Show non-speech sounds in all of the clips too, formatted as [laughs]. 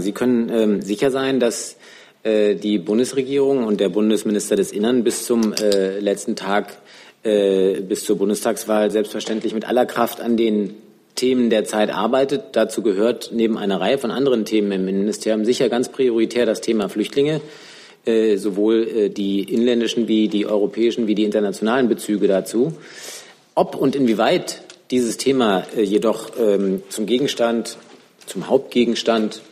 Sie können ähm, sicher sein, dass äh, die Bundesregierung und der Bundesminister des Innern bis zum äh, letzten Tag, äh, bis zur Bundestagswahl selbstverständlich mit aller Kraft an den Themen der Zeit arbeitet. Dazu gehört neben einer Reihe von anderen Themen im Ministerium sicher ganz prioritär das Thema Flüchtlinge, äh, sowohl äh, die inländischen wie die europäischen wie die internationalen Bezüge dazu. Ob und inwieweit dieses Thema äh, jedoch ähm, zum Gegenstand, zum Hauptgegenstand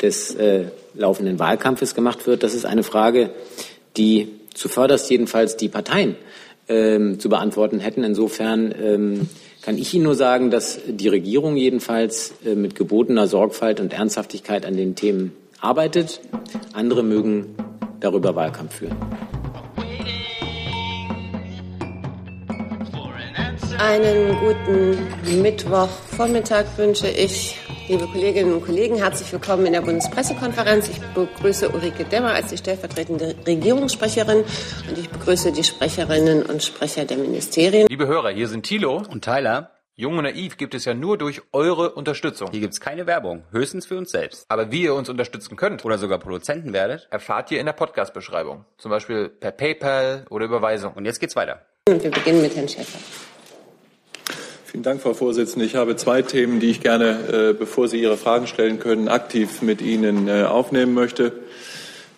des äh, laufenden Wahlkampfes gemacht wird, das ist eine Frage, die zuvörderst jedenfalls die Parteien ähm, zu beantworten hätten. Insofern ähm, kann ich Ihnen nur sagen, dass die Regierung jedenfalls äh, mit gebotener Sorgfalt und Ernsthaftigkeit an den Themen arbeitet. Andere mögen darüber Wahlkampf führen. Einen guten Mittwochvormittag wünsche ich, liebe Kolleginnen und Kollegen. Herzlich willkommen in der Bundespressekonferenz. Ich begrüße Ulrike Demmer als die stellvertretende Regierungssprecherin und ich begrüße die Sprecherinnen und Sprecher der Ministerien. Liebe Hörer, hier sind Thilo und Tyler. Jung und naiv gibt es ja nur durch eure Unterstützung. Hier gibt es keine Werbung, höchstens für uns selbst. Aber wie ihr uns unterstützen könnt oder sogar Produzenten werdet, erfahrt ihr in der Podcast-Beschreibung. Zum Beispiel per PayPal oder Überweisung. Und jetzt geht's weiter. Und wir beginnen mit Herrn Schäfer. Vielen Dank, Frau Vorsitzende. Ich habe zwei Themen, die ich gerne, äh, bevor Sie Ihre Fragen stellen können, aktiv mit Ihnen äh, aufnehmen möchte.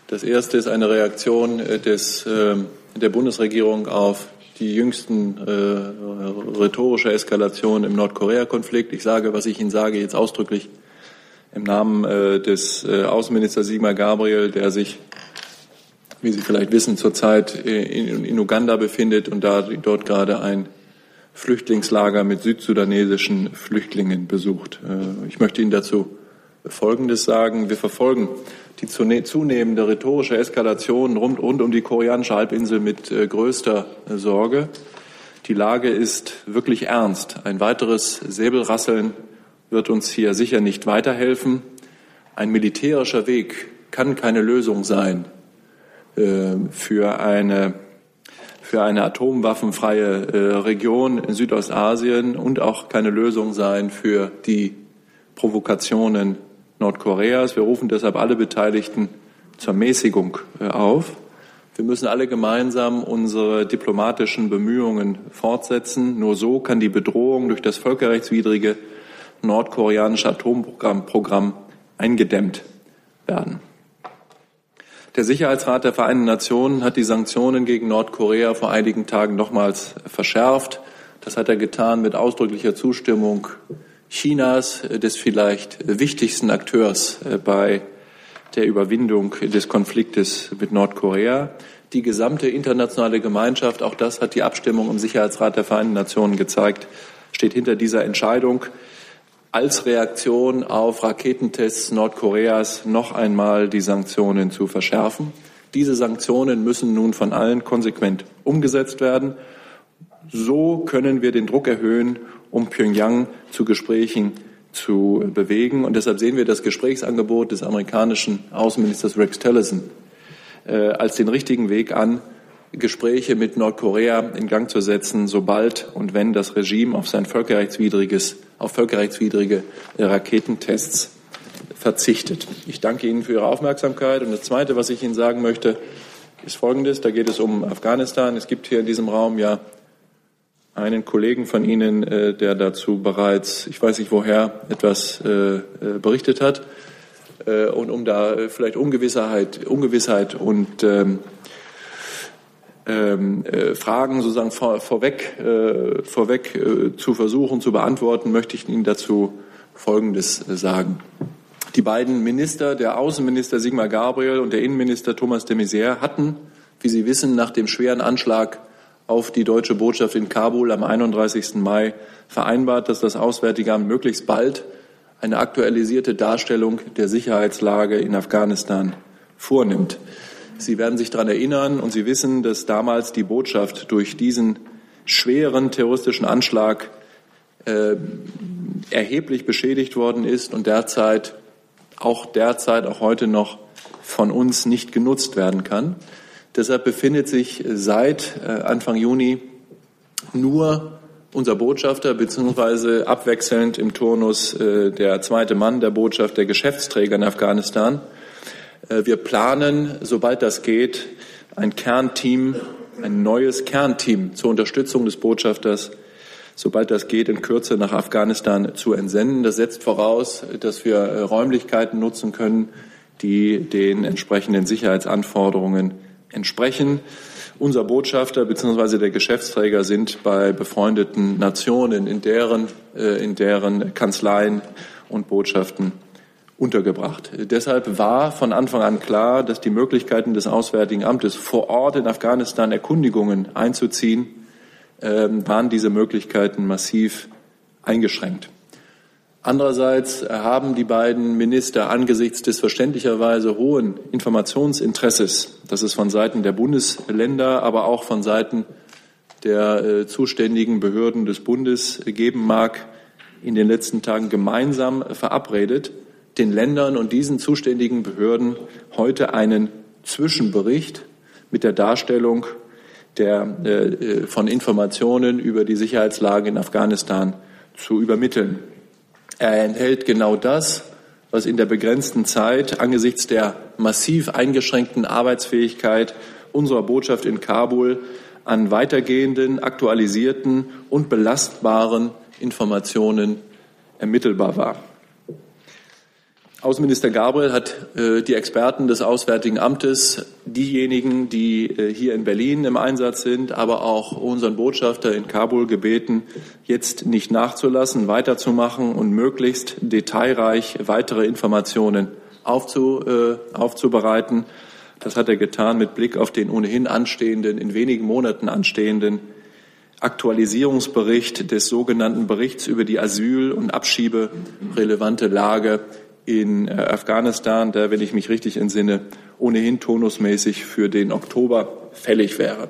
Das erste ist eine Reaktion äh, des, der Bundesregierung auf die jüngsten rhetorische Eskalation im Nordkorea-Konflikt. Ich sage, was ich Ihnen sage, jetzt ausdrücklich im Namen des Außenministers Sigmar Gabriel, der sich, wie Sie vielleicht wissen, zurzeit in, in Uganda befindet und da, dort gerade ein Flüchtlingslager mit südsudanesischen Flüchtlingen besucht. Äh, ich möchte Ihnen dazu Folgendes sagen. Wir verfolgen die zunehmende rhetorische Eskalation rund, um die koreanische Halbinsel mit äh, größter Sorge. Die Lage ist wirklich ernst. Ein weiteres Säbelrasseln wird uns hier sicher nicht weiterhelfen. Ein militärischer Weg kann keine Lösung sein äh, für eine für eine atomwaffenfreie äh, Region in Südostasien und auch keine Lösung sein für die Provokationen Nordkoreas. Wir rufen deshalb alle Beteiligten zur Mäßigung äh, auf. Wir müssen alle gemeinsam unsere diplomatischen Bemühungen fortsetzen. Nur so kann die Bedrohung durch das völkerrechtswidrige nordkoreanische Atomprogramm eingedämmt werden. Der Sicherheitsrat der Vereinten Nationen hat die Sanktionen gegen Nordkorea vor einigen Tagen nochmals verschärft. Das hat er getan mit ausdrücklicher Zustimmung Chinas, des vielleicht wichtigsten Akteurs äh, bei der Überwindung des Konfliktes mit Nordkorea. Die gesamte internationale Gemeinschaft, auch das hat die Abstimmung im Sicherheitsrat der Vereinten Nationen gezeigt, steht hinter dieser Entscheidung als Reaktion auf Raketentests Nordkoreas noch einmal die Sanktionen zu verschärfen. Diese Sanktionen müssen nun von allen konsequent umgesetzt werden. So können wir den Druck erhöhen, um Pyongyang zu Gesprächen zu bewegen. Und deshalb sehen wir das Gesprächsangebot des amerikanischen Außenministers Rex Tillerson äh, als den richtigen Weg an, Gespräche mit Nordkorea in Gang zu setzen, sobald und wenn das Regime auf sein völkerrechtswidriges, auf völkerrechtswidrige Raketentests verzichtet. Ich danke Ihnen für Ihre Aufmerksamkeit. Und das Zweite, was ich Ihnen sagen möchte, ist Folgendes. Da geht es um Afghanistan. Es gibt hier in diesem Raum ja einen Kollegen von Ihnen, äh, der dazu bereits, ich weiß nicht woher, etwas äh, äh, berichtet hat. Und um da vielleicht Ungewissheit, Ungewissheit und ähm, äh, Fragen sozusagen vor, vorweg, äh, vorweg äh, zu versuchen zu beantworten, möchte ich Ihnen dazu Folgendes äh, sagen. Die beiden Minister, der Außenminister Sigmar Gabriel und der Innenminister Thomas de Maizière, hatten, wie Sie wissen, nach dem schweren Anschlag auf die deutsche Botschaft in Kabul am 31. Mai vereinbart, dass das Auswärtige Amt möglichst bald eine aktualisierte Darstellung der Sicherheitslage in Afghanistan vornimmt. Sie werden sich daran erinnern und Sie wissen, dass damals die Botschaft durch diesen schweren terroristischen Anschlag äh, erheblich beschädigt worden ist und derzeit auch derzeit, auch heute noch von uns nicht genutzt werden kann. Deshalb befindet sich seit äh, Anfang Juni nur unser Botschafter beziehungsweise abwechselnd im Turnus äh, der zweite Mann der Botschaft, der Geschäftsträger in Afghanistan. Äh, wir planen, sobald das geht, ein Kernteam, ein neues Kernteam zur Unterstützung des Botschafters, sobald das geht, in Kürze nach Afghanistan zu entsenden. Das setzt voraus, dass wir äh, Räumlichkeiten nutzen können, die den entsprechenden Sicherheitsanforderungen entsprechen. Unser Botschafter bzw. der Geschäftsträger sind bei befreundeten Nationen in deren, äh, in deren Kanzleien und Botschaften untergebracht. Deshalb war von Anfang an klar, dass die Möglichkeiten des Auswärtigen Amtes vor Ort in Afghanistan Erkundigungen einzuziehen, äh, waren diese Möglichkeiten massiv eingeschränkt. Andererseits haben die beiden Minister angesichts des verständlicherweise hohen Informationsinteresses, das es von Seiten der Bundesländer, aber auch von Seiten der äh, zuständigen Behörden des Bundes geben mag, in den letzten Tagen gemeinsam verabredet, den Ländern und diesen zuständigen Behörden heute einen Zwischenbericht mit der Darstellung der, äh, von Informationen über die Sicherheitslage in Afghanistan zu übermitteln. Er enthält genau das, was in der begrenzten Zeit angesichts der massiv eingeschränkten Arbeitsfähigkeit unserer Botschaft in Kabul an weitergehenden, aktualisierten und belastbaren Informationen ermittelbar war. Außenminister Gabriel hat äh, die Experten des Auswärtigen Amtes, diejenigen, die äh, hier in Berlin im Einsatz sind, aber auch unseren Botschafter in Kabul gebeten, jetzt nicht nachzulassen, weiterzumachen und möglichst detailreich weitere Informationen aufzu, äh, aufzubereiten. Das hat er getan mit Blick auf den ohnehin anstehenden, in wenigen Monaten anstehenden Aktualisierungsbericht des sogenannten Berichts über die Asyl- und Abschieberelevante Lage in äh, Afghanistan, der, wenn ich mich richtig entsinne, ohnehin tonusmäßig für den Oktober fällig wäre.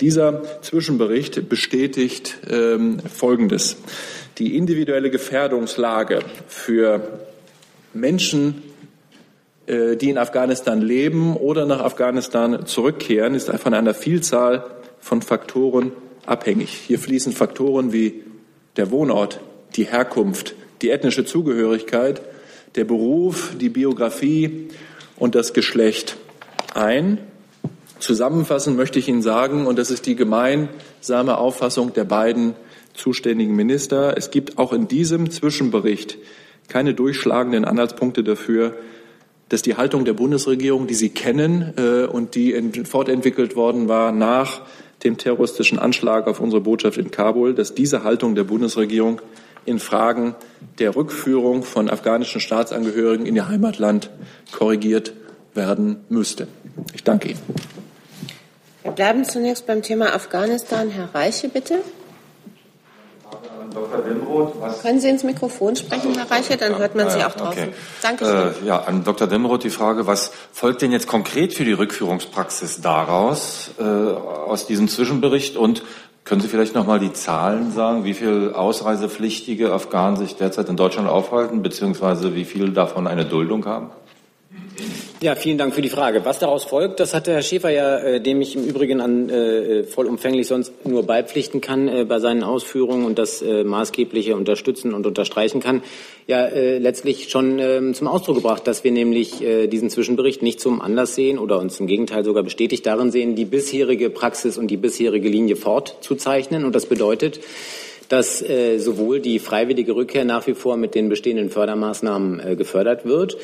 Dieser Zwischenbericht bestätigt ähm, Folgendes. Die individuelle Gefährdungslage für Menschen, äh, die in Afghanistan leben oder nach Afghanistan zurückkehren, ist von einer Vielzahl von Faktoren abhängig. Hier fließen Faktoren wie der Wohnort, die Herkunft, die ethnische Zugehörigkeit der Beruf, die Biografie und das Geschlecht ein. Zusammenfassend möchte ich Ihnen sagen, und das ist die gemeinsame Auffassung der beiden zuständigen Minister, es gibt auch in diesem Zwischenbericht keine durchschlagenden Anhaltspunkte dafür, dass die Haltung der Bundesregierung, die Sie kennen äh, und die fortentwickelt worden war nach dem terroristischen Anschlag auf unsere Botschaft in Kabul, dass diese Haltung der Bundesregierung in Fragen der Rückführung von afghanischen Staatsangehörigen in ihr Heimatland korrigiert werden müsste. Ich danke Ihnen. Wir bleiben zunächst beim Thema Afghanistan. Herr Reiche, bitte. Dimroth, Können Sie ins Mikrofon sprechen, Herr Reiche? Dann hört man Sie auch draußen. Okay. Danke. Äh, ja, an Dr. Dimroth die Frage, was folgt denn jetzt konkret für die Rückführungspraxis daraus, äh, aus diesem Zwischenbericht? Und können Sie vielleicht noch mal die Zahlen sagen, wie viele ausreisepflichtige Afghanen sich derzeit in Deutschland aufhalten, beziehungsweise wie viele davon eine Duldung haben? Ja, vielen Dank für die Frage. Was daraus folgt, das hat der Herr Schäfer ja, äh, dem ich im Übrigen an äh, vollumfänglich sonst nur beipflichten kann äh, bei seinen Ausführungen und das äh, maßgebliche unterstützen und unterstreichen kann, ja äh, letztlich schon äh, zum Ausdruck gebracht, dass wir nämlich äh, diesen Zwischenbericht nicht zum Anlass sehen oder uns im Gegenteil sogar bestätigt darin sehen, die bisherige Praxis und die bisherige Linie fortzuzeichnen. Und das bedeutet, dass äh, sowohl die freiwillige Rückkehr nach wie vor mit den bestehenden Fördermaßnahmen äh, gefördert wird,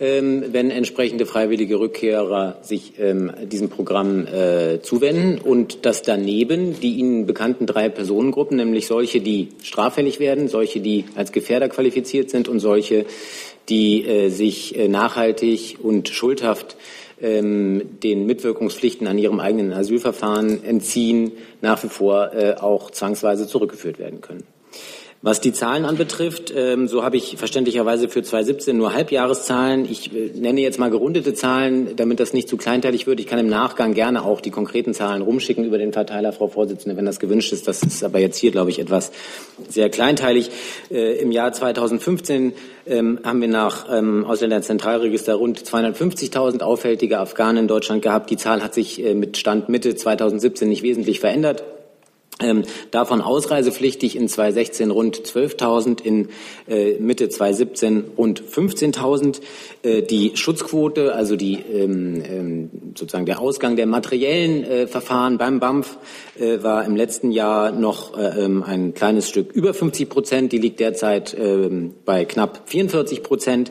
wenn entsprechende freiwillige Rückkehrer sich ähm, diesem Programm äh, zuwenden und dass daneben die Ihnen bekannten drei Personengruppen, nämlich solche, die straffällig werden, solche, die als Gefährder qualifiziert sind und solche, die äh, sich äh, nachhaltig und schuldhaft ähm, den Mitwirkungspflichten an ihrem eigenen Asylverfahren entziehen, nach wie vor auch zwangsweise zurückgeführt werden können. Was die Zahlen anbetrifft, ähm, so habe ich verständlicherweise für 2017 nur Halbjahreszahlen. Ich äh, nenne jetzt mal gerundete Zahlen, damit das nicht zu kleinteilig wird. Ich kann im Nachgang gerne auch die konkreten Zahlen rumschicken über den Verteiler, Frau Vorsitzende, wenn das gewünscht ist. Das ist aber jetzt hier, glaube ich, etwas sehr kleinteilig. Äh, Im Jahr 2015 ähm, haben wir nach ähm, Ausländerzentralregister rund 250.000 auffällige Afghanen in Deutschland gehabt. Die Zahl hat sich äh, mit Stand Mitte 2017 nicht wesentlich verändert. Ähm, davon ausreisepflichtig in 2016 rund 12.000, in äh, Mitte 2017 rund 15.000. Äh, die Schutzquote, also die, ähm, ähm, sozusagen der Ausgang der materiellen äh, Verfahren beim BAMF äh, war im letzten Jahr noch äh, ähm, ein kleines Stück über 50 Prozent. Die liegt derzeit ähm, bei knapp 44 Prozent.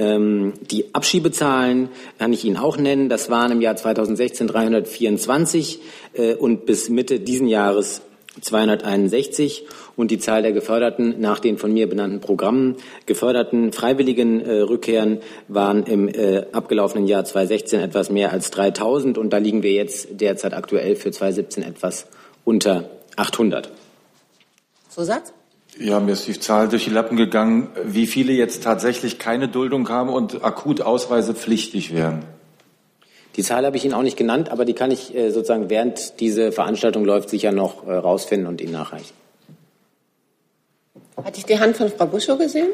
Ähm, die Abschiebezahlen kann ich Ihnen auch nennen. Das waren im Jahr 2016 324 äh, und bis Mitte diesen Jahres 261 und die Zahl der geförderten, nach den von mir benannten Programmen geförderten freiwilligen äh, Rückkehren waren im äh, abgelaufenen Jahr 2016 etwas mehr als 3000 und da liegen wir jetzt derzeit aktuell für 2017 etwas unter 800. Zusatz? Ja, mir ist die Zahl durch die Lappen gegangen, wie viele jetzt tatsächlich keine Duldung haben und akut ausreisepflichtig wären. Die Zahl habe ich Ihnen auch nicht genannt, aber die kann ich äh, sozusagen während diese Veranstaltung läuft sicher noch äh, rausfinden und Ihnen nachreichen. Hatte ich die Hand von Frau Buschow gesehen?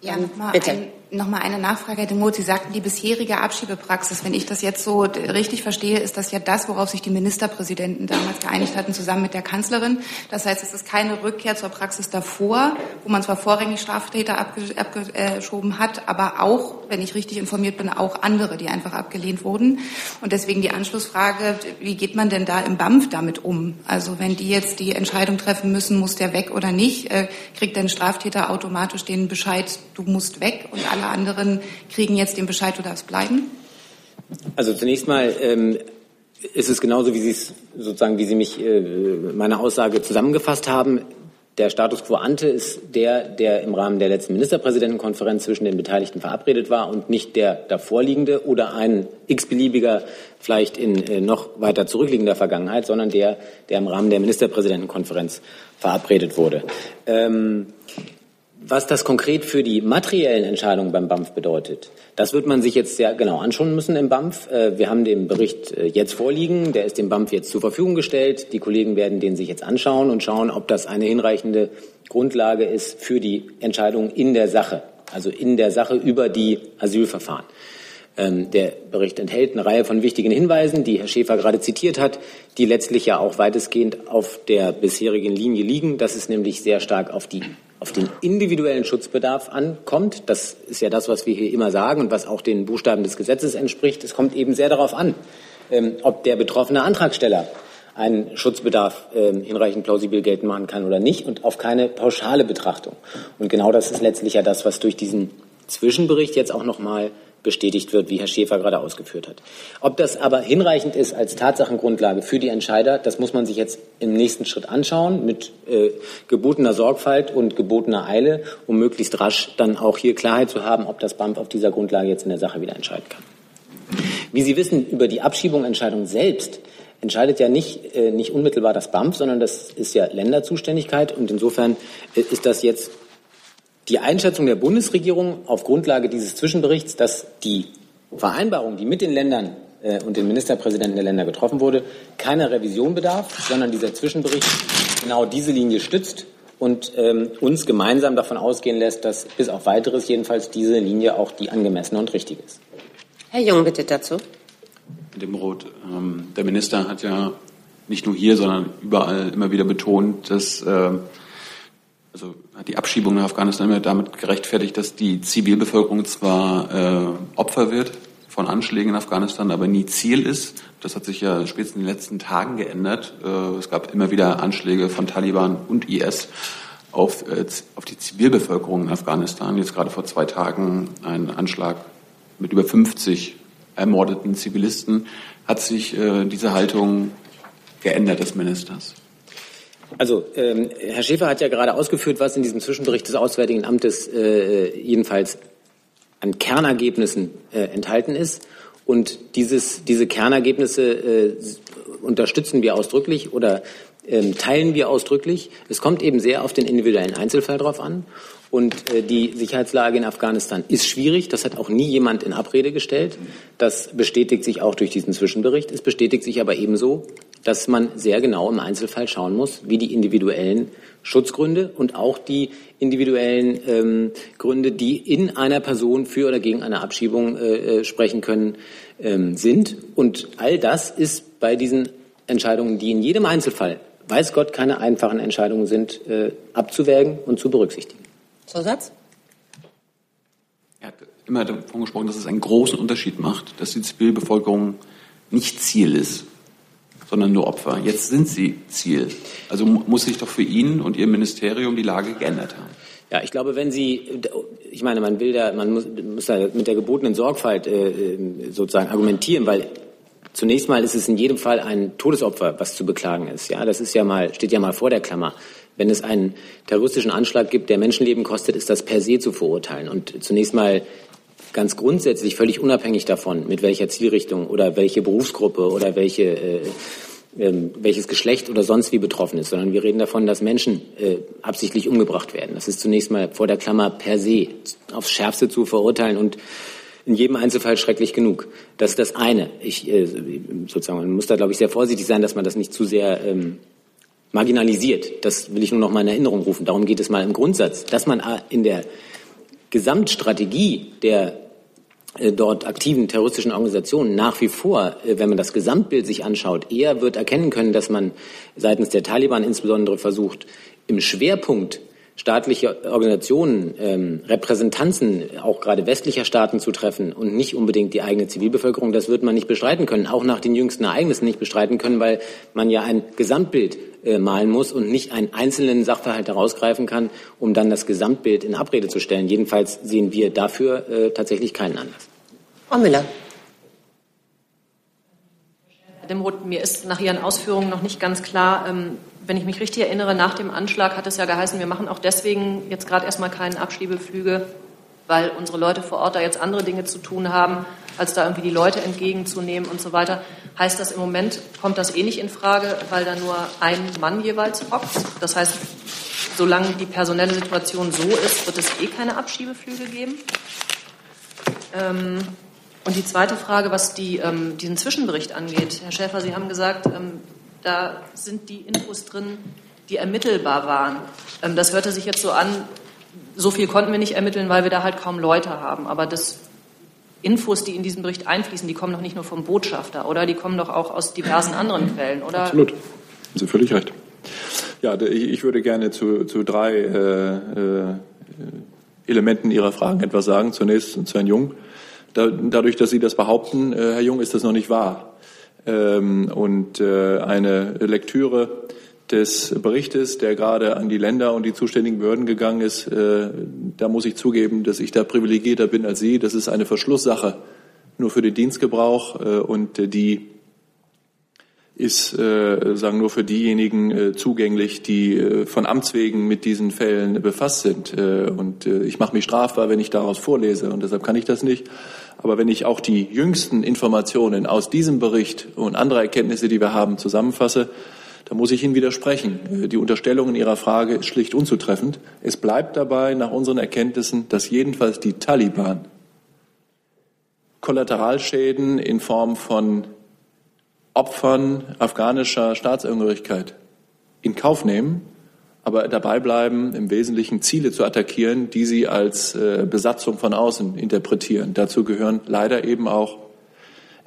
Ja, nochmal Bitte. ein, noch mal eine Nachfrage, Herr Demuth. Sie sagten, die bisherige Abschiebepraxis, wenn ich das jetzt so richtig verstehe, ist das ja das, worauf sich die Ministerpräsidenten damals geeinigt hatten, zusammen mit der Kanzlerin. Das heißt, es ist keine Rückkehr zur Praxis davor, wo man zwar vorrangig Straftäter abge- abgeschoben hat, aber auch, wenn ich richtig informiert bin, auch andere, die einfach abgelehnt wurden. Und deswegen die Anschlussfrage, wie geht man denn da im BAMF damit um? Also wenn die jetzt die Entscheidung treffen müssen, muss der weg oder nicht, äh, kriegt der Straftäter automatisch den Bescheid, du musst weg und alle anderen kriegen jetzt den Bescheid, du darfst bleiben? Also zunächst mal ähm, ist es genauso, wie Sie es sozusagen, wie Sie mich äh, meine Aussage zusammengefasst haben. Der Status quo ante ist der, der im Rahmen der letzten Ministerpräsidentenkonferenz zwischen den Beteiligten verabredet war und nicht der davorliegende oder ein x-beliebiger, vielleicht in äh, noch weiter zurückliegender Vergangenheit, sondern der, der im Rahmen der Ministerpräsidentenkonferenz verabredet wurde. Ähm, was das konkret für die materiellen Entscheidungen beim BAMF bedeutet, das wird man sich jetzt sehr genau anschauen müssen im BAMF. Äh, Wir haben den Bericht äh, jetzt vorliegen, der ist dem BAMF jetzt zur Verfügung gestellt. Die Kollegen werden den sich jetzt anschauen und schauen, ob das eine hinreichende Grundlage ist für die Entscheidung in der Sache, also in der Sache über die Asylverfahren. Ähm, Der Bericht enthält eine Reihe von wichtigen Hinweisen, die Herr Schäfer gerade zitiert hat, die letztlich ja auch weitestgehend auf der bisherigen Linie liegen. Das ist nämlich sehr stark auf, die, auf den individuellen Schutzbedarf ankommt. Das ist ja das, was wir hier immer sagen und was auch den Buchstaben des Gesetzes entspricht. Es kommt eben sehr darauf an, ähm, ob der betroffene Antragsteller einen Schutzbedarf ähm, hinreichend plausibel geltend machen kann oder nicht und auf keine pauschale Betrachtung. Und genau das ist letztlich ja das, was durch diesen Zwischenbericht jetzt auch nochmal bestätigt wird, wie Herr Schäfer gerade ausgeführt hat. Ob das aber hinreichend ist als Tatsachengrundlage für die Entscheider, das muss man sich jetzt im nächsten Schritt anschauen, mit äh, gebotener Sorgfalt und gebotener Eile, um möglichst rasch dann auch hier Klarheit zu haben, ob das BAMF auf dieser Grundlage jetzt in der Sache wieder entscheiden kann. Wie Sie wissen, über die Abschiebungsentscheidung selbst entscheidet ja nicht, äh, nicht unmittelbar das BAMF, sondern das ist ja Länderzuständigkeit und insofern äh, ist das jetzt die Einschätzung der Bundesregierung auf Grundlage dieses Zwischenberichts, dass die Vereinbarung, die mit den Ländern äh, und den Ministerpräsidenten der Länder getroffen wurde, keiner Revision bedarf, sondern dieser Zwischenbericht genau diese Linie stützt und ähm, uns gemeinsam davon ausgehen lässt, dass bis auf weiteres jedenfalls diese Linie auch die angemessene und richtige ist. Herr Jung, bitte dazu. Dem Roth. Ähm, der Minister hat ja nicht nur hier, sondern überall immer wieder betont, dass ähm, also hat die Abschiebung nach Afghanistan immer damit gerechtfertigt, dass die Zivilbevölkerung zwar äh, Opfer wird von Anschlägen in Afghanistan, aber nie Ziel ist. Das hat sich ja spätestens in den letzten Tagen geändert. Äh, es gab immer wieder Anschläge von Taliban und IS auf, äh, auf die Zivilbevölkerung in Afghanistan. Jetzt gerade vor zwei Tagen ein Anschlag mit über 50 ermordeten Zivilisten. Hat sich äh, diese Haltung geändert des Ministers? Also ähm, Herr Schäfer hat ja gerade ausgeführt, was in diesem Zwischenbericht des Auswärtigen Amtes äh, jedenfalls an Kernergebnissen äh, enthalten ist. Und dieses, diese Kernergebnisse äh, unterstützen wir ausdrücklich oder ähm, teilen wir ausdrücklich. Es kommt eben sehr auf den individuellen Einzelfall drauf an. Und äh, die Sicherheitslage in Afghanistan ist schwierig. Das hat auch nie jemand in Abrede gestellt. Das bestätigt sich auch durch diesen Zwischenbericht. Es bestätigt sich aber ebenso, dass man sehr genau im Einzelfall schauen muss, wie die individuellen Schutzgründe und auch die individuellen ähm, Gründe, die in einer Person für oder gegen eine Abschiebung äh, äh, sprechen können, ähm, sind. Und all das ist bei diesen Entscheidungen, die in jedem Einzelfall, weiß Gott, keine einfachen Entscheidungen sind, äh, abzuwägen und zu berücksichtigen. Zusatz? Er hat immer davon gesprochen, dass es einen großen Unterschied macht, dass die Zivilbevölkerung nicht Ziel ist, sondern nur Opfer. Jetzt sind sie Ziel. Also muss sich doch für ihn und Ihr Ministerium die Lage geändert haben. Ja, ich glaube, wenn Sie, ich meine, man will da, man muss, muss da mit der gebotenen Sorgfalt äh, sozusagen argumentieren, weil zunächst mal ist es in jedem Fall ein Todesopfer, was zu beklagen ist. Ja, das ist ja mal, steht ja mal vor der Klammer. Wenn es einen terroristischen Anschlag gibt, der Menschenleben kostet, ist das per se zu verurteilen. Und zunächst mal ganz grundsätzlich, völlig unabhängig davon, mit welcher Zielrichtung oder welche Berufsgruppe oder welche äh, ähm, welches Geschlecht oder sonst wie betroffen ist, sondern wir reden davon, dass Menschen äh, absichtlich umgebracht werden. Das ist zunächst mal vor der Klammer per se aufs Schärfste zu verurteilen und in jedem Einzelfall schrecklich genug. Das ist das eine. Ich äh, sozusagen man muss da glaube ich sehr vorsichtig sein, dass man das nicht zu sehr ähm, marginalisiert. Das will ich nur noch mal in Erinnerung rufen. Darum geht es mal im Grundsatz, dass man in der Gesamtstrategie der äh, dort aktiven terroristischen Organisationen nach wie vor, äh, wenn man das Gesamtbild sich anschaut, eher wird erkennen können, dass man seitens der Taliban insbesondere versucht, im Schwerpunkt staatliche Organisationen, ähm, Repräsentanzen auch gerade westlicher Staaten zu treffen und nicht unbedingt die eigene Zivilbevölkerung, das wird man nicht bestreiten können, auch nach den jüngsten Ereignissen nicht bestreiten können, weil man ja ein Gesamtbild äh, malen muss und nicht einen einzelnen Sachverhalt herausgreifen kann, um dann das Gesamtbild in Abrede zu stellen. Jedenfalls sehen wir dafür äh, tatsächlich keinen Anlass. Frau Müller. Herr Demroth, mir ist nach Ihren Ausführungen noch nicht ganz klar, ähm, wenn ich mich richtig erinnere, nach dem Anschlag hat es ja geheißen, wir machen auch deswegen jetzt gerade erstmal keine Abschiebeflüge, weil unsere Leute vor Ort da jetzt andere Dinge zu tun haben, als da irgendwie die Leute entgegenzunehmen und so weiter. Heißt das im Moment, kommt das eh nicht in Frage, weil da nur ein Mann jeweils hockt? Das heißt, solange die personelle Situation so ist, wird es eh keine Abschiebeflüge geben? Ähm, und die zweite Frage, was die, ähm, diesen Zwischenbericht angeht. Herr Schäfer, Sie haben gesagt, ähm, da sind die Infos drin, die ermittelbar waren. Ähm, das hörte sich jetzt so an, so viel konnten wir nicht ermitteln, weil wir da halt kaum Leute haben. Aber das Infos, die in diesen Bericht einfließen, die kommen doch nicht nur vom Botschafter, oder? Die kommen doch auch aus diversen anderen Quellen, oder? Absolut. Haben Sie völlig recht. Ja, ich würde gerne zu, zu drei äh, äh, Elementen Ihrer Fragen etwas sagen. Zunächst zu Herrn Jung. Da, dadurch, dass Sie das behaupten, äh, Herr Jung, ist das noch nicht wahr. Ähm, und äh, eine Lektüre des Berichtes, der gerade an die Länder und die zuständigen Behörden gegangen ist, äh, da muss ich zugeben, dass ich da privilegierter bin als Sie. Das ist eine Verschlusssache nur für den Dienstgebrauch äh, und die ist äh, sagen nur für diejenigen äh, zugänglich, die äh, von Amts wegen mit diesen Fällen befasst sind. Äh, und äh, ich mache mich strafbar, wenn ich daraus vorlese und deshalb kann ich das nicht. Aber wenn ich auch die jüngsten Informationen aus diesem Bericht und andere Erkenntnisse, die wir haben, zusammenfasse, dann muss ich Ihnen widersprechen. Die Unterstellung in Ihrer Frage ist schlicht unzutreffend. Es bleibt dabei nach unseren Erkenntnissen, dass jedenfalls die Taliban Kollateralschäden in Form von Opfern afghanischer Staatsangehörigkeit in Kauf nehmen, aber dabei bleiben, im Wesentlichen Ziele zu attackieren, die sie als äh, Besatzung von außen interpretieren. Dazu gehören leider eben auch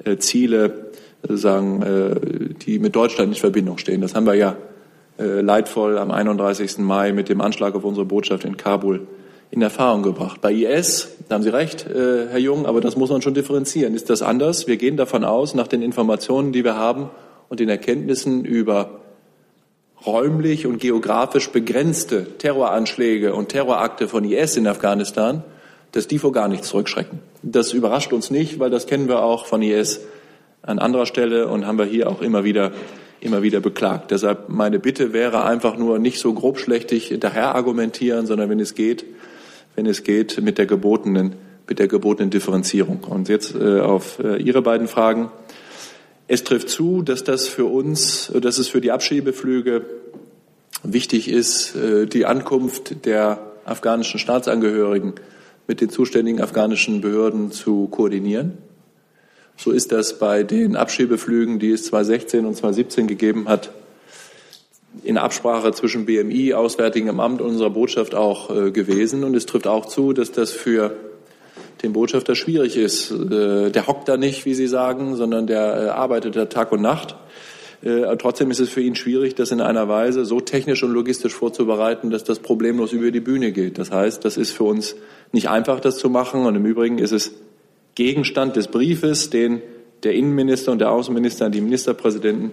äh, Ziele, äh, sagen, äh, die mit Deutschland in Verbindung stehen. Das haben wir ja äh, leidvoll am 31. Mai mit dem Anschlag auf unsere Botschaft in Kabul in Erfahrung gebracht. Bei IS, da haben Sie recht, äh, Herr Jung, aber das muss man schon differenzieren. Ist das anders? Wir gehen davon aus, nach den Informationen, die wir haben und den Erkenntnissen über räumlich und geografisch begrenzte Terroranschläge und Terrorakte von IS in Afghanistan, dass die vor gar nichts zurückschrecken. Das überrascht uns nicht, weil das kennen wir auch von IS an anderer Stelle und haben wir hier auch immer wieder immer wieder beklagt. Deshalb meine Bitte wäre einfach nur nicht so grobschlächtig daher argumentieren, sondern wenn es geht, wenn es geht, mit der gebotenen, mit der gebotenen Differenzierung. Und jetzt äh, auf äh, Ihre beiden Fragen. Es trifft zu, dass das für uns, dass es für die Abschiebeflüge wichtig ist, äh, die Ankunft der afghanischen Staatsangehörigen mit den zuständigen afghanischen Behörden zu koordinieren. So ist das bei den Abschiebeflügen, die es 2016 und 2017 gegeben hat, in Absprache zwischen BMI, Auswärtigem Amt und unserer Botschaft auch äh, gewesen. Und es trifft auch zu, dass das für den Botschafter schwierig ist. Äh, der hockt da nicht, wie Sie sagen, sondern der äh, arbeitet da Tag und Nacht. Äh, trotzdem ist es für ihn schwierig, das in einer Weise so technisch und logistisch vorzubereiten, dass das problemlos über die Bühne geht. Das heißt, das ist für uns nicht einfach, das zu machen. Und im Übrigen ist es Gegenstand des Briefes, den der Innenminister und der Außenminister an die Ministerpräsidenten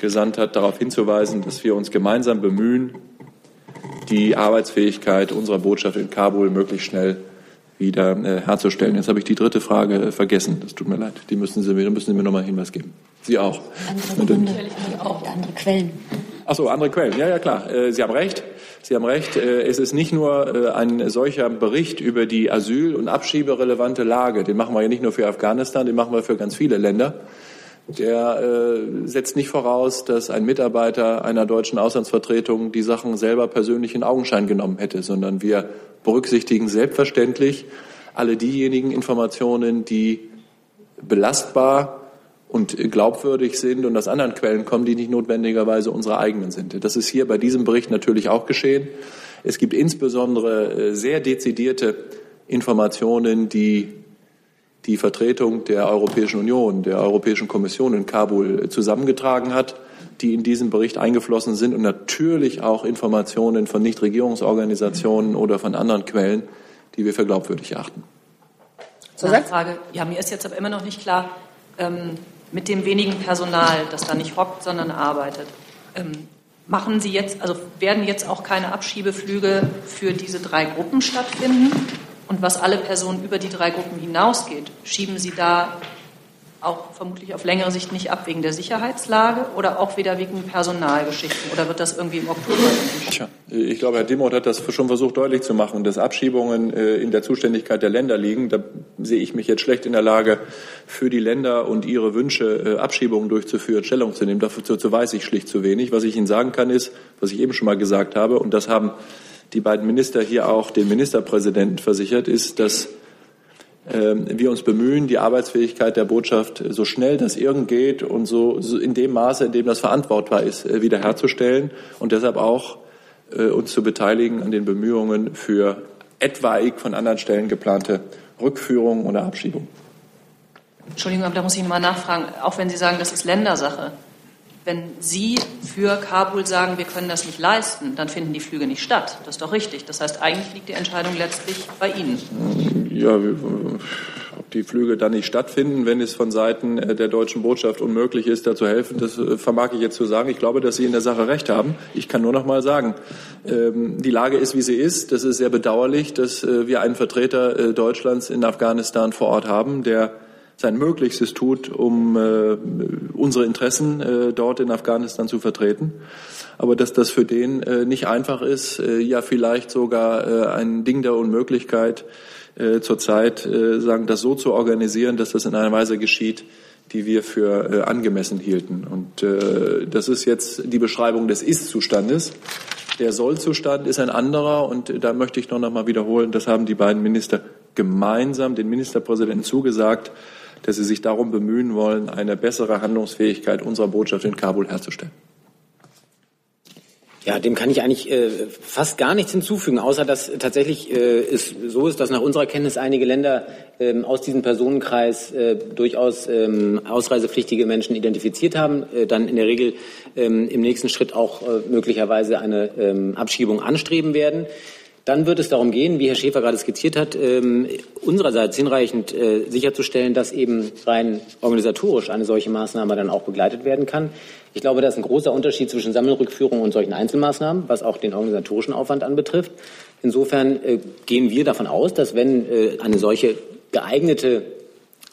gesandt hat, darauf hinzuweisen, dass wir uns gemeinsam bemühen, die Arbeitsfähigkeit unserer Botschaft in Kabul möglichst schnell wieder äh, herzustellen. Jetzt habe ich die dritte Frage äh, vergessen. Das tut mir leid. Die müssen Sie mir, müssen Sie mir noch mal einen Hinweis geben. Sie auch. Andere Gründe, auch andere Quellen. Ach so, andere Quellen. Ja, ja, klar. Äh, Sie haben recht. Sie haben recht. Es ist nicht nur ein solcher Bericht über die asyl- und abschieberelevante Lage. Den machen wir ja nicht nur für Afghanistan, den machen wir für ganz viele Länder. Der setzt nicht voraus, dass ein Mitarbeiter einer deutschen Auslandsvertretung die Sachen selber persönlich in Augenschein genommen hätte, sondern wir berücksichtigen selbstverständlich alle diejenigen Informationen, die belastbar und glaubwürdig sind und aus anderen Quellen kommen, die nicht notwendigerweise unsere eigenen sind. Das ist hier bei diesem Bericht natürlich auch geschehen. Es gibt insbesondere äh, sehr dezidierte Informationen, die die Vertretung der Europäischen Union, der Europäischen Kommission in Kabul äh, zusammengetragen hat, die in diesen Bericht eingeflossen sind und natürlich auch Informationen von Nichtregierungsorganisationen oder von anderen Quellen, die wir für glaubwürdig erachten. Frage. Ja, mir ist jetzt aber immer noch nicht klar, ähm, mit dem wenigen Personal, das da nicht hockt, sondern arbeitet. Ähm, machen Sie jetzt, also werden jetzt auch keine Abschiebeflüge für diese drei Gruppen stattfinden? Und was alle Personen über die drei Gruppen hinausgeht, schieben Sie da auch vermutlich auf längere Sicht nicht ab wegen der Sicherheitslage oder auch wieder wegen Personalgeschichten? Oder wird das irgendwie im Oktober? Tja, ich glaube, Herr Dimmoth hat das schon versucht deutlich zu machen, dass Abschiebungen äh, in der Zuständigkeit der Länder liegen. Da sehe ich mich jetzt schlecht in der Lage, für die Länder und ihre Wünsche äh, Abschiebungen durchzuführen, Stellung zu nehmen. Dazu weiß ich schlicht zu wenig. Was ich Ihnen sagen kann, ist, was ich eben schon mal gesagt habe, und das haben die beiden Minister hier auch dem Ministerpräsidenten versichert, ist, dass wir uns bemühen, die Arbeitsfähigkeit der Botschaft so schnell das irgend geht und so, in dem Maße, in dem das verantwortbar ist, äh, wiederherzustellen und deshalb auch äh, uns zu beteiligen an den Bemühungen für etwaig von anderen Stellen geplante Rückführung oder Abschiebung. Entschuldigung, aber da muss ich mal nachfragen, auch wenn Sie sagen, das ist Ländersache. Wenn Sie für Kabul sagen, wir können das nicht leisten, dann finden die Flüge nicht statt. Das ist doch richtig. Das heißt, eigentlich liegt die Entscheidung letztlich bei Ihnen. Ja, ob die Flüge dann nicht stattfinden, wenn es von Seiten äh, der deutschen Botschaft unmöglich ist, da zu helfen, das äh, vermag ich jetzt zu sagen. Ich glaube, dass Sie in der Sache recht haben. Ich kann nur noch mal sagen, ähm, die Lage ist, wie sie ist. Das ist sehr bedauerlich, dass äh, wir einen Vertreter Deutschlands in Afghanistan vor Ort haben, der sein Möglichstes tut, um äh, unsere Interessen äh, dort in Afghanistan zu vertreten. Aber dass das für den äh, nicht einfach ist, äh, ja vielleicht sogar äh, ein Ding der Unmöglichkeit äh, zurzeit, äh, sagen, das so zu organisieren, dass das in einer Weise geschieht, die wir für äh, angemessen hielten. Und äh, das ist jetzt die Beschreibung des Ist-Zustandes. Der Soll-Zustand ist ein anderer und da möchte ich noch einmal wiederholen, das haben die beiden Minister gemeinsam den Ministerpräsidenten zugesagt, dass sie sich darum bemühen wollen, eine bessere Handlungsfähigkeit unserer Botschaft in Kabul herzustellen. Ja, dem kann ich eigentlich äh, fast gar nichts hinzufügen, außer dass tatsächlich äh, es so ist, dass nach unserer Kenntnis einige Länder ähm, aus diesem Personenkreis äh, durchaus ähm, ausreisepflichtige Menschen identifiziert haben, äh, dann in der Regel ähm, im nächsten Schritt auch äh, möglicherweise eine ähm, Abschiebung anstreben werden. Dann wird es darum gehen, wie Herr Schäfer gerade skizziert hat, ähm, unsererseits hinreichend äh, sicherzustellen, dass eben rein organisatorisch eine solche Maßnahme dann auch begleitet werden kann. Ich glaube, da ist ein großer Unterschied zwischen Sammelrückführung und solchen Einzelmaßnahmen, was auch den organisatorischen Aufwand anbetrifft. Insofern äh, gehen wir davon aus, dass wenn äh, eine solche geeignete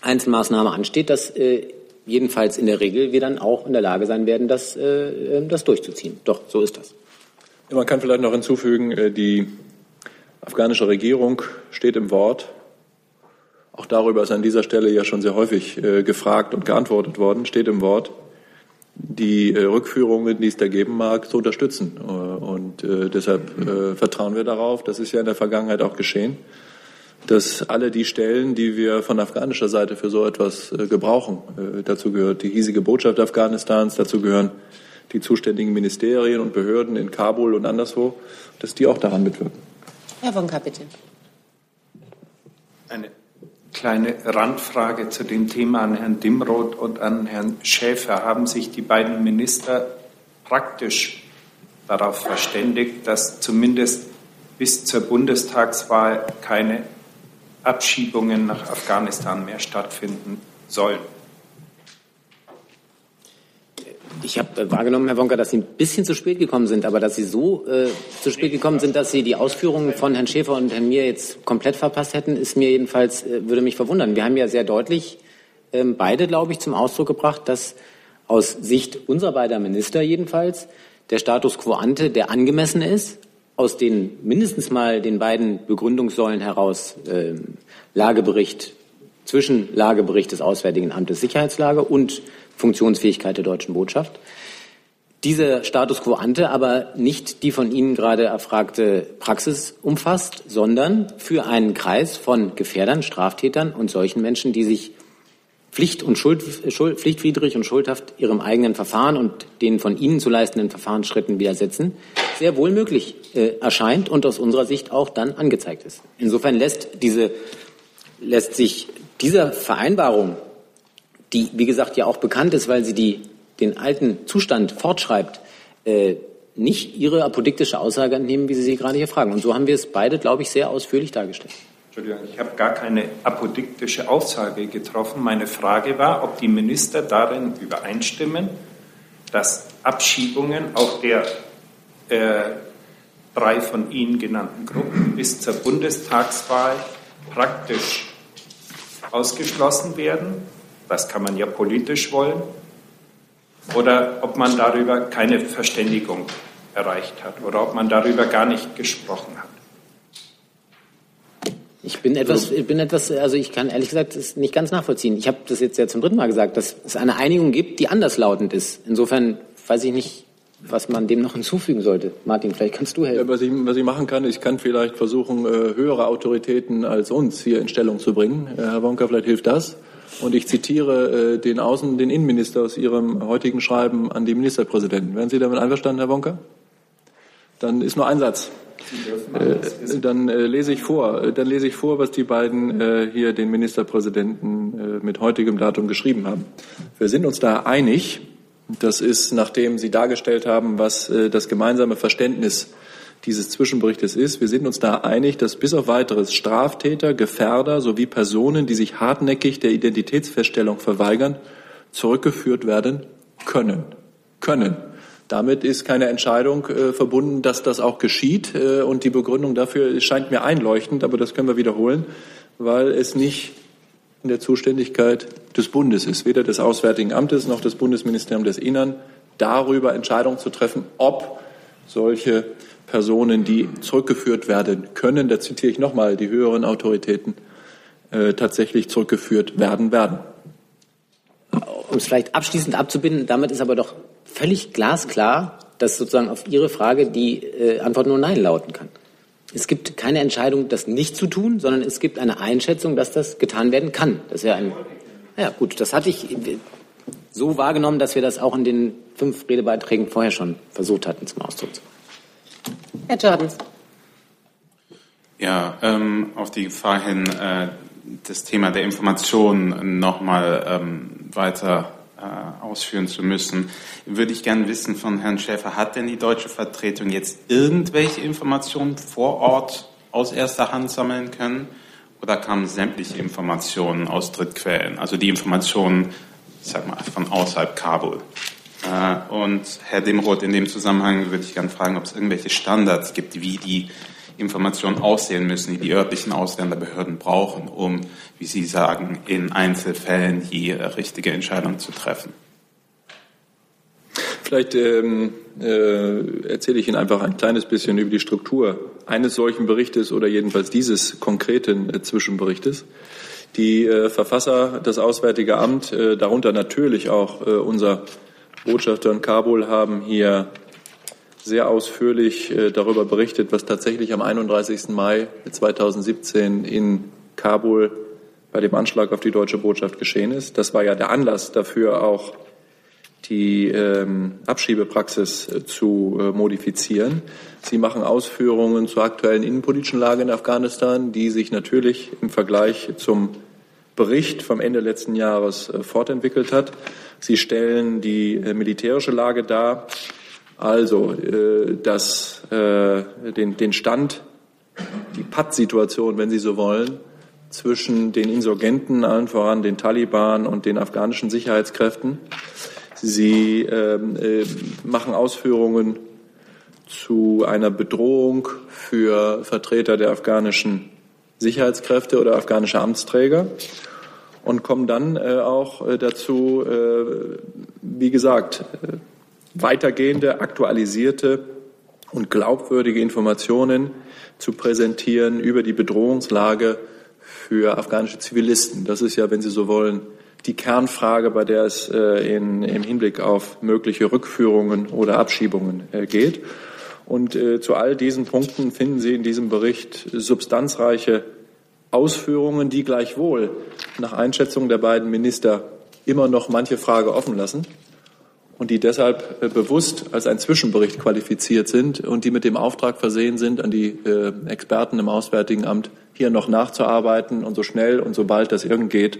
Einzelmaßnahme ansteht, dass äh, jedenfalls in der Regel wir dann auch in der Lage sein werden, das, äh, das durchzuziehen. Doch, so ist das. Man kann vielleicht noch hinzufügen, äh, die afghanische Regierung steht im Wort. Auch darüber ist an dieser Stelle ja schon sehr häufig äh, gefragt und geantwortet worden, steht im Wort, die äh, Rückführungen, die es da geben mag, zu unterstützen. Äh, und äh, deshalb äh, vertrauen wir darauf, das ist ja in der Vergangenheit auch geschehen, dass alle die Stellen, die wir von afghanischer Seite für so etwas äh, gebrauchen, dazu gehört die hiesige Botschaft Afghanistans, dazu gehören die zuständigen Ministerien und Behörden in Kabul und anderswo, dass die auch daran mitwirken. Herr Wonka, bitte. Eine, kleine Randfrage zu dem Thema an Herrn Dimroth und an Herrn Schäfer. Haben sich die beiden Minister praktisch darauf verständigt, dass zumindest bis zur Bundestagswahl keine Abschiebungen nach Afghanistan mehr stattfinden sollen? Ich habe äh, wahrgenommen, Herr Wonka, dass Sie ein bisschen zu spät gekommen sind, aber dass Sie so äh, zu spät gekommen sind, dass Sie die Ausführungen von Herrn Schäfer und Herrn Mir jetzt komplett verpasst hätten, ist mir jedenfalls, äh, würde mich verwundern. Wir haben ja sehr deutlich äh, beide, glaube ich, zum Ausdruck gebracht, dass aus Sicht unserer beiden Minister jedenfalls der Status quo ante der angemessene ist, aus den mindestens mal den beiden Begründungssäulen heraus äh, Lagebericht Zwischenlagebericht des Auswärtigen Amtes Sicherheitslage und Funktionsfähigkeit der deutschen Botschaft. Dieser Status quo ante aber nicht die von Ihnen gerade erfragte Praxis umfasst, sondern für einen Kreis von Gefährdern, Straftätern und solchen Menschen, die sich Pflicht und Schuld, Schuld, pflichtwidrig und schuldhaft ihrem eigenen Verfahren und den von Ihnen zu leistenden Verfahrensschritten widersetzen, sehr wohl möglich äh, erscheint und aus unserer Sicht auch dann angezeigt ist. Insofern lässt diese lässt sich dieser Vereinbarung die, wie gesagt, ja auch bekannt ist, weil sie die, den alten Zustand fortschreibt, äh, nicht Ihre apodiktische Aussage entnehmen, wie Sie sie gerade hier fragen. Und so haben wir es beide, glaube ich, sehr ausführlich dargestellt. Entschuldigung, ich habe gar keine apodiktische Aussage getroffen. Meine Frage war, ob die Minister darin übereinstimmen, dass Abschiebungen auch der äh, drei von Ihnen genannten Gruppen bis zur Bundestagswahl praktisch ausgeschlossen werden das kann man ja politisch wollen. Oder ob man darüber keine Verständigung erreicht hat oder ob man darüber gar nicht gesprochen hat. Ich bin etwas, ich bin etwas, also ich kann ehrlich gesagt das nicht ganz nachvollziehen. Ich habe das jetzt ja zum dritten Mal gesagt, dass es eine Einigung gibt, die anderslautend ist. Insofern weiß ich nicht, was man dem noch hinzufügen sollte. Martin, vielleicht kannst du helfen. Ja, was, ich, was ich machen kann, ich kann vielleicht versuchen, äh, höhere Autoritäten als uns hier in Stellung zu bringen. Herr Wonka, vielleicht hilft das. Und ich zitiere äh, den Außen-, den Innenminister aus Ihrem heutigen Schreiben an die Ministerpräsidenten. Wären Sie damit einverstanden, Herr Wonka? Dann ist nur ein Satz. Äh, dann äh, lese ich vor. Dann lese ich vor, was die beiden äh, hier den Ministerpräsidenten äh, mit heutigem Datum geschrieben haben. Wir sind uns da einig. Das ist, nachdem Sie dargestellt haben, was äh, das gemeinsame Verständnis dieses Zwischenberichtes ist. Wir sind uns da einig, dass bis auf weiteres Straftäter, Gefährder sowie Personen, die sich hartnäckig der Identitätsfeststellung verweigern, zurückgeführt werden können. Können. Damit ist keine Entscheidung äh, verbunden, dass das auch geschieht. Äh, und die Begründung dafür scheint mir einleuchtend, aber das können wir wiederholen, weil es nicht in der Zuständigkeit des Bundes ist, weder des Auswärtigen Amtes noch des Bundesministeriums des Innern, darüber Entscheidungen zu treffen, ob solche Personen, die zurückgeführt werden können, da zitiere ich nochmal die höheren Autoritäten, äh, tatsächlich zurückgeführt werden werden. Um es vielleicht abschließend abzubinden, damit ist aber doch völlig glasklar, dass sozusagen auf Ihre Frage die äh, Antwort nur Nein lauten kann. Es gibt keine Entscheidung, das nicht zu tun, sondern es gibt eine Einschätzung, dass das getan werden kann. Das ist ja ein, ja gut, das hatte ich so wahrgenommen, dass wir das auch in den fünf Redebeiträgen vorher schon versucht hatten zum Ausdruck zu bringen. Herr Jordans. Ja, ähm, auf die Gefahr hin, äh, das Thema der Information nochmal ähm, weiter äh, ausführen zu müssen, würde ich gerne wissen von Herrn Schäfer, hat denn die deutsche Vertretung jetzt irgendwelche Informationen vor Ort aus erster Hand sammeln können? Oder kamen sämtliche Informationen aus Drittquellen, also die Informationen, ich sag mal, von außerhalb Kabul? Äh, und Herr Demroth, in dem Zusammenhang würde ich gerne fragen, ob es irgendwelche Standards gibt, wie die Informationen aussehen müssen, die die örtlichen Ausländerbehörden brauchen, um, wie Sie sagen, in Einzelfällen die äh, richtige Entscheidung zu treffen. Vielleicht ähm, äh, erzähle ich Ihnen einfach ein kleines bisschen über die Struktur eines solchen Berichtes oder jedenfalls dieses konkreten äh, Zwischenberichtes. Die äh, Verfasser, das Auswärtige Amt, äh, darunter natürlich auch unser Botschafter in Kabul haben hier sehr ausführlich äh, darüber berichtet, was tatsächlich am 31. Mai 2017 in Kabul bei dem Anschlag auf die deutsche Botschaft geschehen ist. Das war ja der Anlass dafür, auch die ähm, Abschiebepraxis äh, zu äh, modifizieren. Sie machen Ausführungen zur aktuellen innenpolitischen Lage in Afghanistan, die sich natürlich im Vergleich zum Bericht vom Ende letzten Jahres äh, fortentwickelt hat. Sie stellen die äh, militärische Lage dar, also äh, das, den, Stand, die Patt-Situation, wenn Sie so wollen, zwischen den Insurgenten, allen voran den Taliban und den afghanischen Sicherheitskräften. Sie ähm, äh, machen Ausführungen zu einer Bedrohung für Vertreter der afghanischen Sicherheitskräfte oder afghanische Amtsträger und kommen dann äh, auch äh, dazu, äh, wie gesagt, äh, weitergehende, aktualisierte und glaubwürdige Informationen zu präsentieren über die Bedrohungslage für afghanische Zivilisten. Das ist ja, wenn Sie so wollen, die Kernfrage, bei der es äh, in, im Hinblick auf mögliche Rückführungen oder Abschiebungen äh, geht. Und zu all diesen Punkten finden Sie in diesem Bericht substanzreiche Ausführungen, die gleichwohl nach Einschätzung der beiden Minister immer noch manche Frage offen lassen und die deshalb äh, bewusst als ein Zwischenbericht qualifiziert sind und die mit dem Auftrag versehen sind, an die äh, Experten im Auswärtigen Amt hier noch nachzuarbeiten und so schnell und so bald das irgend geht,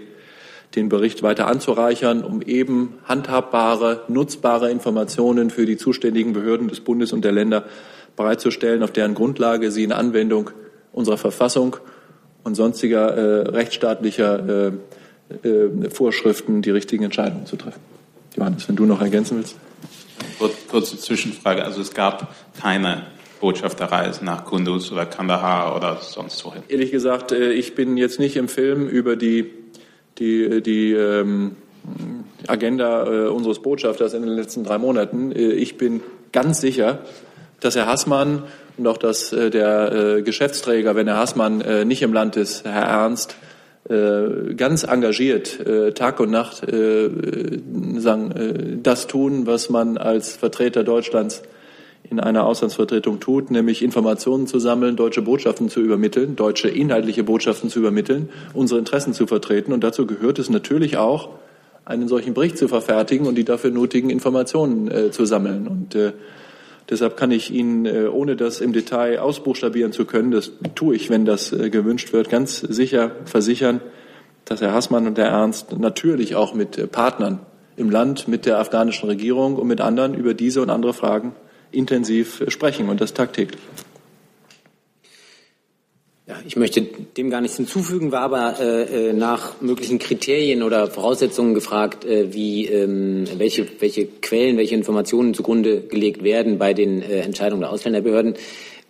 den Bericht weiter anzureichern, um eben handhabbare, nutzbare Informationen für die zuständigen Behörden des Bundes und der Länder bereitzustellen, auf deren Grundlage sie in Anwendung unserer Verfassung und sonstiger äh, rechtsstaatlicher äh, äh, Vorschriften die richtigen Entscheidungen zu treffen. Johannes, wenn du noch ergänzen willst. Kurze Zwischenfrage. Also es gab keine Botschafterreisen nach Kunduz oder Kandahar oder sonst wohin? Ehrlich gesagt, äh, ich bin jetzt nicht im Film über die die, die ähm, Agenda äh, unseres Botschafters in den letzten drei Monaten. Äh, ich bin ganz sicher, dass Herr Hassmann und auch dass äh, der äh, Geschäftsträger, wenn Herr Hassmann äh, nicht im Land ist, Herr Ernst, ganz engagiert Tag und Nacht das tun, was man als Vertreter Deutschlands in einer Auslandsvertretung tut, nämlich Informationen zu sammeln, deutsche Botschaften zu übermitteln, deutsche inhaltliche Botschaften zu übermitteln, unsere Interessen zu vertreten. Und dazu gehört es natürlich auch, einen solchen Bericht zu verfertigen und die dafür nötigen Informationen äh, zu sammeln. Und äh, deshalb kann ich Ihnen, äh, ohne das im Detail ausbuchstabieren zu können, das tue ich, wenn das äh, gewünscht wird, ganz sicher versichern, dass Herr Hassmann und Herr Ernst natürlich auch mit äh, Partnern im Land, mit der afghanischen Regierung und mit anderen über diese und andere Fragen intensiv sprechen und das tagtäglich. Ja, ich möchte dem gar nichts hinzufügen, war aber äh, äh, nach möglichen Kriterien oder Voraussetzungen gefragt, äh, wie, ähm, welche, welche Quellen, welche Informationen zugrunde gelegt werden bei den äh, Entscheidungen der Ausländerbehörden.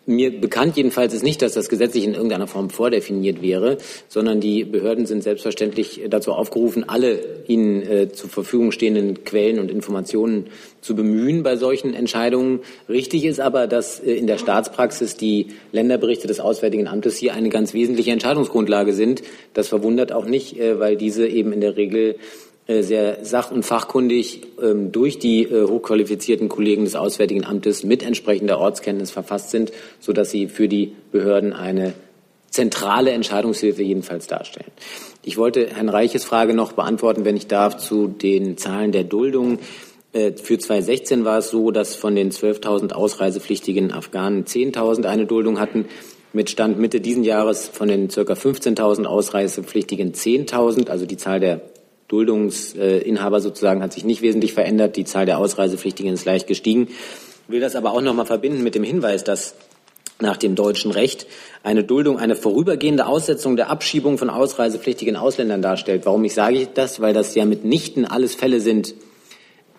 Mir bekannt jedenfalls ist nicht, dass das gesetzlich in irgendeiner Form vordefiniert wäre, sondern die Behörden sind selbstverständlich dazu aufgerufen, alle ihnen äh, zur Verfügung stehenden Quellen und Informationen zu bemühen bei solchen Entscheidungen. Richtig ist aber, dass äh, in der Staatspraxis die Länderberichte des Auswärtigen Amtes hier eine ganz wesentliche Entscheidungsgrundlage sind. Das verwundert auch nicht, äh, weil diese eben in der Regel sehr sach- und fachkundig ähm, durch die äh, hochqualifizierten Kollegen des Auswärtigen Amtes mit entsprechender Ortskenntnis verfasst sind, sodass sie für die Behörden eine zentrale Entscheidungshilfe jedenfalls darstellen. Ich wollte Herrn Reiches Frage noch beantworten, wenn ich darf, zu den Zahlen der Duldung. Äh, für 2016 war es so, dass von den 12.000 ausreisepflichtigen Afghanen 10.000 eine Duldung hatten. Mit Stand Mitte diesen Jahres von den ca. 15.000 ausreisepflichtigen 10.000, also die Zahl der Duldungsinhaber sozusagen hat sich nicht wesentlich verändert. Die Zahl der Ausreisepflichtigen ist leicht gestiegen. Will das aber auch noch mal verbinden mit dem Hinweis, dass nach dem deutschen Recht eine Duldung eine vorübergehende Aussetzung der Abschiebung von ausreisepflichtigen Ausländern darstellt. Warum ich sage ich das? Weil das ja mitnichten alles Fälle sind,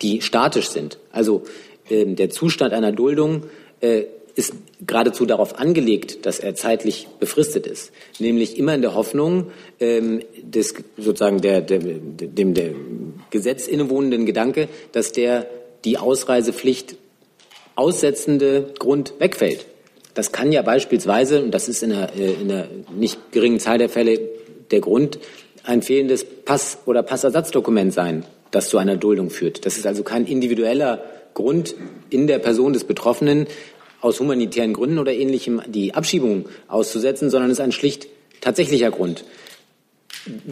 die statisch sind. Also äh, der Zustand einer Duldung äh, ist geradezu darauf angelegt, dass er zeitlich befristet ist, nämlich immer in der Hoffnung ähm, des sozusagen der, der, dem der Gesetz innewohnenden Gedanke, dass der die Ausreisepflicht aussetzende Grund wegfällt. Das kann ja beispielsweise, und das ist in einer, äh, in einer nicht geringen Zahl der Fälle der Grund, ein fehlendes Pass- oder Passersatzdokument sein, das zu einer Duldung führt. Das ist also kein individueller Grund in der Person des Betroffenen, aus humanitären Gründen oder ähnlichem die Abschiebung auszusetzen, sondern es ist ein schlicht tatsächlicher Grund,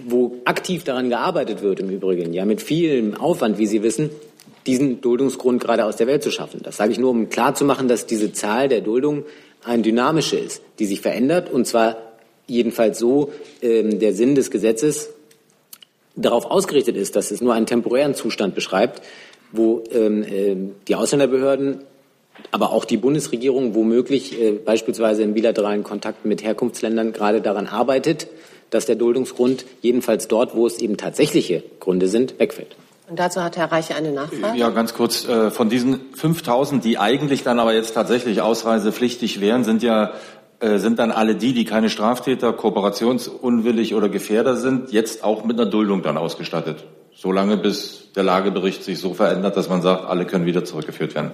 wo aktiv daran gearbeitet wird im Übrigen, ja mit vielem Aufwand, wie Sie wissen, diesen Duldungsgrund gerade aus der Welt zu schaffen. Das sage ich nur, um klarzumachen, dass diese Zahl der Duldung eine dynamische ist, die sich verändert und zwar jedenfalls so ähm, der Sinn des Gesetzes darauf ausgerichtet ist, dass es nur einen temporären Zustand beschreibt, wo ähm, äh, die Ausländerbehörden, aber auch die Bundesregierung womöglich äh, beispielsweise im bilateralen Kontakt mit Herkunftsländern gerade daran arbeitet, dass der Duldungsgrund jedenfalls dort, wo es eben tatsächliche Gründe sind, wegfällt. Und dazu hat Herr Reiche eine Nachfrage. Ja, ganz kurz. Äh, von diesen 5000, die eigentlich dann aber jetzt tatsächlich ausreisepflichtig wären, sind ja äh, sind dann alle die, die keine Straftäter, kooperationsunwillig oder Gefährder sind, jetzt auch mit einer Duldung dann ausgestattet. Solange bis der Lagebericht sich so verändert, dass man sagt, alle können wieder zurückgeführt werden.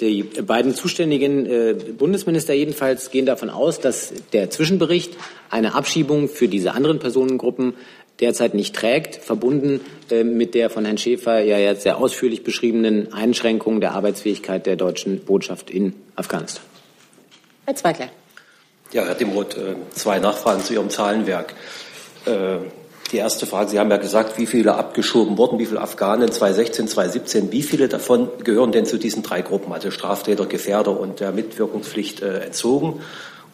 Die beiden zuständigen äh, Bundesminister jedenfalls gehen davon aus, dass der Zwischenbericht eine Abschiebung für diese anderen Personengruppen derzeit nicht trägt, verbunden äh, mit der von Herrn Schäfer ja jetzt sehr ausführlich beschriebenen Einschränkung der Arbeitsfähigkeit der deutschen Botschaft in Afghanistan. Herr Zweigler. Ja, Herr Dimroth, äh, zwei Nachfragen zu Ihrem Zahlenwerk. Die erste Frage, Sie haben ja gesagt, wie viele abgeschoben wurden, wie viele Afghanen 2016, 2017, wie viele davon gehören denn zu diesen drei Gruppen, also Straftäter, Gefährder und der Mitwirkungspflicht äh, entzogen?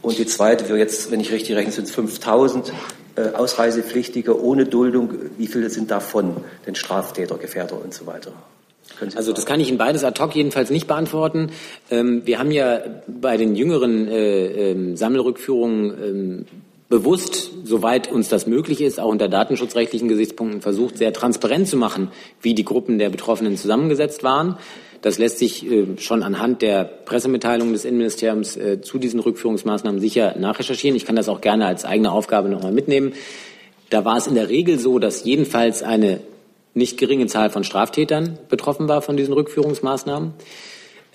Und die zweite, wir jetzt, wenn ich richtig rechne, sind es 5000 äh, Ausreisepflichtige ohne Duldung. Wie viele sind davon denn Straftäter, Gefährder und so weiter? Also das kann ich Ihnen beides ad hoc jedenfalls nicht beantworten. Ähm, wir haben ja bei den jüngeren äh, ähm, Sammelrückführungen ähm, bewusst, soweit uns das möglich ist, auch unter datenschutzrechtlichen Gesichtspunkten versucht, sehr transparent zu machen, wie die Gruppen der Betroffenen zusammengesetzt waren. Das lässt sich äh, schon anhand der Pressemitteilung des Innenministeriums äh, zu diesen Rückführungsmaßnahmen sicher nachrecherchieren. Ich kann das auch gerne als eigene Aufgabe nochmal mitnehmen. Da war es in der Regel so, dass jedenfalls eine nicht geringe Zahl von Straftätern betroffen war von diesen Rückführungsmaßnahmen.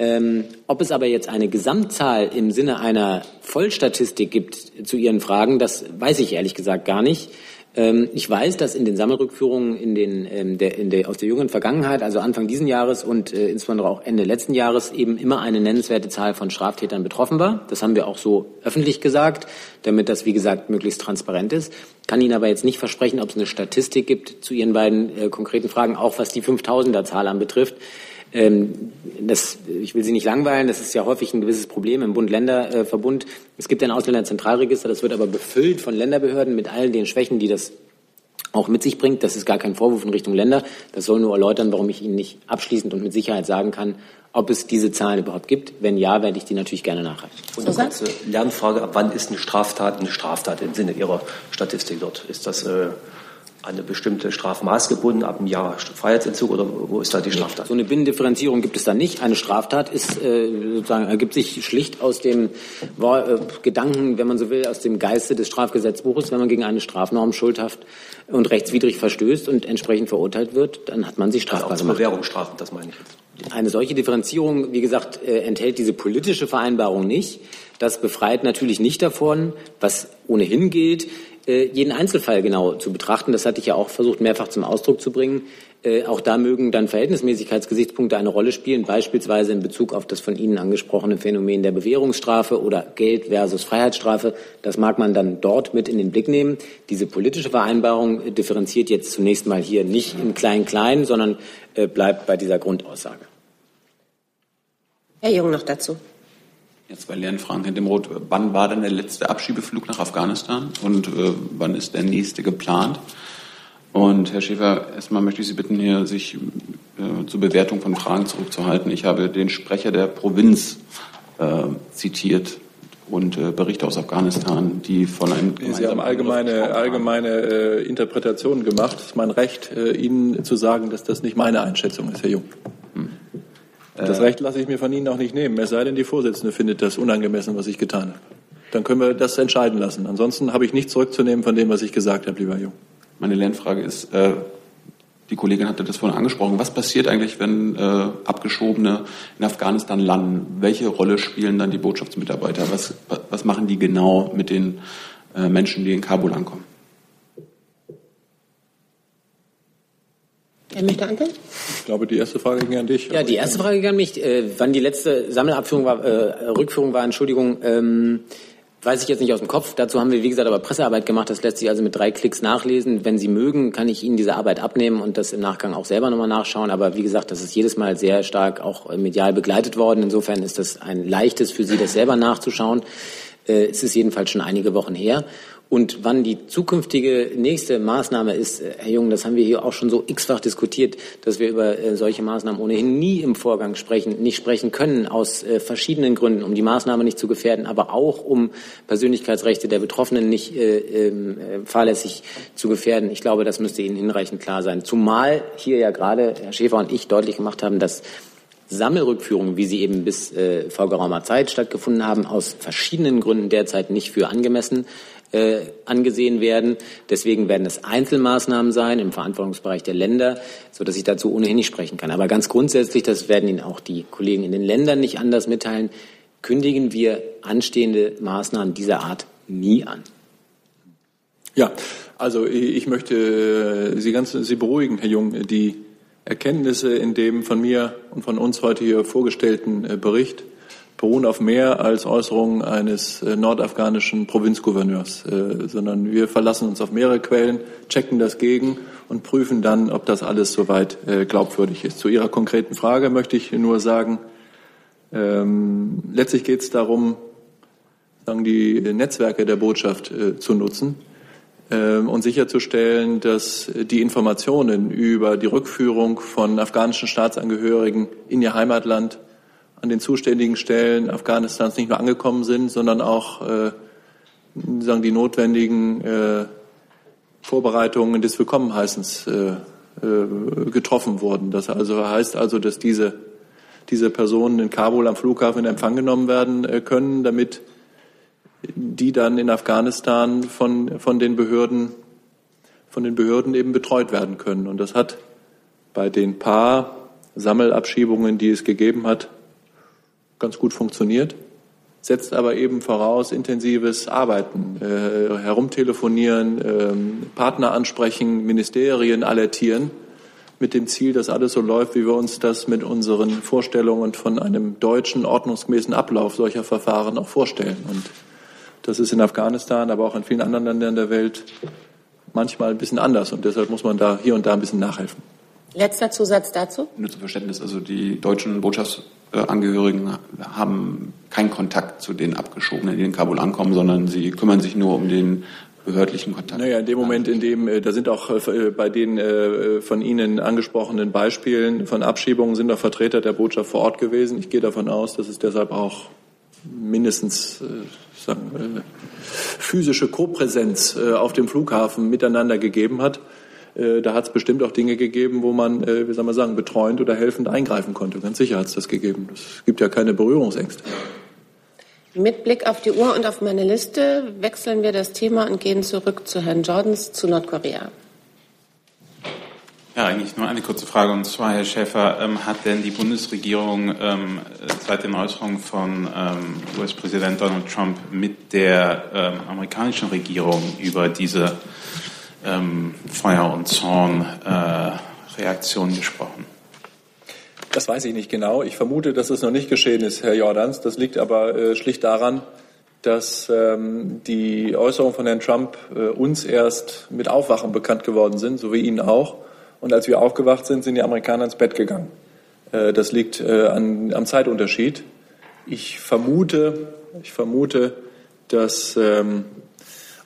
Ähm, ob es aber jetzt eine Gesamtzahl im Sinne einer Vollstatistik gibt zu Ihren Fragen, das weiß ich ehrlich gesagt gar nicht. Ähm, ich weiß, dass in den Sammelrückführungen in den, ähm, der, in der, aus der jüngeren Vergangenheit, also Anfang diesen Jahres und äh, insbesondere auch Ende letzten Jahres, eben immer eine nennenswerte Zahl von Straftätern betroffen war. Das haben wir auch so öffentlich gesagt, damit das, wie gesagt, möglichst transparent ist. Kann Ihnen aber jetzt nicht versprechen, ob es eine Statistik gibt zu Ihren beiden äh, konkreten Fragen, auch was die 5000er-Zahl anbetrifft. Ähm, das, ich will Sie nicht langweilen, das ist ja häufig ein gewisses Problem im Bund-Länder-Verbund. Es gibt ein Ausländerzentralregister, das wird aber befüllt von Länderbehörden mit all den Schwächen, die das auch mit sich bringt. Das ist gar kein Vorwurf in Richtung Länder. Das soll nur erläutern, warum ich Ihnen nicht abschließend und mit Sicherheit sagen kann, ob es diese Zahlen überhaupt gibt. Wenn ja, werde ich die natürlich gerne nachreichen. Und eine kurze Lernfrage, ab wann ist eine Straftat eine Straftat im Sinne Ihrer Statistik dort? Ist das äh, eine bestimmte Strafmaß gebunden ab einem Jahr Freiheitsentzug oder wo ist da die Straftat? So eine Binnendifferenzierung gibt es da nicht. Eine Straftat ist äh, sozusagen ergibt sich schlicht aus dem äh, Gedanken, wenn man so will, aus dem Geiste des Strafgesetzbuches. Wenn man gegen eine Strafnorm schuldhaft und rechtswidrig verstößt und entsprechend verurteilt wird, dann hat man sich strafbar also auch gemacht. Bewährungsstrafen, das meine ich jetzt. Eine solche Differenzierung, wie gesagt, äh, enthält diese politische Vereinbarung nicht. Das befreit natürlich nicht davon, was ohnehin gilt, jeden Einzelfall genau zu betrachten. Das hatte ich ja auch versucht, mehrfach zum Ausdruck zu bringen. Äh, auch da mögen dann Verhältnismäßigkeitsgesichtspunkte eine Rolle spielen, beispielsweise in Bezug auf das von Ihnen angesprochene Phänomen der Bewährungsstrafe oder Geld versus Freiheitsstrafe. Das mag man dann dort mit in den Blick nehmen. Diese politische Vereinbarung differenziert jetzt zunächst mal hier nicht im Klein-Klein, sondern äh, bleibt bei dieser Grundaussage. Herr Jung noch dazu. Jetzt bei Lernfragen in dem Rot. Wann war denn der letzte Abschiebeflug nach Afghanistan und äh, wann ist der nächste geplant? Und Herr Schäfer, erstmal möchte ich Sie bitten, hier sich äh, zur Bewertung von Fragen zurückzuhalten. Ich habe den Sprecher der Provinz äh, zitiert und äh, Berichte aus Afghanistan, die von einem Sie haben allgemeine, allgemeine äh, Interpretationen gemacht. Es ist mein Recht, äh, Ihnen zu sagen, dass das nicht meine Einschätzung ist, Herr Jung. Das Recht lasse ich mir von Ihnen auch nicht nehmen, es sei denn, die Vorsitzende findet das unangemessen, was ich getan habe. Dann können wir das entscheiden lassen. Ansonsten habe ich nichts zurückzunehmen von dem, was ich gesagt habe, lieber Jung. Meine Lernfrage ist, äh, die Kollegin hatte das vorhin angesprochen, was passiert eigentlich, wenn äh, Abgeschobene in Afghanistan landen? Welche Rolle spielen dann die Botschaftsmitarbeiter? Was, was machen die genau mit den äh, Menschen, die in Kabul ankommen? Wer möchte antworten? Ich glaube, die erste Frage ging an dich. Ja, die erste Frage ging an mich. Äh, wann die letzte Sammelabführung war, äh, Rückführung war, Entschuldigung, ähm, weiß ich jetzt nicht aus dem Kopf. Dazu haben wir, wie gesagt, aber Pressearbeit gemacht. Das lässt sich also mit drei Klicks nachlesen. Wenn Sie mögen, kann ich Ihnen diese Arbeit abnehmen und das im Nachgang auch selber nochmal nachschauen. Aber wie gesagt, das ist jedes Mal sehr stark auch medial begleitet worden. Insofern ist das ein leichtes für Sie, das selber nachzuschauen. Äh, es ist jedenfalls schon einige Wochen her. Und wann die zukünftige nächste Maßnahme ist, äh, Herr Jung, das haben wir hier auch schon so x-fach diskutiert, dass wir über äh, solche Maßnahmen ohnehin nie im Vorgang sprechen, nicht sprechen können, aus äh, verschiedenen Gründen, um die Maßnahme nicht zu gefährden, aber auch um Persönlichkeitsrechte der Betroffenen nicht äh, äh, fahrlässig zu gefährden. Ich glaube, das müsste Ihnen hinreichend klar sein. Zumal hier ja gerade Herr Schäfer und ich deutlich gemacht haben, dass Sammelrückführungen, wie sie eben bis äh, vor geraumer Zeit stattgefunden haben, aus verschiedenen Gründen derzeit nicht für angemessen äh, angesehen werden. Deswegen werden es Einzelmaßnahmen sein im Verantwortungsbereich der Länder, so dass ich dazu ohnehin nicht sprechen kann. Aber ganz grundsätzlich, das werden Ihnen auch die Kollegen in den Ländern nicht anders mitteilen, kündigen wir anstehende Maßnahmen dieser Art nie an. Ja, also ich möchte Sie ganz Sie beruhigen, Herr Jung. Die Erkenntnisse in dem von mir und von uns heute hier vorgestellten äh, Bericht beruhen auf mehr als Äußerungen eines äh, nordafghanischen Provinzgouverneurs, äh, sondern wir verlassen uns auf mehrere Quellen, checken das gegen und prüfen dann, ob das alles soweit glaubwürdig ist. Zu Ihrer konkreten Frage möchte ich nur sagen, ähm, letztlich geht es darum, sagen die Netzwerke der Botschaft zu nutzen ähm, und sicherzustellen, dass die Informationen über die Rückführung von afghanischen Staatsangehörigen in ihr Heimatland an den zuständigen Stellen Afghanistans nicht nur angekommen sind, sondern auch äh, sagen die notwendigen äh, Vorbereitungen des Willkommenheißens äh, äh, getroffen wurden. Das also heißt also, dass diese diese Personen in Kabul am Flughafen in Empfang genommen werden äh, können, damit die dann in Afghanistan von, von den Behörden, von den Behörden eben betreut werden können. Und das hat bei den paar Sammelabschiebungen, die es gegeben hat, ganz gut funktioniert, setzt aber eben voraus intensives Arbeiten, äh, herumtelefonieren, äh, Partner ansprechen, Ministerien alertieren, mit dem Ziel, dass alles so läuft, wie wir uns das mit unseren Vorstellungen von einem deutschen ordnungsgemäßen Ablauf solcher Verfahren auch vorstellen. Und das ist in Afghanistan, aber auch in vielen anderen Ländern der Welt manchmal ein bisschen anders und deshalb muss man da hier und da ein bisschen nachhelfen. Letzter Zusatz dazu? Nur zum Verständnis, also die deutschen Botschaftsangehörigen haben keinen Kontakt zu den Abgeschobenen, die in Kabul ankommen, sondern sie kümmern sich nur um den behördlichen Kontakt. Naja, in dem Moment, in dem, äh, da sind auch äh, bei den äh, von Ihnen angesprochenen Beispielen von Abschiebungen sind auch Vertreter der Botschaft vor Ort gewesen. Ich gehe davon aus, dass es deshalb auch mindestens sagen, äh, physische Kopräsenz äh, auf dem Flughafen miteinander gegeben hat. Äh, da hat es bestimmt auch Dinge gegeben, wo man, wie soll man sagen, betreuend oder helfend eingreifen konnte. Ganz sicher hat es das gegeben. Es gibt ja keine Berührungsängste. Mit Blick auf die Uhr und auf meine Liste wechseln wir das Thema und gehen zurück zu Herrn Jordans zu Nordkorea. Ja, eigentlich nur eine kurze Frage. Und zwar, Herr Schäfer, ähm, hat denn die Bundesregierung ähm, seit den Äußerungen von ähm, US-Präsident Donald Trump mit der ähm, amerikanischen Regierung über diese ähm, Feuer- und Zorn-Reaktion äh, gesprochen? Das weiß ich nicht genau. Ich vermute, dass es noch nicht geschehen ist, Herr Jordans. Das liegt aber äh, schlicht daran, dass ähm, die Äußerungen von Herrn Trump äh, uns erst mit Aufwachen bekannt geworden sind, so wie Ihnen auch. Und als wir aufgewacht sind, sind die Amerikaner ins Bett gegangen. Äh, das liegt äh, an, am Zeitunterschied. Ich vermute, ich vermute, dass ähm,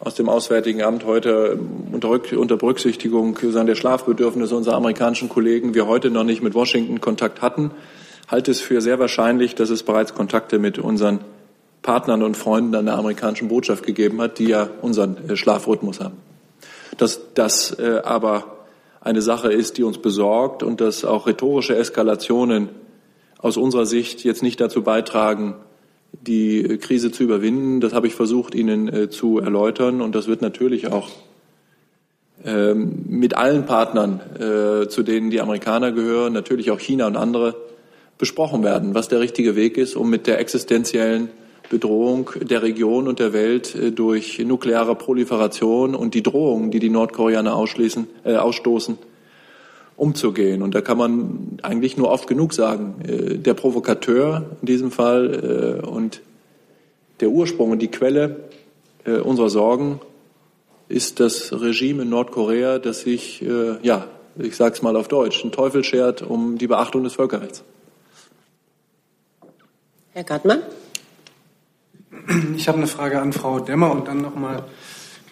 aus dem Auswärtigen Amt heute unter, Berücksichtigung der Schlafbedürfnisse unserer amerikanischen Kollegen wir heute noch nicht mit Washington Kontakt hatten. Halte es für sehr wahrscheinlich, dass es bereits Kontakte mit unseren Partnern und Freunden an der amerikanischen Botschaft gegeben hat, die ja unseren äh, Schlafrhythmus haben. Dass das äh, aber eine Sache ist, die uns besorgt und dass auch rhetorische Eskalationen aus unserer Sicht jetzt nicht dazu beitragen, die Krise zu überwinden. Das habe ich versucht, Ihnen äh, zu erläutern. Und das wird natürlich auch ähm, mit allen Partnern, äh, zu denen die Amerikaner gehören, natürlich auch China und andere, besprochen werden, was der richtige Weg ist, um mit der existenziellen Bedrohung der Region und der Welt äh, durch nukleare Proliferation und die Drohungen, die die Nordkoreaner ausschließen, äh, ausstoßen, umzugehen. Und da kann man eigentlich nur oft genug sagen, äh, der Provokateur in diesem Fall äh, und der Ursprung und die Quelle äh, unserer Sorgen ist das Regime in Nordkorea, das sich, äh, ja, ich sage es mal auf Deutsch, einen Teufel schert um die Beachtung des Völkerrechts. Herr Gartmann? Ich habe eine Frage an Frau Demmer und dann nochmal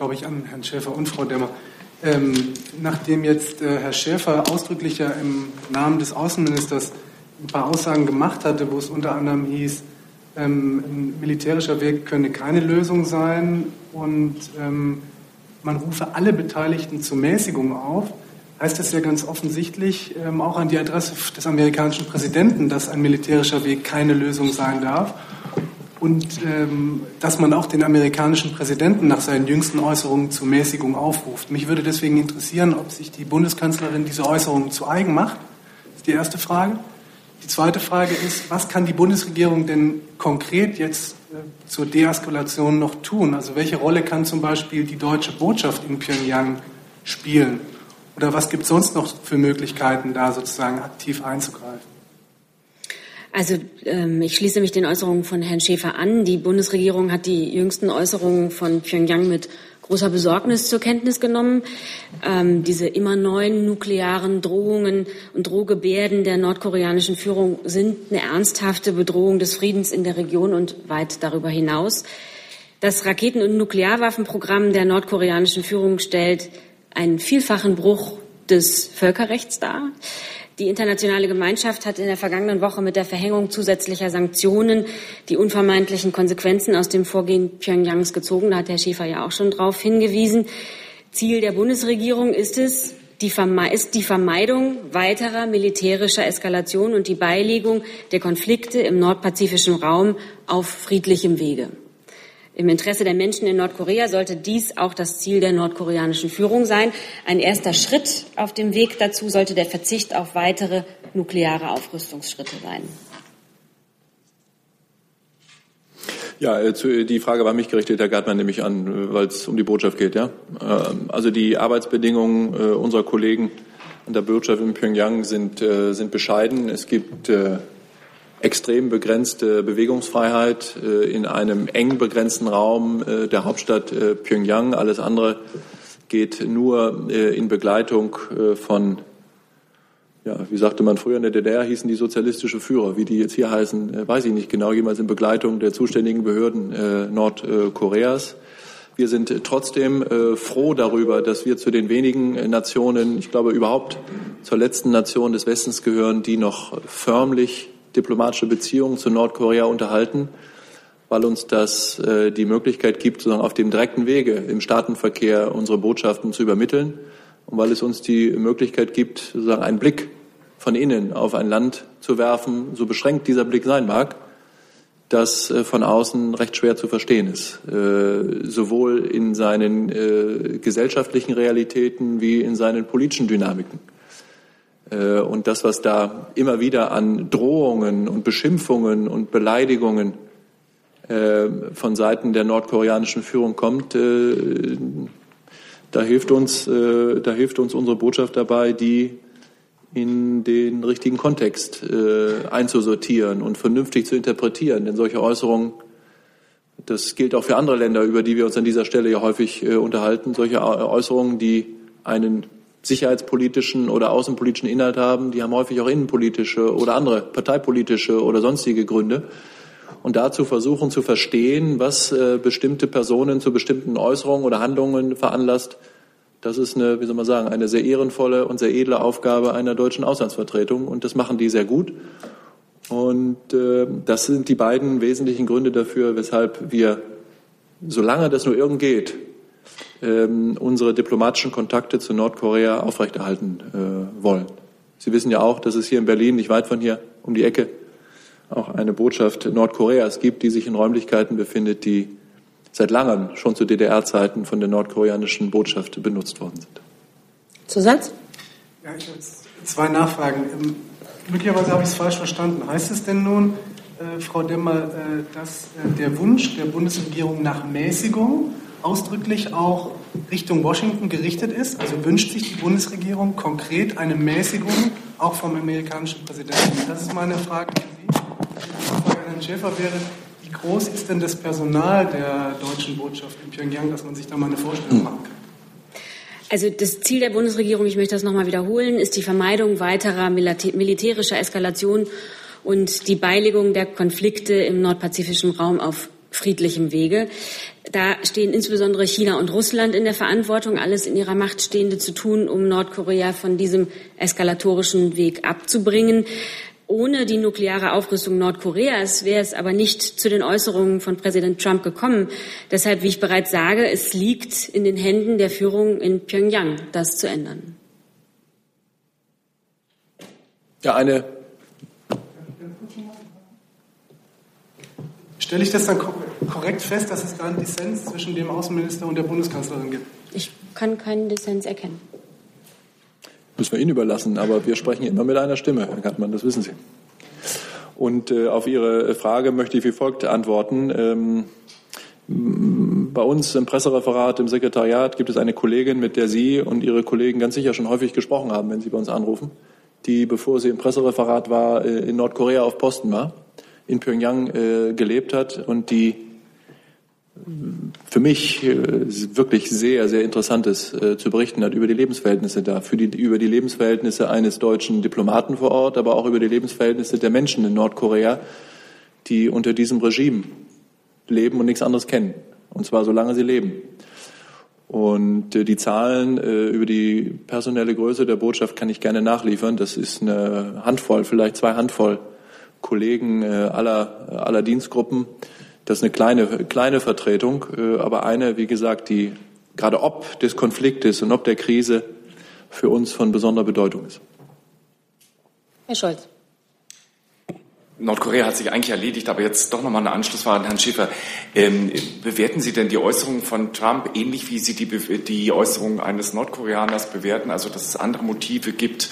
glaube ich, an Herrn Schäfer und Frau Demmer. Ähm, nachdem jetzt äh, Herr Schäfer ausdrücklich ja im Namen des Außenministers ein paar Aussagen gemacht hatte, wo es unter anderem hieß, ähm, ein militärischer Weg könne keine Lösung sein und ähm, man rufe alle Beteiligten zur Mäßigung auf, heißt das ja ganz offensichtlich ähm, auch an die Adresse des amerikanischen Präsidenten, dass ein militärischer Weg keine Lösung sein darf und ähm, dass man auch den amerikanischen Präsidenten nach seinen jüngsten Äußerungen zur Mäßigung aufruft. Mich würde deswegen interessieren, ob sich die Bundeskanzlerin diese Äußerungen zu eigen macht. Das ist die erste Frage. Die zweite Frage ist, was kann die Bundesregierung denn konkret jetzt äh, zur Deeskalation noch tun? Also welche Rolle kann zum Beispiel die deutsche Botschaft in Pyongyang spielen? Oder was gibt es sonst noch für Möglichkeiten, da sozusagen aktiv einzugreifen? Also ähm, ich schließe mich den Äußerungen von Herrn Schäfer an. Die Bundesregierung hat die jüngsten Äußerungen von Pyongyang mit großer Besorgnis zur Kenntnis genommen. Ähm, diese immer neuen nuklearen Drohungen und Drohgebärden der nordkoreanischen Führung sind eine ernsthafte Bedrohung des Friedens in der Region und weit darüber hinaus. Das Raketen- und Nuklearwaffenprogramm der nordkoreanischen Führung stellt einen vielfachen Bruch des Völkerrechts dar. Die internationale Gemeinschaft hat in der vergangenen Woche mit der Verhängung zusätzlicher Sanktionen die unvermeidlichen Konsequenzen aus dem Vorgehen Pyongyangs gezogen. Da hat Herr Schäfer ja auch schon darauf hingewiesen. Ziel der Bundesregierung ist es, die ist die Vermeidung weiterer militärischer Eskalation und die Beilegung der Konflikte im nordpazifischen Raum auf friedlichem Wege. Im Interesse der Menschen in Nordkorea sollte dies auch das Ziel der nordkoreanischen Führung sein. Ein erster Schritt auf dem Weg dazu sollte der Verzicht auf weitere nukleare Aufrüstungsschritte sein. Ja, äh, die Frage war mich gerichtet, Herr Gartmann, nehme ich an, äh, weil es um die Botschaft geht. Ja? Ähm, also die Arbeitsbedingungen äh, unserer Kollegen an der Botschaft in Pyongyang sind, sind bescheiden. Es gibt extrem begrenzte Bewegungsfreiheit äh, in einem eng begrenzten Raum äh, der Hauptstadt äh, Pyongyang. Alles andere geht nur in Begleitung von, ja, wie sagte man früher in der DDR, hießen die sozialistische Führer. Wie die jetzt hier heißen, weiß ich nicht genau, jemals in Begleitung der zuständigen Behörden Nordkoreas. Wir sind trotzdem froh darüber, dass wir zu den wenigen Nationen, ich glaube überhaupt zur letzten Nation des Westens gehören, die noch förmlich diplomatische Beziehungen zu Nordkorea unterhalten, weil uns das äh, die Möglichkeit gibt, sozusagen auf dem direkten Wege im Staatenverkehr unsere Botschaften zu übermitteln und weil es uns die Möglichkeit gibt, sozusagen einen Blick von innen auf ein Land zu werfen, so beschränkt dieser Blick sein mag, das äh, von außen recht schwer zu verstehen ist, äh, sowohl in seinen äh, gesellschaftlichen Realitäten wie in seinen politischen Dynamiken. Äh, und das, was da immer wieder an Drohungen und Beschimpfungen und Beleidigungen äh, von Seiten der nordkoreanischen Führung kommt, äh, da hilft uns, da hilft uns unsere Botschaft dabei, die in den richtigen Kontext einzusortieren und vernünftig zu interpretieren. Denn solche Äußerungen, das gilt auch für andere Länder, über die wir uns an dieser Stelle ja häufig unterhalten, solche Äußerungen, die einen sicherheitspolitischen oder außenpolitischen Inhalt haben, die haben häufig auch innenpolitische oder andere parteipolitische oder sonstige Gründe. Und dazu versuchen zu verstehen, was äh, bestimmte Personen zu bestimmten Äußerungen oder Handlungen veranlasst, das ist eine, wie soll man sagen, eine sehr ehrenvolle und sehr edle Aufgabe einer deutschen Auslandsvertretung. Und das machen die sehr gut. Und äh, das sind die beiden wesentlichen Gründe dafür, weshalb wir, solange das nur irgend geht, ähm, unsere diplomatischen Kontakte zu Nordkorea aufrechterhalten äh, wollen. Sie wissen ja auch, dass es hier in Berlin, nicht weit von hier, um die Ecke, auch eine Botschaft Nordkoreas gibt, die sich in Räumlichkeiten befindet, die seit langem schon zu DDR-Zeiten von der nordkoreanischen Botschaft benutzt worden sind. Zusatz? Ja, ich habe zwei Nachfragen. Ähm, möglicherweise habe ich es falsch verstanden. Heißt es denn nun, äh, Frau Demmer, äh, dass äh, der Wunsch der Bundesregierung nach Mäßigung ausdrücklich auch Richtung Washington gerichtet ist? Also wünscht sich die Bundesregierung konkret eine Mäßigung auch vom amerikanischen Präsidenten? Das ist meine Frage an Sie. Die Frage an Herrn Schäfer wäre, wie groß ist denn das Personal der deutschen Botschaft in Pyongyang, dass man sich da mal eine Vorstellung machen kann? Also das Ziel der Bundesregierung, ich möchte das nochmal wiederholen, ist die Vermeidung weiterer militärischer Eskalation und die Beilegung der Konflikte im nordpazifischen Raum auf friedlichem Wege. Da stehen insbesondere China und Russland in der Verantwortung, alles in ihrer Macht Stehende zu tun, um Nordkorea von diesem eskalatorischen Weg abzubringen. Ohne die nukleare Aufrüstung Nordkoreas wäre es aber nicht zu den Äußerungen von Präsident Trump gekommen. Deshalb, wie ich bereits sage, es liegt in den Händen der Führung in Pyongyang, das zu ändern. Ja, eine. Stelle ich das dann korrekt fest, dass es da einen Dissens zwischen dem Außenminister und der Bundeskanzlerin gibt? Ich kann keinen Dissens erkennen müssen wir Ihnen überlassen. Aber wir sprechen immer mit einer Stimme, Herr Gartmann, das wissen Sie. Und äh, auf Ihre Frage möchte ich wie folgt antworten. Ähm, bei uns im Pressereferat, im Sekretariat gibt es eine Kollegin, mit der Sie und Ihre Kollegen ganz sicher schon häufig gesprochen haben, wenn Sie bei uns anrufen, die, bevor sie im Pressereferat war, äh, in Nordkorea auf Posten war, in Pyongyang äh, gelebt hat und die für mich äh, wirklich sehr, sehr Interessantes äh, zu berichten hat über die Lebensverhältnisse da, für die, über die Lebensverhältnisse eines deutschen Diplomaten vor Ort, aber auch über die Lebensverhältnisse der Menschen in Nordkorea, die unter diesem Regime leben und nichts anderes kennen. Und zwar solange sie leben. Und äh, die Zahlen über die personelle Größe der Botschaft kann ich gerne nachliefern. Das ist eine Handvoll, vielleicht zwei Handvoll Kollegen aller, aller Dienstgruppen das ist eine kleine, kleine Vertretung, äh, aber eine, wie gesagt, die gerade ob des Konfliktes und ob der Krise für uns von besonderer Bedeutung ist. Herr Scholz. Nordkorea hat sich eigentlich erledigt, aber jetzt doch nochmal eine Anschlussfrage an Herrn Schäfer. Ähm, bewerten Sie denn die Äußerungen von Trump ähnlich wie Sie die, die Äußerungen eines Nordkoreaners bewerten, also dass es andere Motive gibt,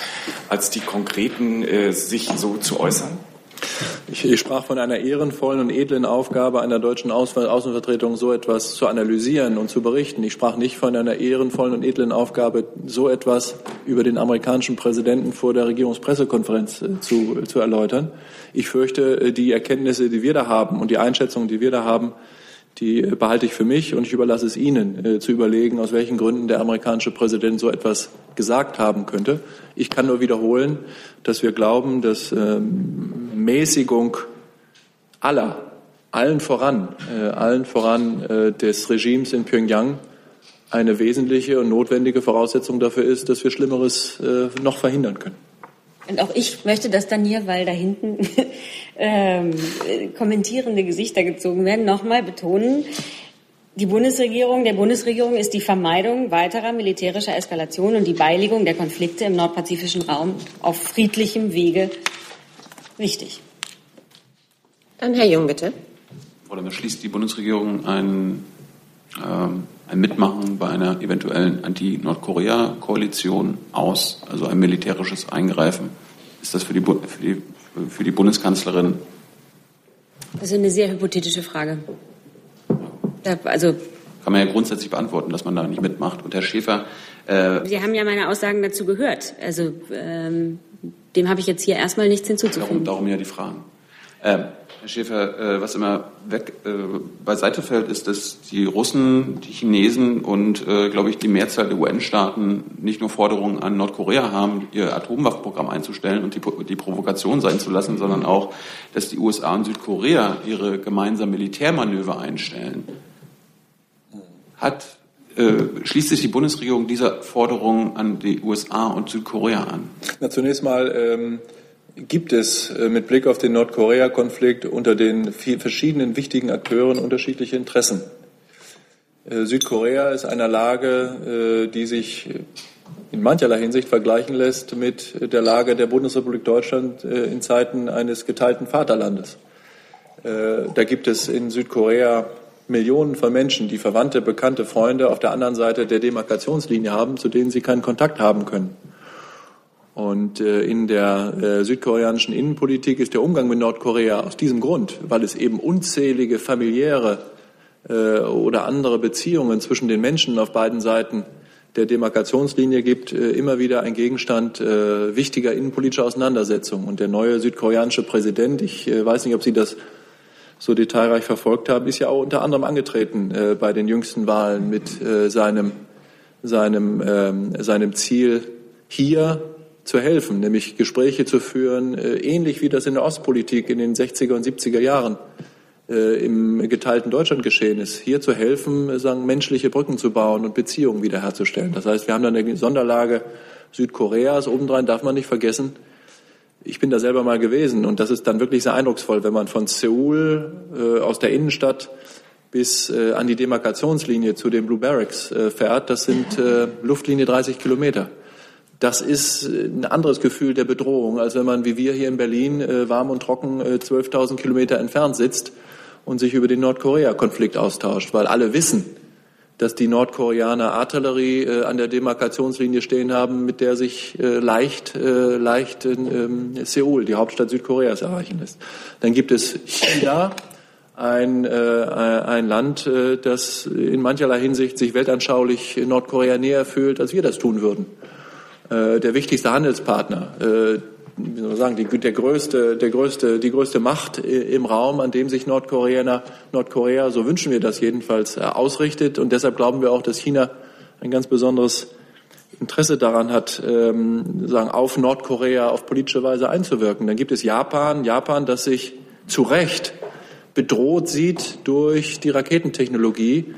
als die konkreten, äh, sich so zu äußern? Ich, ich, sprach von einer ehrenvollen und edlen Aufgabe einer deutschen Außenvertretung, so etwas zu analysieren und zu berichten. Ich sprach nicht von einer ehrenvollen und edlen Aufgabe, so etwas über den amerikanischen Präsidenten vor der Regierungspressekonferenz äh, zu, zu erläutern. Ich fürchte, äh, die Erkenntnisse, die wir da haben und die Einschätzungen, die wir da haben, die äh, behalte ich für mich und ich überlasse es Ihnen äh, zu überlegen, aus welchen Gründen der amerikanische Präsident so etwas gesagt haben könnte. Ich kann nur wiederholen, dass wir glauben, dass ähm, Mäßigung aller, allen voran, äh, allen voran äh, des Regimes in Pyongyang eine wesentliche und notwendige Voraussetzung dafür ist, dass wir Schlimmeres äh, noch verhindern können. Und auch ich möchte das dann hier, weil da hinten [laughs] ähm, kommentierende Gesichter gezogen werden, nochmal betonen, die Bundesregierung, der Bundesregierung ist die Vermeidung weiterer militärischer Eskalation und die Beilegung der Konflikte im nordpazifischen Raum auf friedlichem wichtig. Dann Herr Jung, bitte. Frau Demmer, schließt die Bundesregierung ein, ähm, ein Mitmachen bei einer eventuellen Anti-Nordkorea-Koalition aus, also ein militärisches Eingreifen? Ist das für die, für die, für die Bundeskanzlerin? Das ist eine sehr hypothetische Frage. Also kann man ja grundsätzlich beantworten, dass man da nicht mitmacht. Und Herr Schäfer. Äh, Sie haben ja meine Aussagen dazu gehört. Also ähm, dem habe ich jetzt hier erstmal nichts hinzuzufügen. Darum, darum ja die Fragen. Ähm, Herr Schäfer, äh, was immer weg äh, beiseite fällt, ist, dass die Russen, die Chinesen und, äh, glaube ich, die Mehrzahl der UN-Staaten nicht nur Forderungen an Nordkorea haben, ihr Atomwaffenprogramm einzustellen und die, Provokation sein zu lassen, sondern auch, dass die USA und Südkorea ihre gemeinsamen Militärmanöver einstellen. Hat äh, schließt sich die Bundesregierung dieser Forderung an die USA und Südkorea an? Na, zunächst mal ähm, gibt es äh, mit Blick auf den Nordkorea-Konflikt unter den verschiedenen wichtigen Akteuren unterschiedliche Interessen. Äh, Südkorea ist einer Lage, äh, die sich in mancherlei Hinsicht vergleichen lässt mit der Lage der Bundesrepublik Deutschland in Zeiten eines geteilten Vaterlandes. Da gibt es in Südkorea Millionen von Menschen, die Verwandte, Bekannte, Freunde auf der anderen Seite der Demarkationslinie haben, zu denen sie keinen Kontakt haben können. Und äh, in der äh, südkoreanischen Innenpolitik ist der Umgang mit Nordkorea aus diesem Grund, weil es eben unzählige familiäre äh, oder andere Beziehungen zwischen den Menschen auf beiden Seiten der Demarkationslinie gibt, immer wieder ein Gegenstand wichtiger innenpolitischer Auseinandersetzungen. Und der neue südkoreanische Präsident, ich weiß nicht, ob Sie das so detailreich verfolgt haben, ist ja auch unter anderem angetreten bei den jüngsten Wahlen mit seinem, seinem, ähm, seinem Ziel, hier zu helfen, nämlich Gespräche zu führen, äh, ähnlich wie das in der Ostpolitik in den 60er und 70er Jahren äh, im geteilten Deutschland geschehen ist, hier zu helfen, äh, sagen, menschliche Brücken zu bauen und Beziehungen wiederherzustellen. Das heißt, wir haben da eine Sonderlage Südkoreas. Obendrein darf man nicht vergessen, ich bin da selber mal gewesen und das ist dann wirklich sehr eindrucksvoll, wenn man von Seoul äh, aus der Innenstadt bis äh, an die Demarkationslinie zu den Blue Barracks äh, fährt. Das sind Luftlinie 30 Kilometer. Das ist äh, ein anderes Gefühl der Bedrohung, als wenn man wie wir hier in Berlin äh, warm und trocken äh, 12.000 Kilometer entfernt sitzt und sich über den Nordkorea-Konflikt austauscht, weil alle wissen, dass die Nordkoreaner Artillerie äh, an der Demarkationslinie stehen haben, mit der sich äh, leicht, äh, leicht ähm, Seoul, die Hauptstadt Südkoreas, erreichen lässt. Dann gibt es China, ein, äh, ein Land, äh, das in mancherlei Hinsicht sich weltanschaulich Nordkorea näher fühlt, als wir das tun würden. Äh, der wichtigste Handelspartner, äh, wie soll man sagen, die, der größte, der größte, die größte Macht im Raum, an dem sich Nordkorea, Nordkorea, so wünschen wir das jedenfalls, äh, ausrichtet. Und deshalb glauben wir auch, dass China ein ganz besonderes Interesse daran hat, ähm, sagen, auf Nordkorea auf politische Weise einzuwirken. Dann gibt es Japan, Japan, das sich zu Recht bedroht sieht durch die Raketentechnologie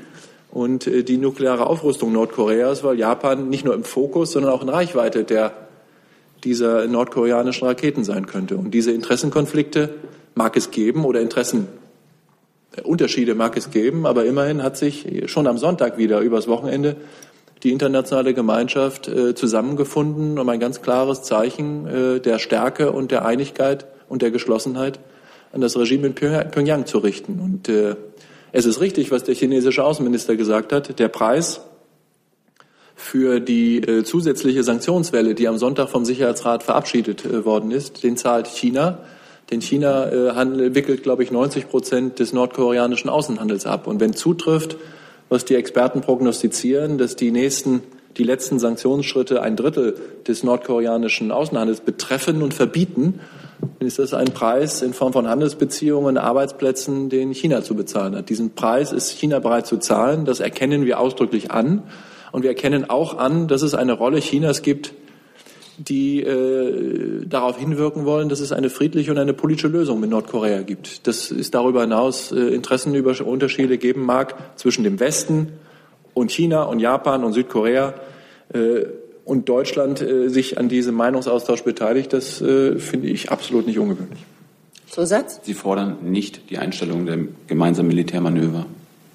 und äh, die nukleare Aufrüstung Nordkoreas, weil Japan nicht nur im Fokus, sondern auch in Reichweite der dieser nordkoreanischen Raketen sein könnte. Und diese Interessenkonflikte mag es geben oder Interessenunterschiede mag es geben, aber immerhin hat sich schon am Sonntag wieder übers Wochenende die internationale Gemeinschaft äh, zusammengefunden, um ein ganz klares Zeichen äh, der Stärke und der Einigkeit und der Geschlossenheit an das Regime in Pyongyang zu richten. Und äh, es ist richtig, was der chinesische Außenminister gesagt hat. Der Preis für die äh, zusätzliche Sanktionswelle, die am Sonntag vom Sicherheitsrat verabschiedet äh, worden ist, den zahlt China. Denn China äh, handel, wickelt, glaube ich, 90 Prozent des nordkoreanischen Außenhandels ab. Und wenn zutrifft, was die Experten prognostizieren, dass die nächsten, die letzten Sanktionsschritte ein Drittel des nordkoreanischen Außenhandels betreffen und verbieten, ist das ein Preis in Form von Handelsbeziehungen, Arbeitsplätzen, den China zu bezahlen hat. Diesen Preis ist China bereit zu zahlen. Das erkennen wir ausdrücklich an. Und wir erkennen auch an, dass es eine Rolle Chinas gibt, die äh, darauf hinwirken wollen, dass es eine friedliche und eine politische Lösung mit Nordkorea gibt. Dass es darüber hinaus äh, Interessenunterschiede geben mag zwischen dem Westen und China und Japan und Südkorea äh, und Deutschland äh, sich an diesem Meinungsaustausch beteiligt, das äh, finde ich absolut nicht ungewöhnlich. Zusatz? Sie fordern nicht die Einstellung der gemeinsamen Militärmanöver